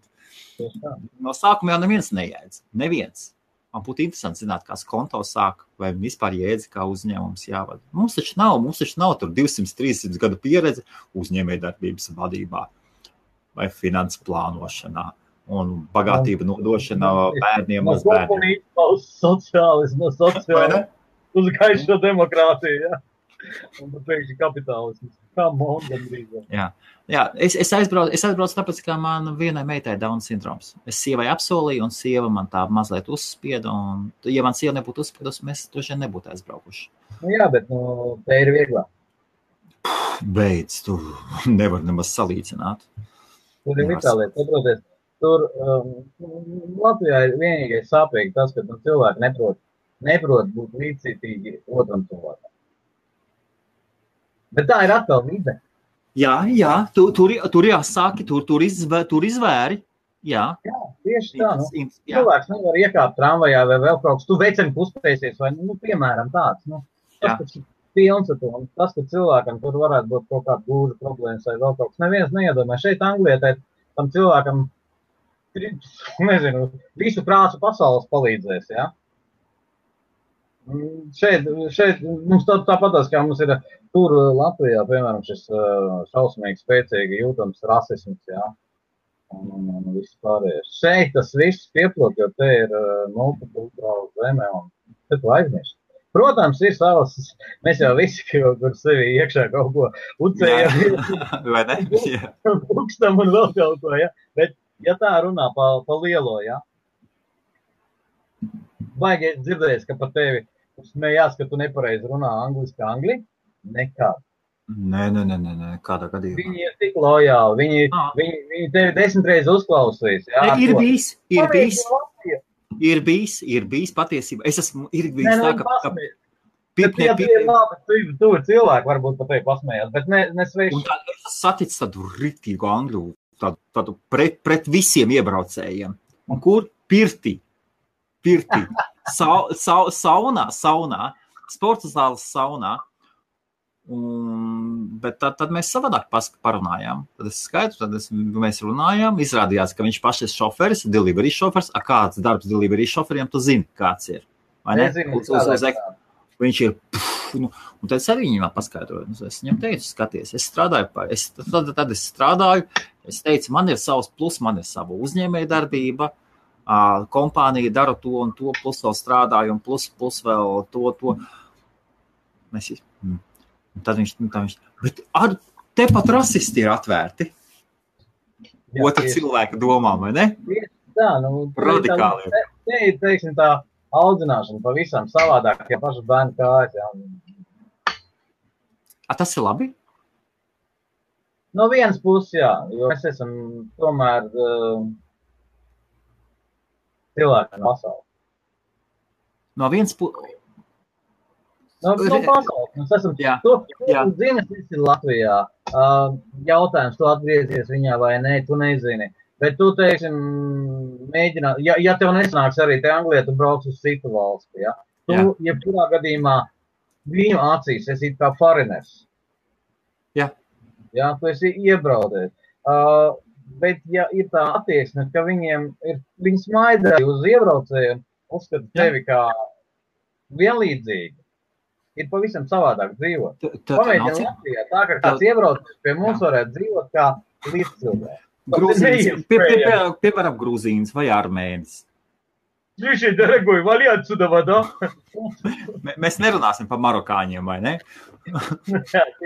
No sākuma jau neviens nejēdz. Neviens. Man būtu interesanti zināt, kāds konto sāk, vai vispār jēdz, kā uzņēmums jāvada. Mums taču nav, mums taču nav tur 200, 300 gadu pieredze uzņēmējdarbības vadībā vai finanses plānošanā un bagātība nodošana bērniem uz bērniem. Uz sociālismu, no sociālismu, uz gaišo demokrātiju. Ja? un tad pēkšņi kapitālisms. Kā mondandrīz. Jā, jā es, es, aizbraucu, es aizbraucu tāpēc, ka man vienai meitai Down sindroms. Es sievai apsolīju, un sieva man tā mazliet uzspieda, un, ja man sieva nebūtu uzspiedusi, mēs droši vien nebūtu aizbraukuši. Nu, jā, bet nu, te ir vieglāk. Beidz, tu nevar nemaz salīdzināt. Tur ir vitāliet, saproties, tur um, Latvijā ir vienīgais sāpīgi tas, ka nu, cilvēki neprot, neprot būt līdzcītīgi otram cilvēkam. Bet tā ir atkal vide. Jā, jā tu, tur, tur jāsāki, tur, tur, izvē, tur izvēri. Jā. jā, tieši tā. Nu, jā. Cilvēks nevar iekāpt tramvajā vai vēl kaut kas. Tu veicini puspēsies vai, nu, piemēram, tāds. Nu, tas, kas ir pilns ar to. Un tas, ka cilvēkam tur varētu būt kaut kāda gūža problēmas vai vēl kaut kas. Neviens neiedomā. Šeit Anglijā tam cilvēkam, nezinu, visu prātu pasaules palīdzēs. Ja? Šeit, šeit mums tā, tāpat kā mums ir tur Latvijā, piemēram, šis šausmīgi spēcīgi jūtams rasisms, jā, un, un, un viss pārējais. Šeit tas viss pieplūk, jo te ir multikulturāla zeme, un te tu aizmirsti. Protams, ir savas, mēs jau visi kur sevi iekšā kaut ko ucējam. Vai ne? Pukstam un vēl kaut ko, ja. Bet, ja tā runā pa, pa lielo, ja. Baigi dzirdējis, ka pa tevi smējās, ka tu nepareizi runā angliski angļu. Nekad. Nē, nē, nē, nē, kādā gadījumā. Viņi ir tik lojāli. Viņi, ah. viņi, viņi tevi desmit reizes uzklausīs. Jā, ne, ir bijis, ir bijis. Ir bijis, ir bijis patiesībā. Es esmu ir bijis nē, tā, ka. ka Pirmie, ja pirmie... labi, tu, tu cilvēki, varbūt pat tevi pasmējās, bet ne, nesveiks. Un tā, es saticu tādu ritīgu angļu, tādu, tādu pret, pret visiem iebraucējiem. Un kur? Pirtī. Pirtī. Sa, sa, saunā, saunā, sporta zāles saunā. Un, bet tad, tad mēs savādāk parunājām. Tad es skaidru, tad es, mēs runājām. Izrādījās, ka viņš pašs ir šoferis, delivery šoferis. A kāds darbs delivery šoferiem, tu zini, kāds ir. Vai ne? Nezinu, uz, uz, uz, viņš ir. Puf, nu, un tad es arī viņam paskaidroju. Nu, es viņam teicu, skaties, es strādāju, pa, es, tad, tad es strādāju. Es teicu, man ir savs plus, man ir sava uzņēmēja darbība. Uh, kompānija dara to un to, plus vēl strādāju, un plus, plus vēl to, to. Mēs, mm. tad viņš, tad viņš, bet ar, tepat rasisti ir atvērti. Jā, Otra cilvēka domām, vai ne? Tā, nu, radikāli. Tā, te ir, teiksim, tā audzināšana pavisam savādāk, ja pašu bērnu kājas. Jā. A, tas ir labi? No vienas puses, jā, jo mēs esam tomēr uh, cilvēki no pasaules. No vienas puses. No, no pasaules. Mēs esam jā, to, jā. zini, tas ir Latvijā. Uh, jautājums, tu atgriezies viņā vai nē, tu nezini. Bet tu, teiksim, mēģināt, ja, ja tev nesanāks arī te Anglijā, tu brauc uz citu valsti, ja? Tu, jā. jebkurā gadījumā, viņu acīs esi kā foreigners. Jā. Jā, tu esi iebraudies. Uh, Bet, ja ir tā attieksme, ka viņiem ir, viņi smaida uz iebraucējiem, uzskata tevi kā vienlīdzīgu, ir pavisam savādāk dzīvot. Pamēģiniet Latvijā, tā kā kāds iebrauc pie mums varētu dzīvot kā līdzcilvēki. Grūzīns, pie, pie, pie, piemēram, Grūzīns vai Armēnis. Слушай, дорогой, вали отсюда вода. Mēs nerunāsim par marokāņiem, vai ne?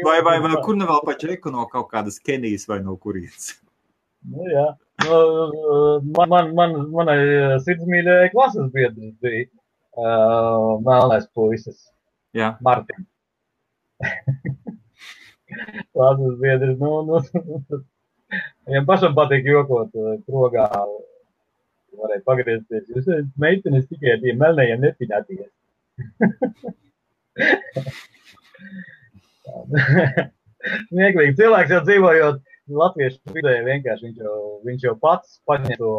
Vai, vai, vai kur nu vēl pa čeku no kaut kādas Kenijas vai no kurienes? Nu, jā. Nu, man, man, man, manai sirdsmīļai klases biedrs bija uh, melnais puisis. Jā. Martin. klases biedrs, nu, nu, Viņam pašam patīk jokot krogā. Varēja pagriezties. Jūs esat meitenes tikai ar tiem melnējiem nepināties. Smieklīgi. Cilvēks jau dzīvojot latviešu vidē, vienkārši viņš jau, viņš jau pats paņem to,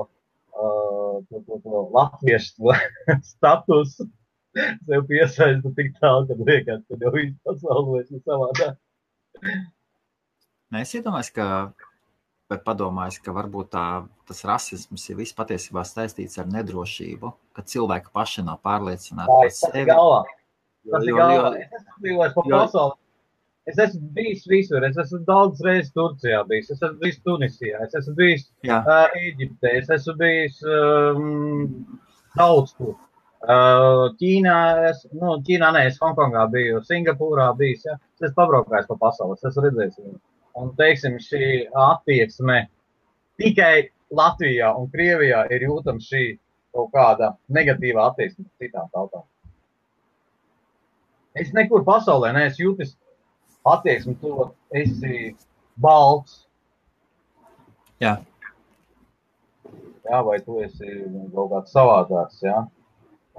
uh, to, to, to latviešu statusu. Sev piesaista tik tālu, ka liekas, ka jau viss pasaulē ir savādāk. Nē, es iedomājos, ka vai padomājis, ka varbūt tā, tas rasisms ir viss patiesībā saistīts ar nedrošību, ka cilvēki paši nav pārliecināti par sevi. Galvā. Tas ir galvā. Es esmu dzīvojis pa pasauli. Es esmu bijis visur. Es esmu daudz reizes Turcijā bijis. Es esmu bijis Tunisijā. Es esmu bijis Jā. uh, Eģiptē. Es esmu bijis um, daudz kur. Uh, Ķīnā, es, nu, Ķīnā nē, es Hongkongā biju, Singapūrā bijis. Ja? Es esmu pabraukājis pa pasauli. Es esmu redzējis. Un, teiksim, šī attieksme tikai Latvijā un Krievijā ir jūtama šī kaut kāda negatīva attieksme citām tautām. Es nekur pasaulē neesmu jūtis attieksmi, to esi balts. Jā. Jā, vai tu esi kaut kāds savādāks, jā.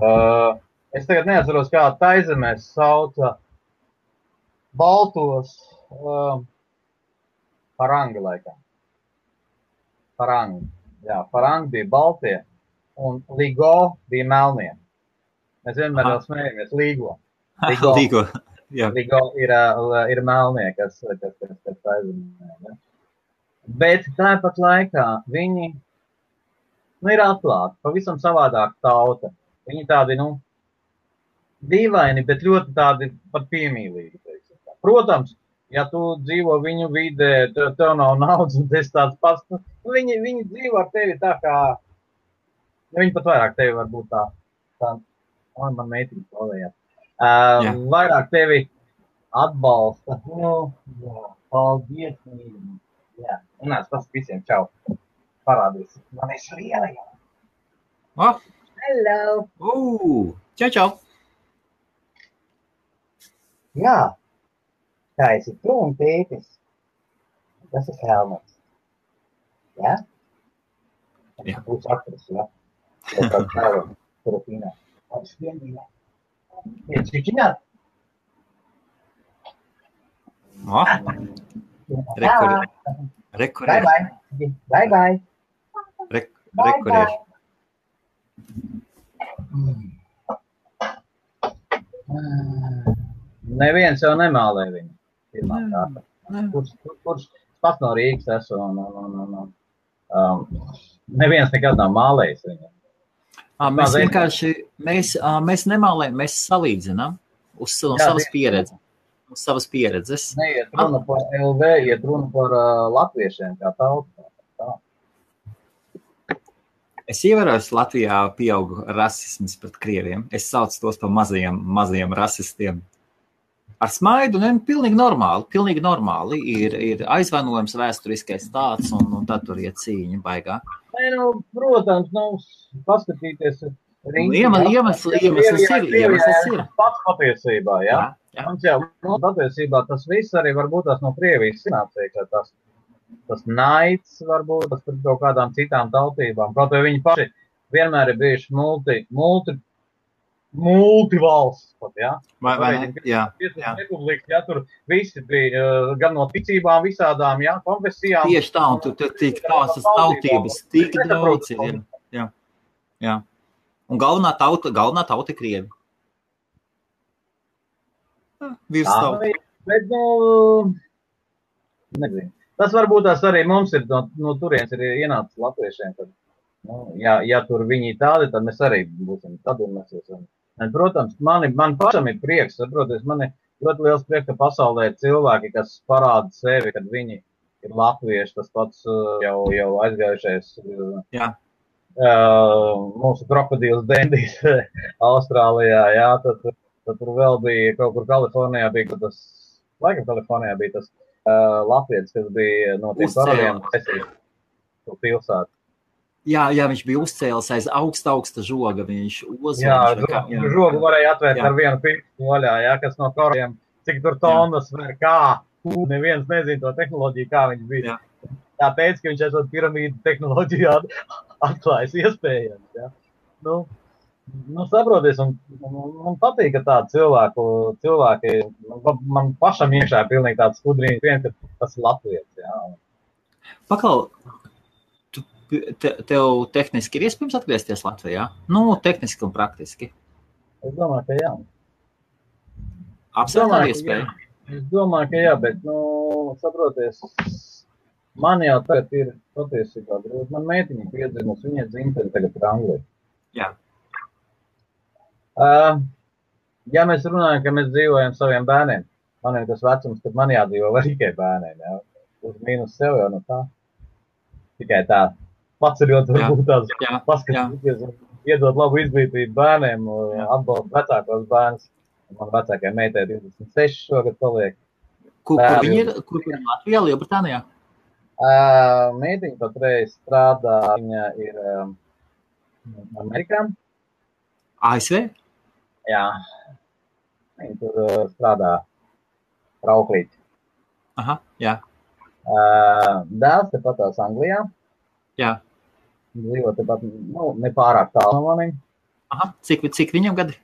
Uh, es tagad neatceros, kā taizemēs sauca baltos. Uh, Farangi laikam. Farangi. Jā, farangi bija baltie un Ligo bija melnie. Mēs vienmēr jau smējamies Ligo. Ligo. Ligo. Jā. Ligo ir, ir melnie, kas, kas, kas, kas aizvinē. Ja? Bet tāpat laikā viņi nu, ir atklāti, pavisam savādāk tauta. Viņi tādi, nu, dīvaini, bet ļoti tādi pat piemīlīgi. Protams, ja tu dzīvo viņu vidē, tev, tev nav naudas, un tas tāds pats. Nu, viņi, viņi dzīvo ar tevi tā kā, nu, viņi pat vairāk tevi varbūt tā, tā, man, man meitiņa palējāt. Uh, jā. vairāk tevi atbalsta. Nu, jā, paldies, mīļi. Jā, un es tas visiem čau. Parādīs. Man ir liela jau. Oh. Hello. Uh, čau, čau. Jā. Tā esi tu un tētis. Tas ir Helmuts. Ja? Jā. Būs aktris, ja? Tā kā Turpinā. Viņš vienīgā. Viņš čičināt. O, rekur, rekur, bye bye. Bye bye. Bye, bye. Mm. Neviens jau nemālē viņu pirmā kārta. Kurš, kurš pats no Rīgas esmu un, un, un, un um, neviens nekad nav mālējis viņu. Mēs vienkārši, mēs, mēs nemālējam, mēs salīdzinām uz no Jā, savas pieredzes. Uz savas pieredzes. Neiet runa par LV, iet runa par uh, latviešiem kā tautu. Es ievēroju, ka Latvijā pieaug rasisms pret krieviem. Es saucu tos par mazajiem, mazajiem rasistiem ar smaidu, ne, pilnīgi normāli, pilnīgi normāli ir, ir aizvainojums vēsturiskais tāds, un, un tad tur ir cīņa baigā. Nē, nu, protams, nav nu, paskatīties. Iemesls, iemesls, ir, iemesls ir. Pats patiesībā, jā. jā, jā. Mums jau, nu, patiesībā tas viss arī varbūt tās no Krievijas sanāca, ka tas, tas naids varbūt tas par kaut kādām citām tautībām, kaut vai viņi paši vienmēr ir bijuši multi, multi multivalsts. Pat, ja? Vai, vai ne? Jā, jā. Republika, ja, tur visi bija uh, gan no ticībām, visādām ja, konfesijām. Tieši tā, un tur tur tik tās tautības, tik daudz ir. Jā, jā. Un galvenā tauta, galvenā tauta Krievi. Virs tauta. Bet, nu, nezinu. Tas varbūt tās arī mums ir no, no turienes ir ienācis latviešiem. Tad, nu, ja, ja tur viņi tādi, tad mēs arī būsim tad un mēs esam Protams, man, man pašam ir prieks, saproties, man ir ļoti liels prieks, ka pasaulē ir cilvēki, kas parāda sevi, kad viņi ir latvieši, tas pats uh, jau, jau aizgājušais. Uh, jā. Uh, mūsu krokodils Dendijs Austrālijā, jā, tad, tad tur vēl bija kaut kur Kalifornijā, bija tas, laikam Kalifornijā bija tas uh, latvietis, kas bija no tiem karaļiem, pilsētu. Jā, jā, viņš bija uzcēlis aiz augsta, augsta žoga. Viņš uzvarēja. Jā, jā, žogu varēja atvērt jā. ar vienu pirkstu vaļā, jā, kas no koriem, cik tur tonus var, kā. Neviens nezina to tehnoloģiju, kā viņš bija. Jā. Tāpēc, ka viņš esot piramīdu tehnoloģiju atklājis iespējams. Jā. Nu, nu, saproties, un, un, man patīk, ka tādi cilvēku, cilvēki, man, man pašam iekšā ir pilnīgi tāds skudrīns, viens, ka tas ir Latvijas. Pakal, te, tev tehniski ir iespējams atgriezties Latvijā? Nu, tehniski un praktiski. Es domāju, ka jā. Apsver ar iespēju. Es domāju, ka jā, bet, nu, saproties, man jau tagad ir patiesībā grūti. Man meitiņa piedzimusi, viņa dzimtene tagad ir Anglijā. Jā. Uh, ja mēs runājam, ka mēs dzīvojam saviem bērniem, man ir tas vecums, kad man jādzīvo tikai bērniem, jā. Uz mīnus sev jau no tā. Tikai tā paceļot, varbūt tās paskatīties iedot labu izglītību bērniem, atbalst vecākos bērnus. Man vecākajai meitai 26 šogad paliek. Kur, kur viņi ir? Kur viņi ir Latvijā, Lielbritānijā? Uh, Meitiņa patreiz strādā, viņa ir um, Amerikā. ASV? Jā. Viņa tur uh, strādā trauklīt. Aha, jā. Uh, dēls tepatās Anglijā. Jā dzīvo tepat, nu, nepārāk tālu no maniem. Aha, cik, cik viņam gadi?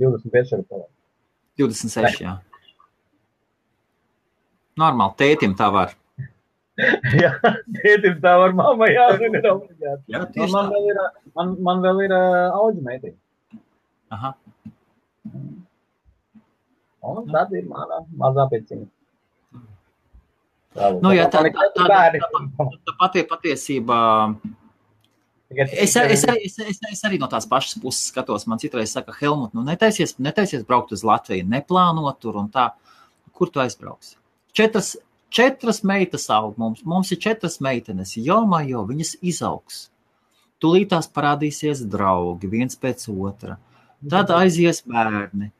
25 ar pavāru. 26, jā. Normāli, tētim tā var. jā, tētim tā var, mamma jāzina, ir obligāti. Jā, tieši man, man vēl ir, man, man vēl ir uh, auģi meitiņa. Aha. Un tad ir mana mazā pēciņa. Nu, jā, tā, tā, tā, tā, tā, tā pati patiesībā Es, es, es, es, es arī no tās pašas puses skatos. Man citreiz saka, Helmut, nu netaisies, netaisies braukt uz Latviju, neplānot tur un tā. Kur tu aizbrauksi? Četras, četras meitas aug mums. Mums ir četras meitenes. Jo, jo viņas izaugs. Tūlīt tās parādīsies draugi viens pēc otra. Tad aizies bērni.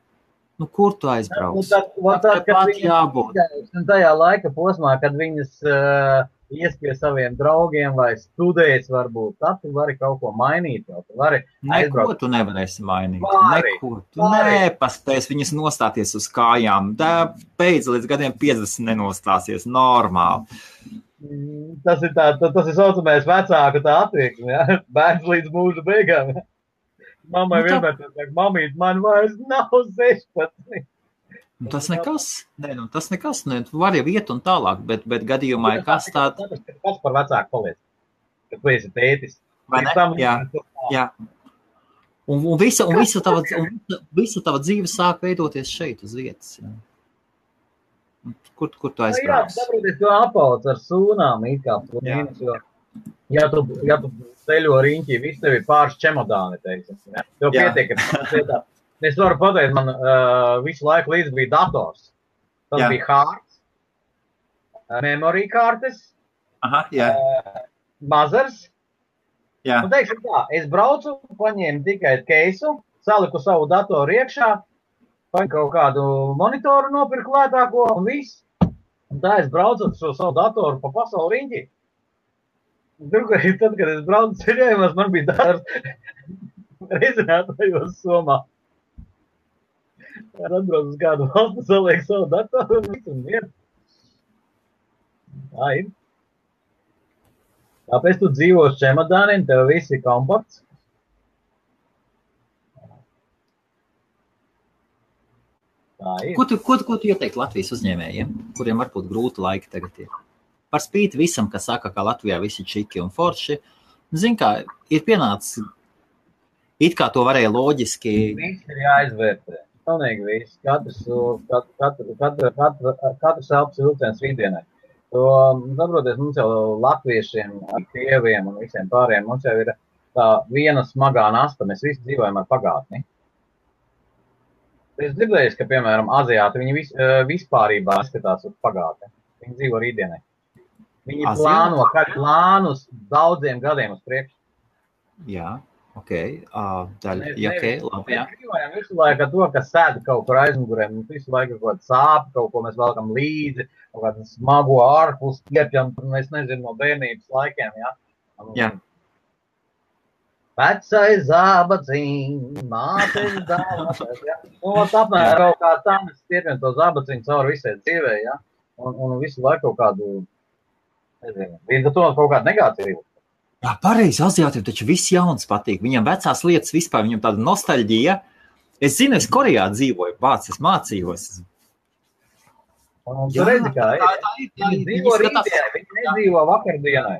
Nu, kur tu aizbrauc? Nu, tad, tad, tad, tad jābūt. Tajā laika posmā, kad viņas uh, ies pie saviem draugiem vai studēs, varbūt tad tu vari kaut ko mainīt. Tu vari Neko aizbraukt. tu nevarēsi mainīt. Vari, Neko. Tu nepaspēsi viņas nostāties uz kājām. Tā beidz līdz gadiem 50 nenostāsies normāli. Tas ir tā, tas ir saucamais vecāku tā attieksme, ja? bērns līdz mūža beigām. Mammai nu, tā... vienmēr tā, mamīt, man vairs nav 16. Nu, tas nekas, nē, nu, tas nekas, ne, tu vari iet un tālāk, bet, bet gadījumā, ja kas tāds. Kas par vecāku paliec? Kad tu esi tētis. Vai ne? Jā, jā. Un, un, visa, un, visa tava, un visa, tava dzīve sāk veidoties šeit uz vietas. Jā. Kur, kur tu aizbrauc? Jā, saprotiet, tu apauc ar sūnām, it kā plīnus, jo, ja tu, ja tu ceļo riņķī, viss tev ir pāris čemodāni, teiksim, ja? Tev pietiek, ka Es varu pateikt, man uh, visu laiku līdzi bija dators. Tas jā. bija hārds, uh, memorija kartes, Aha, jā. Uh, mazars. Jā. Un, teiksim tā, es braucu, paņēmu tikai keisu, saliku savu datoru iekšā, paņēmu kaut kādu monitoru nopirku lētāko un viss. Un tā es braucu ar šo savu datoru pa pasauli riņķi. Turklāt, tad, kad es braucu ceļojumos, man bija darbs rezinātājos Somā. Ar atbrauc uz kādu valstu, saliek savu datoru un viss un mieru. Tā ir. Tāpēc tu dzīvo uz čemodāniem, tev viss ir kompakts. Ko tu, ko, ko tu ieteiktu Latvijas uzņēmējiem, kuriem varbūt grūti laiki tagad ir? Par spīti visam, kas saka, ka Latvijā viss ir čiki un forši, zin kā, ir pienācis, it kā to varēja loģiski. Viss ir jāizvērtē. Pilnīgi viss. Katrs, katru, katru, katru, katru, katrs elpas vilciens rītdienai. To, saprotiet, mums jau latviešiem, krieviem un visiem pārējiem, mums jau ir tā viena smagā nasta. Mēs visi dzīvojam ar pagātni. Es dzirdēju, ka, piemēram, aziāti viņi vis, vispārībā skatās uz pagātni. Viņi dzīvo rītdienai. Viņi Aziāti? plāno plānus daudziem gadiem uz priekšu. Jā. Ok, uh, daļa, ja, okay, labi, jā. Dzīvojam visu laiku to, kas sēda kaut kur aizmugurē, mums visu laiku kaut kāda sāpe, kaut ko mēs velkam līdzi, kaut kādu smago ārpus ķepjam, mēs nezinām no bērnības laikiem, jā. jā. Vecais zābaciņš, mātes jā. Nu, apmēram kaut kā tā mēs stiepjam to zābaciņu cauri visai dzīvē, jā. Un, un visu laiku kaut kādu, nezinu, līdz ar to kaut kādu negāciju. Jā, pareizi. Aziātiem taču viss jauns patīk. Viņam vecās lietas vispār, viņam tāda nostalģija. Es zinu, es Korejā dzīvoju, vācis, mācījos. Jā, redzi, kā tā, tā ir. Viņi dzīvo rītdienai, viņi nedzīvo vakardienai.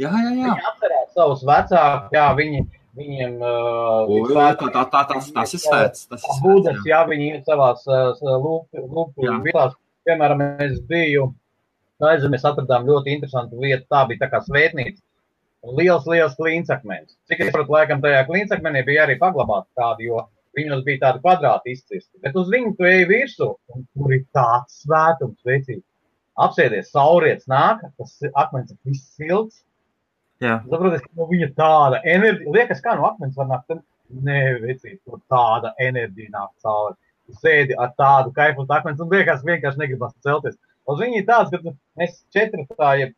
Jā, jā, jā. Viņi atcerās savus vecākus, jā, viņi, viņiem uh, o, jā, tā, tā, tā, tas, ir svēts. Tas ir svēts, jā. jā, viņi ir savās uh, lūpu vietās. Piemēram, es biju aizem mēs atradām ļoti interesantu vietu. Tā bija tā kā svētnīca. Liels, liels klīnsakmens. Cik es saprotu, laikam tajā klīnsakmenī bija arī paglabāta tāda, jo viņos bija tāda kvadrāta izcirsta. Bet uz viņu tu ej virsū, un tur ir tāds svētums, veicīgi. Apsēdies, sauriets nāk, tas akmens ir viss silts. Saprotiet, ka no viņa tāda enerģija, liekas, kā no akmens var nākt. Nē, veicīgi, tur tāda enerģija nāk cauri. Sēdi ar tādu kaifu uz akmens un liekas, vienkārši negribas celties. Uz viņu tāds, ka mēs četri tā, ja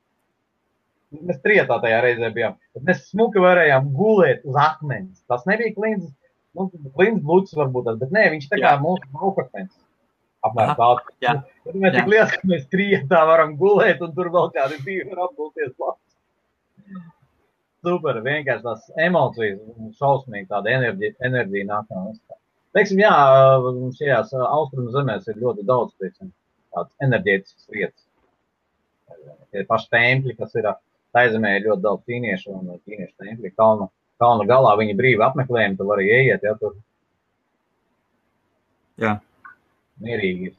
mēs trietā tajā reizē bijām, bet mēs smuki varējām gulēt uz akmens. Tas nebija klints, nu, klints bluķis varbūt tas, bet nē, viņš tā kā mūsu maukakmens. Apmēram tāds. Jā. Tad mēs tik liels, ka mēs trietā varam gulēt un tur vēl kādi divi var apgulties blakus. Super, vienkārši tās emocijas, šausmīgi tāda enerģija, enerģija nāk no vispār. Teiksim, jā, šajās austrumu zemēs ir ļoti daudz, teiksim, tādas enerģētiskas lietas. Tie paši templi, kas ir aizemē, ir ļoti daudz ķīniešu un ķīniešu templi. Kalna, kalna galā viņi brīvi apmeklējumi, tu vari ieiet, ja tur. Jā. Mierīgi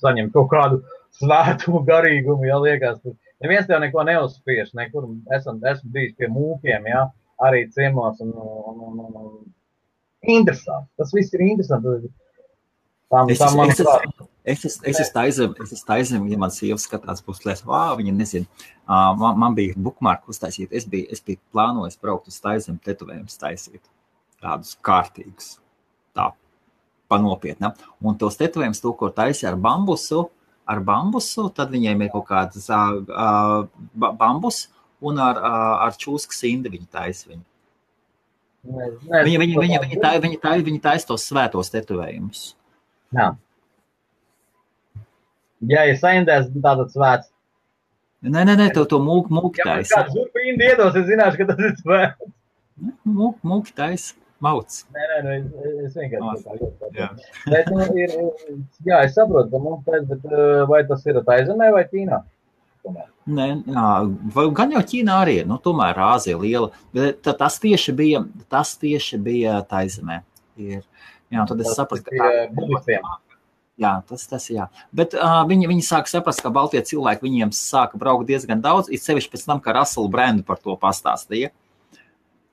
saņem kaut kādu svētumu, garīgumu, ja liekas, tur neviens tev neko neuzspiež, nekur esam, esmu bijis pie mūkiem, ja, arī ciemos un, un, un, un, un interesanti. Tas viss ir interesanti. Tā, tā man es, es, Es esmu es taisnība, es esmu taisnība, ja man sieva skatās, lietas, wow, viņa nezina. Uh, man, man bija bookmark uztaisīt, es biju, es biju plānojis braukt uz taisnību, tetovējumus taisīt. Tādus kārtīgus, tā, panopietni. Un tos tetovējumus, to, ko taisīja ar bambusu, ar bambusu, tad viņiem ir kaut kādas uh, uh, bambus un ar, uh, ar čūsku sindi viņi taisa viņu. Viņi, viņi, viņi, viņi, tā, viņi, tā, viņi taisa tos svētos tetovējumus. Jā. Ja ir saindēs, tātad svēts. Nē, nē, nē, to, to mūku mūk taisa. Ja kāds zurpīni iedos, es zināšu, ka tas ir svēts. Mūk, mūk taisa. Mauts. Nē, nē, nē, es, vienkārši tā ļoti jā. Bet, nu, ir, jā, es saprotu, ka mums pēc, bet vai tas ir taizemē vai Ķīnā? Nē, jā, gan jau Ķīnā arī, nu, tomēr Āzija liela, bet tas tieši bija, tas tieši bija taizemē. Ir, jā, tad es tas sapratu, ka tā ir. Jā, tas, tas jā. Bet uh, viņi, viņi sāk saprast, ka Baltie cilvēki viņiem sāka braukt diezgan daudz, it sevišķi pēc tam, ka Russell Brandu par to pastāstīja.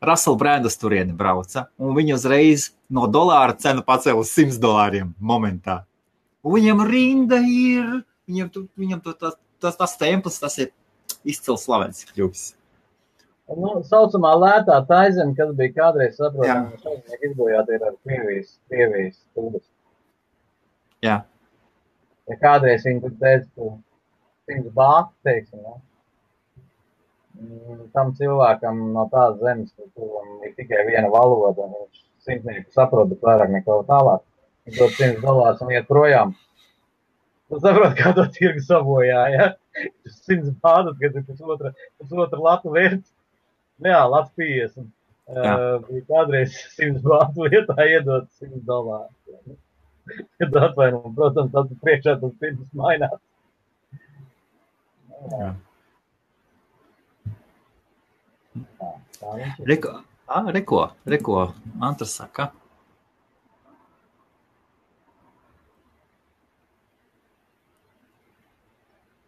Russell Brands turieni brauca, un viņi uzreiz no dolāra cenu pacēla uz 100 dolāriem momentā. Un viņam rinda ir, viņam, tu, viņam tu, tas, tas, tas templis, tas ir izcils slavens kļuvis. Nu, saucamā lētā taizeme, kas bija kādreiz saprotama, šeit izbojāt ir ar Krievijas, Krievijas stūdas. Jā. Ja kādreiz viņi tur teica, ka simts bāti, teiksim, ja? Mm, tam cilvēkam no tās zemes, kuram ir tikai viena valoda, viņš simtnieku saprot, bet vairāk neko tālāk. Viņš dod 100 dolārus un iet projām. Tu saproti, kā to tirgu sabojā, ja? 100 bādat, kad ir pusotra, pusotra latu vērts. Jā, lats 50. Jā. Uh, kādreiz 100 bādu vietā iedot 100 dolārus. Kad atvainojiet, protams, tas priekšā tas pirms mainās. Jā. Reko, ah, reko, reko, Antras saka.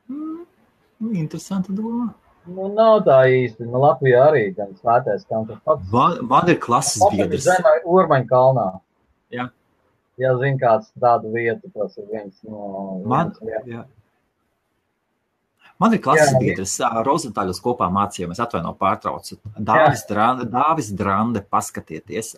Mm, interesanta doma. Nu, nav tā īsti. Nu, Latvijā arī gan svētais, gan tas pats. Man, ir klases biedrs. Zemē, Urmaņa kalnā. Jā. ja zina kāds tādu vietu, tas ir viens no. Man, viens, jā. Man ir klases biedrs, Rozentāļus kopā mācījāmies, atvaino pārtraucu. Dāvis Drande, Dāvis Drande, paskatieties,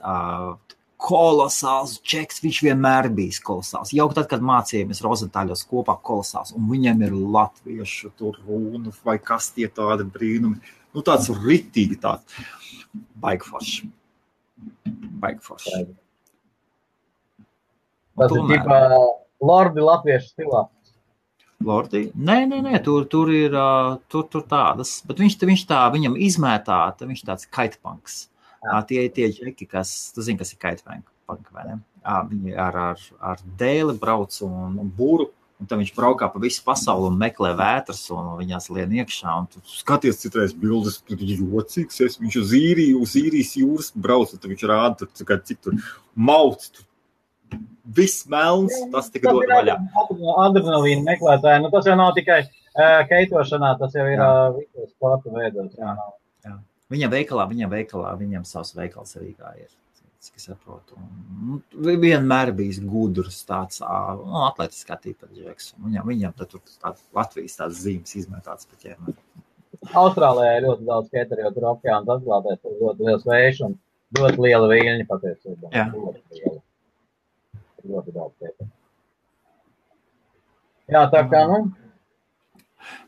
kolosāls čeks, viņš vienmēr bijis kolosāls. Jau tad, kad mācījāmies Rozentāļos kopā kolosāls, un viņam ir latviešu tur runa vai kas tie tādi brīnumi. Nu tāds ritīgi tāds baigforši. Baigforši. Tas ir ģipā lordi latviešu stilā. Lordi? Nē, nē, nē tur, tur ir tur, tur tādas, bet viņš, viņš tā, viņam izmētāta, viņš tāds kaitpanks. Jā. Tie ir tie džeki, kas, tu zini, kas ir kaitpank, vai ne? Viņi ar, ar, ar dēli brauc un, un būru, un tad viņš braukā pa visu pasauli un meklē vētras, un viņās lien iekšā, un tu skaties citreiz bildes, tur ir jocīgs, es, viņš uz īriju, uz īrijas jūras brauc, un viņš rāda, tur, cik tur mauts, tur viss melns, tas tika dot vaļā. Adrenalīna meklētāji, nu tas jau nav tikai uh, keitošanā, tas jau ir uh, visos sporta veidos. Jā. Jā. Viņam veikalā, viņam veikalā, viņam savs veikals arī kā ir. Cik es saprotu. Nu, vienmēr bijis gudrs tāds, nu, atletiskā tipa džeks. Viņam, viņam tad tur tāds Latvijas tāds zīmes izmetāts pa ķermeni. Austrālijā ir ļoti daudz skateru, jo tur okeāns atklātais, tur ļoti liels vējš un ļoti liela viļņa patiesībā. Jā. Ļoti daudz pētīt. Jā, tā kā, nu.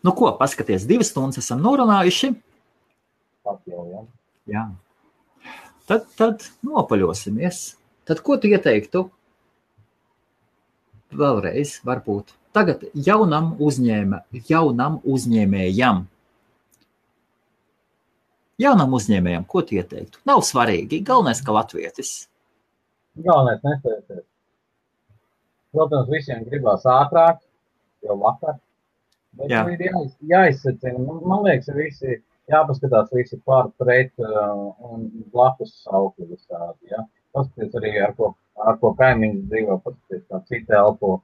Nu, ko, paskaties, divas stundas esam norunājuši. Jau, jā. Jā. Tad, tad nopaļosimies. Tad ko tu ieteiktu? Vēlreiz, varbūt. Tagad jaunam, uzņēmē, jaunam uzņēmējam. Jaunam uzņēmējam, ko tu ieteiktu? Nav svarīgi. Galvenais, ka latvietis. Galvenais, nesaisties. Protams, visiem gribās ātrāk, jau vakar. Bet Jā. ir jā, jāizsacina. Man, man liekas, visi jāpaskatās visi pār pret uh, un blakus saukli visādi. Ja? Paskaties arī, ar ko, ar ko kaimiņš dzīvo, paskaties, kā cita elpo.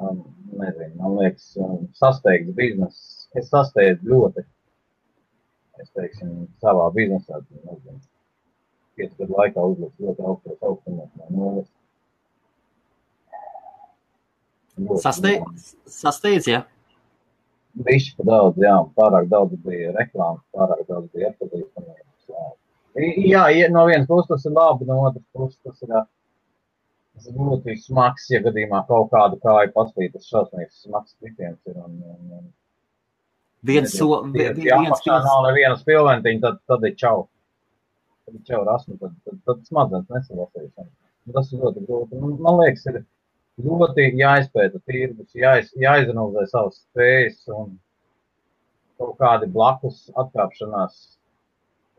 Um, nezinu, man liekas, um, sasteigts biznes. Es sasteidzu ļoti, es teiksim, savā biznesā, nezinu, piecu gadu laikā uzliks ļoti augstos augstumos no nulles. Sasteidz, sasteidz jā. Višķi pa daudz, jā, pārāk daudz bija reklāmas, pārāk daudz bija atpazīstamības. Jā, no vienas puses tas ir labi, no otras puses tas ir, tas ir ļoti smags, ja gadījumā kaut kādu kāju pastīt, tas šausmīgs smags kritiens ir. Un, un, un, viens so, viens, ja viens, nav nevienas pilventiņa, tad, tad ir čau. Tad ir čau rasmu, tad, tad, tad smadzenes nesalasīs. Tas ir ļoti grūti. Man liekas, ir ļoti jāizpēta tirgus, jāiz, jāizanalizē savas spējas un kaut kādi blakus atkāpšanās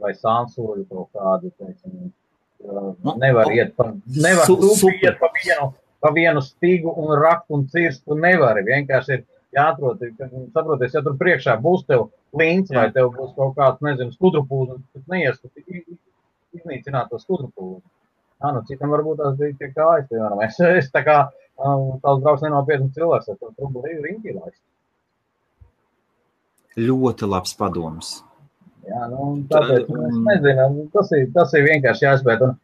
vai sansūļi kaut kādi, teiksim, nu, nevar iet pa, nevar su, iet pa vienu, pa vienu stigu un rakt un cirst, tu nevari, vienkārši ir jāatrod, saproties, ja tur priekšā būs tev līns vai tev būs kaut kāds, nezinu, skudrupūs, tad neies, iznīcināt to skudrupūs. Ā, nu, citam varbūt tās bija tie kājas, piemēram, es, es tā kā tās brauks nenopietni cilvēks ar to problēmu riņķī laist. Ļoti labs padoms. Jā, nu, tāpēc Tā, es nezinu, tas ir, tas ir vienkārši jāspēt. Un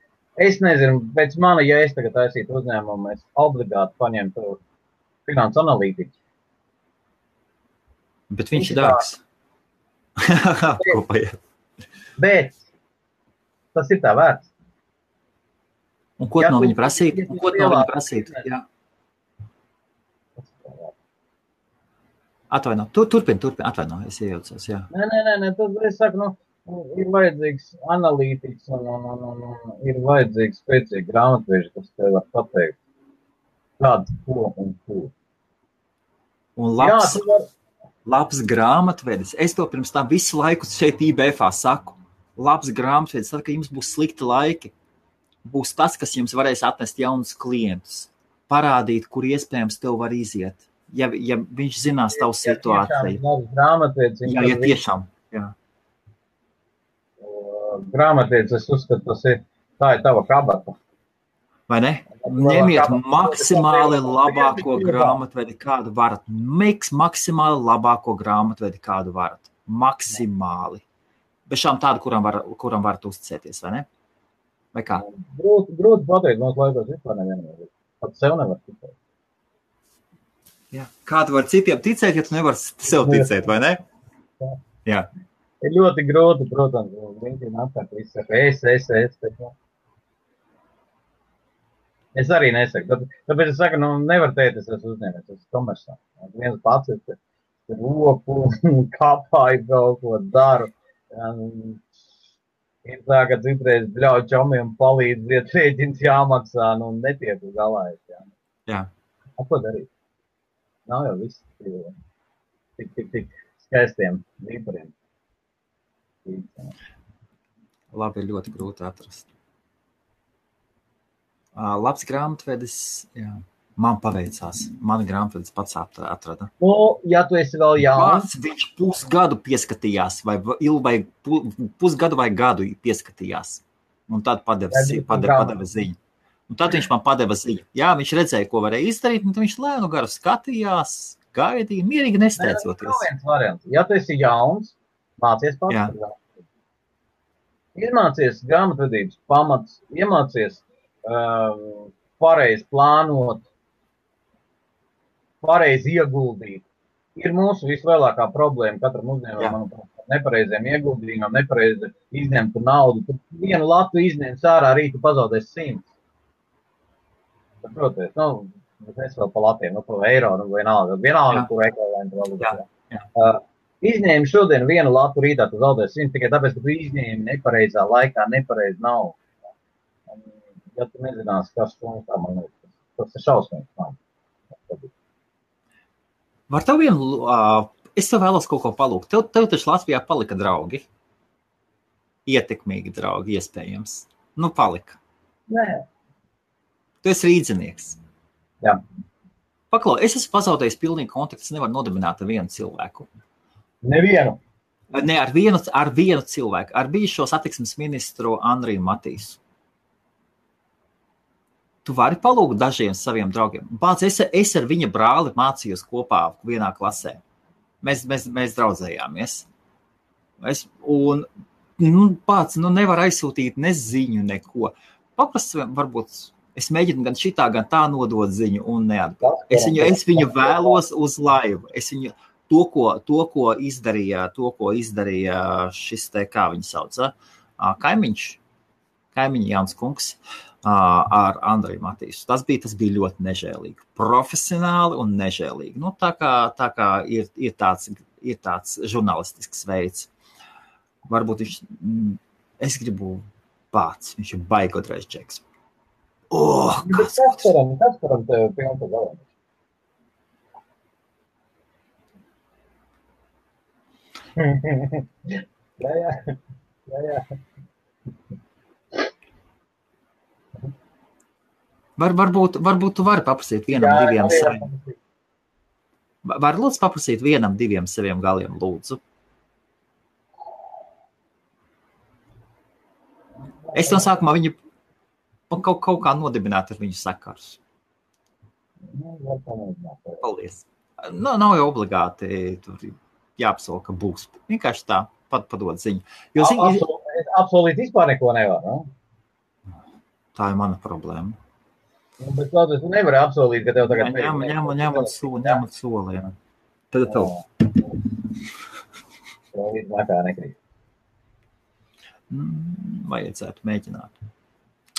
es nezinu, pēc mana, ja es tagad taisītu uzņēmumu, es obligāti paņemtu finansu analītiķu. Bet viņš ir dārgs. bet tas ir tā vērts. Un ko no viņa prasīt? Ko no viņa prasīt? Jā. Atvaino, tu, turpini, turpini, atvaino, es iejaucos, jā. Nē, nē, nē, nē tad es saku, nu, ir vajadzīgs analītiķis un, un, un, un, un ir vajadzīgs spēcīgi grāmatveži, kas tev var pateikt, kāds, ko un ko. Un labs, jā, var... labs grāmatvedis, es to pirms tam visu laiku šeit IBFā saku, labs grāmatvedis, tad, kad jums būs slikti laiki, būs tas, kas jums varēs atnest jaunus klientus, parādīt, kur iespējams tev var iziet ja, ja viņš zinās tavu ja, situāciju. Jā, ja tiešām. Jā. Grāmatvedis, es uzskatu, tas ir, tā ir tava kabata. Vai ne? Ņemiet maksimāli labāko grāmatvedi, kādu varat. Miks maksimāli labāko grāmatvedi, kādu varat. Maksimāli. Bez šām tādu, kuram, var, kuram varat uzticēties, vai ne? Vai kā? Grūti, grūti pateikt, mums laikos vispār nevienmēr. pat sev nevar ticēt. Jā. Kā tu vari citiem ticēt, ja tu nevari sev ticēt, vai ne? Jā. Jā. Ir ļoti grūti, protams, viņi apkārt visu saka, es, es, es, bet, nu. Es arī nesaku. Tāpēc es saku, nu, nevar teikt, es esmu uzņēmējs, es esmu komersants. Viens pats ir roku, kāpāju kaut ko daru. Ir tā, ka citreiz bļauj čomiem palīdziet, rēķins jāmaksā, nu, netiek uz galā. Jā. jā. A, ko darīt? Nav jau viss tik, tik, tik skaistiem līpariem. Labi, ļoti grūti atrast. Uh, labs grāmatvedis, jā. Man paveicās. Mana grāmatvedis pats atrada. Nu, ja tu esi vēl jauns. Pats viņš pusgadu pieskatījās, vai, vai pusgadu vai gadu pieskatījās. Un tad padeva, padeva, padeva ziņu. Un tad viņš man padeva ziņu. Jā, viņš redzēja, ko varēja izdarīt, un viņš lēnu garu skatījās, gaidīja, mierīgi nesteidzoties. Ja tu esi jauns, mācies pats. Izmācies grāmatvedības pamats, iemācies um, pareizi plānot, pareizi ieguldīt. Ir mūsu vislielākā problēma katram uzņēmumam, nepareiziem ieguldījumiem, nepareizi izņemtu naudu. Tur vienu latu izņemt ārā, rītu pazaudēs simts. Protams, nu, es vēl pa latiem, nu, pa eiro, nu, vienalga, vienalga, kur ekvivalentu valūtu. Uh, izņēmi šodien vienu latu, rītā tu zaudēsi simts tikai tāpēc, ka tu izņēmi nepareizā laikā, nepareizi naudu. Ja tu nezināsi, kas to tā man liekas, tas ir šausmīgi. Var tev vienu, uh, es tev vēlos kaut ko palūgt. Tev, tev taču Latvijā palika draugi. Ietekmīgi draugi, iespējams. Nu, palika. Nē. Tu esi rīdzinieks. Jā. Paklau, es esmu pazaudējis pilnīgi kontaktu. Es nevaru nodibināt ar vienu cilvēku. Nevienu. Ne ar vienu, ar vienu cilvēku, ar bijušo satiksmes ministru Andriju Matīsu tu vari palūgt dažiem saviem draugiem. Bāc, es, es ar viņa brāli mācījos kopā vienā klasē. Mēs, mēs, mēs draudzējāmies. Es, un, nu, pats nu, nevar aizsūtīt ne ziņu, neko. Paprasti, varbūt es mēģinu gan šitā, gan tā nodot ziņu, un neatbildēt. Es viņu, es viņu vēlos uz laivu. Es viņu, to, ko, to, ko izdarīja, to, ko izdarīja šis te, kā viņu sauc, kaimiņš, kaimiņš Jans Kungs. Uh, ar Andreju Matīsu. Tas bija, tas bija ļoti nežēlīgi. Profesionāli un nežēlīgi. Nu, tā kā, tā kā ir, ir, tāds, ir tāds žurnālistisks veids. Varbūt viņš, es gribu pats, viņš ir baigodreiz čeks. Oh, kas varam, kas varam tev pilnu galā? jā, jā, jā, jā. Var, varbūt, varbūt tu vari paprasīt vienam, jā, diviem jā, saviem. Var lūdzu paprasīt vienam, diviem saviem galiem, lūdzu. Es no sākumā viņu kaut, kaut kā nodibināt ar viņu sakars. Paldies. Nu, nav jau obligāti tur jāapsola, ka būs. Vienkārši tā, pat padod ziņu. Jo ziņu... Apsolīt vispār neko nevar, ne? Tā ir mana problēma. Nu, bet labi, tu nevari apsolīt, ka tev tagad ir. Ņem, ņem, ņemot soli, ņemot soli, jā. Tad tev. Tev līdz makā nekrīt. Mm, vajadzētu mēģināt.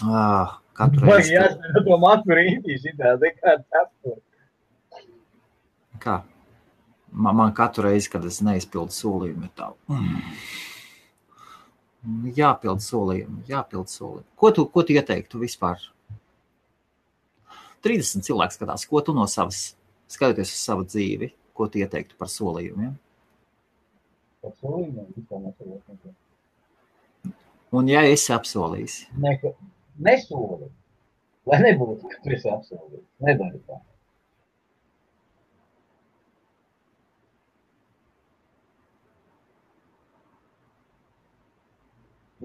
Ah, katru reizi. Jā, jā, to matu rītī šitā, nekā tapur. Kā? Man, man katru reizi, kad es neizpildu solījumu, ir tā. Mm. Jāpild solījumu, jāpild solījumu. Ko tu, ko tu ieteiktu vispār? 30 cilvēki skatās, ko tu no savas, skatoties uz savu dzīvi, ko tu ieteiktu par solījumiem? Par solījumiem vispār nesolīt. Un ja esi apsolījis? Ne, nesoli. Lai nebūtu, ka tu esi apsolījis. Nedari tā.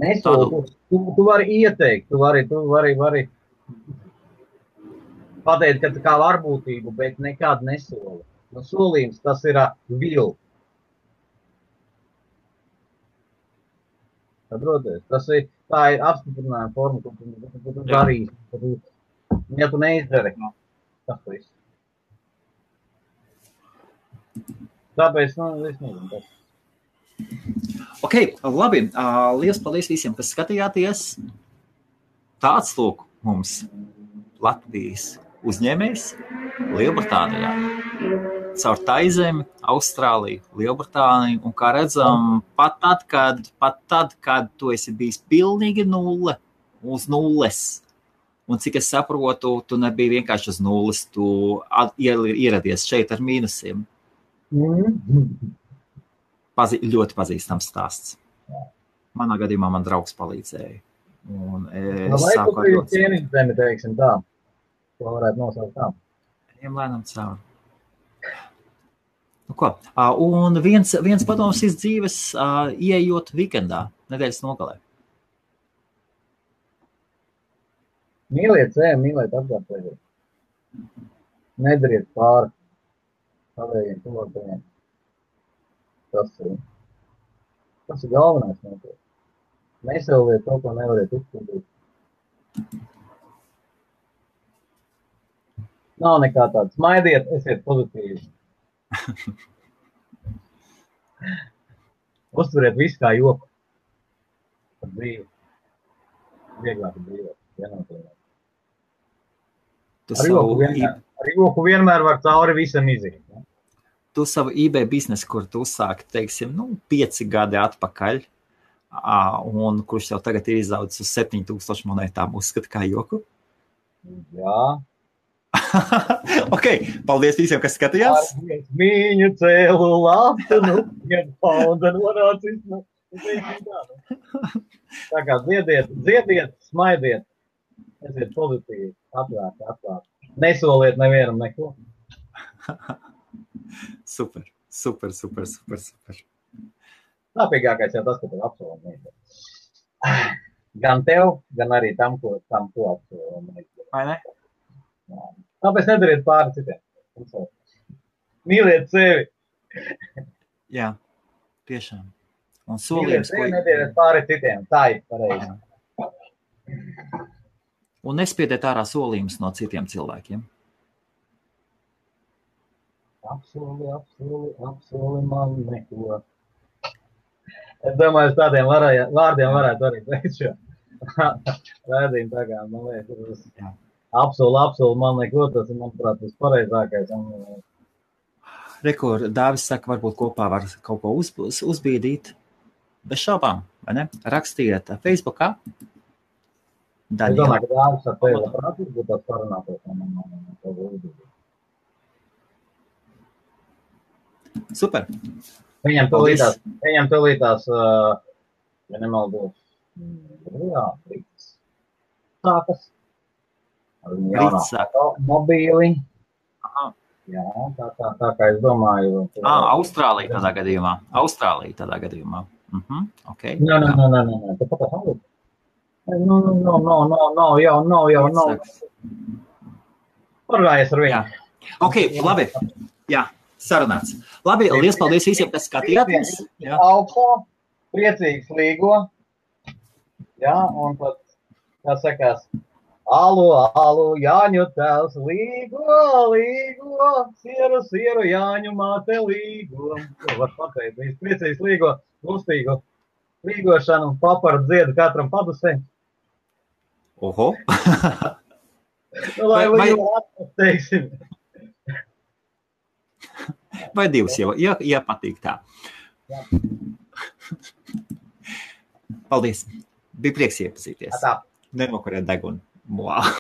Nesoli. Tu, tu vari ieteikt, tu vari, tu vari, vari pateikt, ka kā varbūtību, bet nekad nesola. Nu, solījums tas ir vilks. Saprotiet, tas ir, tā ir apstiprinājuma forma, ko tu darīsi. Ja tu neizdari, tas viss. Tāpēc, nu, es nezinu. Tas. Ok, labi. Uh, Lielas paldies visiem, kas skatījāties. Tāds lūk mums Latvijas uzņēmējs Lielbritānijā. Caur Taizemi, Austrāliju, Lielbritāniju. Un kā redzam, pat tad, kad, pat tad, kad tu esi bijis pilnīgi nulle uz nulles, un cik es saprotu, tu nebija vienkārši uz nulles, tu ieradies šeit ar mīnusiem. Pazī, ļoti pazīstams stāsts. Manā gadījumā man draugs palīdzēja. Un es no, sāku ar to ķēniņu zemi, teiksim tā. To varētu nosaukt tā. Ejam lēnām cauri. Nu, ko? Un viens, viens padoms iz dzīves, ieejot vikendā, nedēļas nogalē. Mīliet sevi, mīliet apkārtējiem. Nedariet pāri savējiem tuvākajiem. Tas ir, tas ir galvenais. Neseviet to, ko nevariet izpildīt. Nav nekā tāda. Smaidiet, esiet pozitīvi. Uztveriet visu kā joku. Par dzīvi. Vieglāk dzīvot. Tu ar, joku vienmēr, ar joku vienmēr var cauri visam iziet. Ne? Tu savu eBay biznesu, kur tu uzsāki, teiksim, nu, pieci gadi atpakaļ, un kurš jau tagad ir izaudzis uz 7000 monētām, uzskata kā joku? Jā. ok, paldies visiem, kas skatījās. Viņu cēlu lāptu, nu, vienu paunda nonācis, nu, tā kā dziediet, dziediet, smaidiet. Esiet pozitīvi, atvērti, atvērti. Nesoliet nevienam neko. super, super, super, super. super. Sāpīgākais jau tas, ka tev apsolām Gan tev, gan arī tam, ko, tam, ko apsolām. Vai ne? Tāpēc nedariet pāri citiem. Mīliet sevi. Jā, tiešām. Un solījums, ko... Nedariet pāri citiem. Tā ir pareizi un nespiediet ārā solījumus no citiem cilvēkiem. Apsoli, apsoli, apsoli man neko. Es domāju, uz tādiem varēja, vārdiem varētu arī teikt šo rādījumu. Man liekas, tas apsoli, apsoli man neko, tas ir, manuprāt, tas pareizākais. Un, Rekur, Dāvis saka, varbūt kopā var kaut ko uz, uz, uzbīdīt. Bez šaubām, vai ne? Rakstiet Facebookā, Es domāju, ka dāvis ar tevi labprāt būtu parunāties. Super. Viņam tūlītās, viņam tūlītās, uh, ja nemaldos, jā, rīts sākas. Rīts sākas. Mobīli. Aha. Jā, tā, tā, tā kā es domāju. Ah, Austrālija tādā gadījumā. Austrālija tādā gadījumā. Uh mhm, -huh. okay. Nē, nē, nē, nē, nē. Tā Austrālija. Nu, nu, nu, nu, nu, nu, jau, nu, jau, nu. Parunājies ar viņu. Jā. Ok, labi. Jā, sarunāts. Labi, liels paldies visiem, kas skatījāties. Jā. Alfa, priecīgs līgo. Jā, un pat, kā sakās, Alu, alu, Jāņu tēvs, līgo, līgo, sieru, sieru, Jāņu māte līgo. Ko var pateikt, viņš priecīgs līgo, lustīgu līgošanu un paparu dziedu katram padusē. Oho! nu, lai vai, vai, teiksim. vai divas jau, ja, ja patīk tā. Paldies! Bija prieks iepazīties. Tā. Nenokurēt degunu. Wow.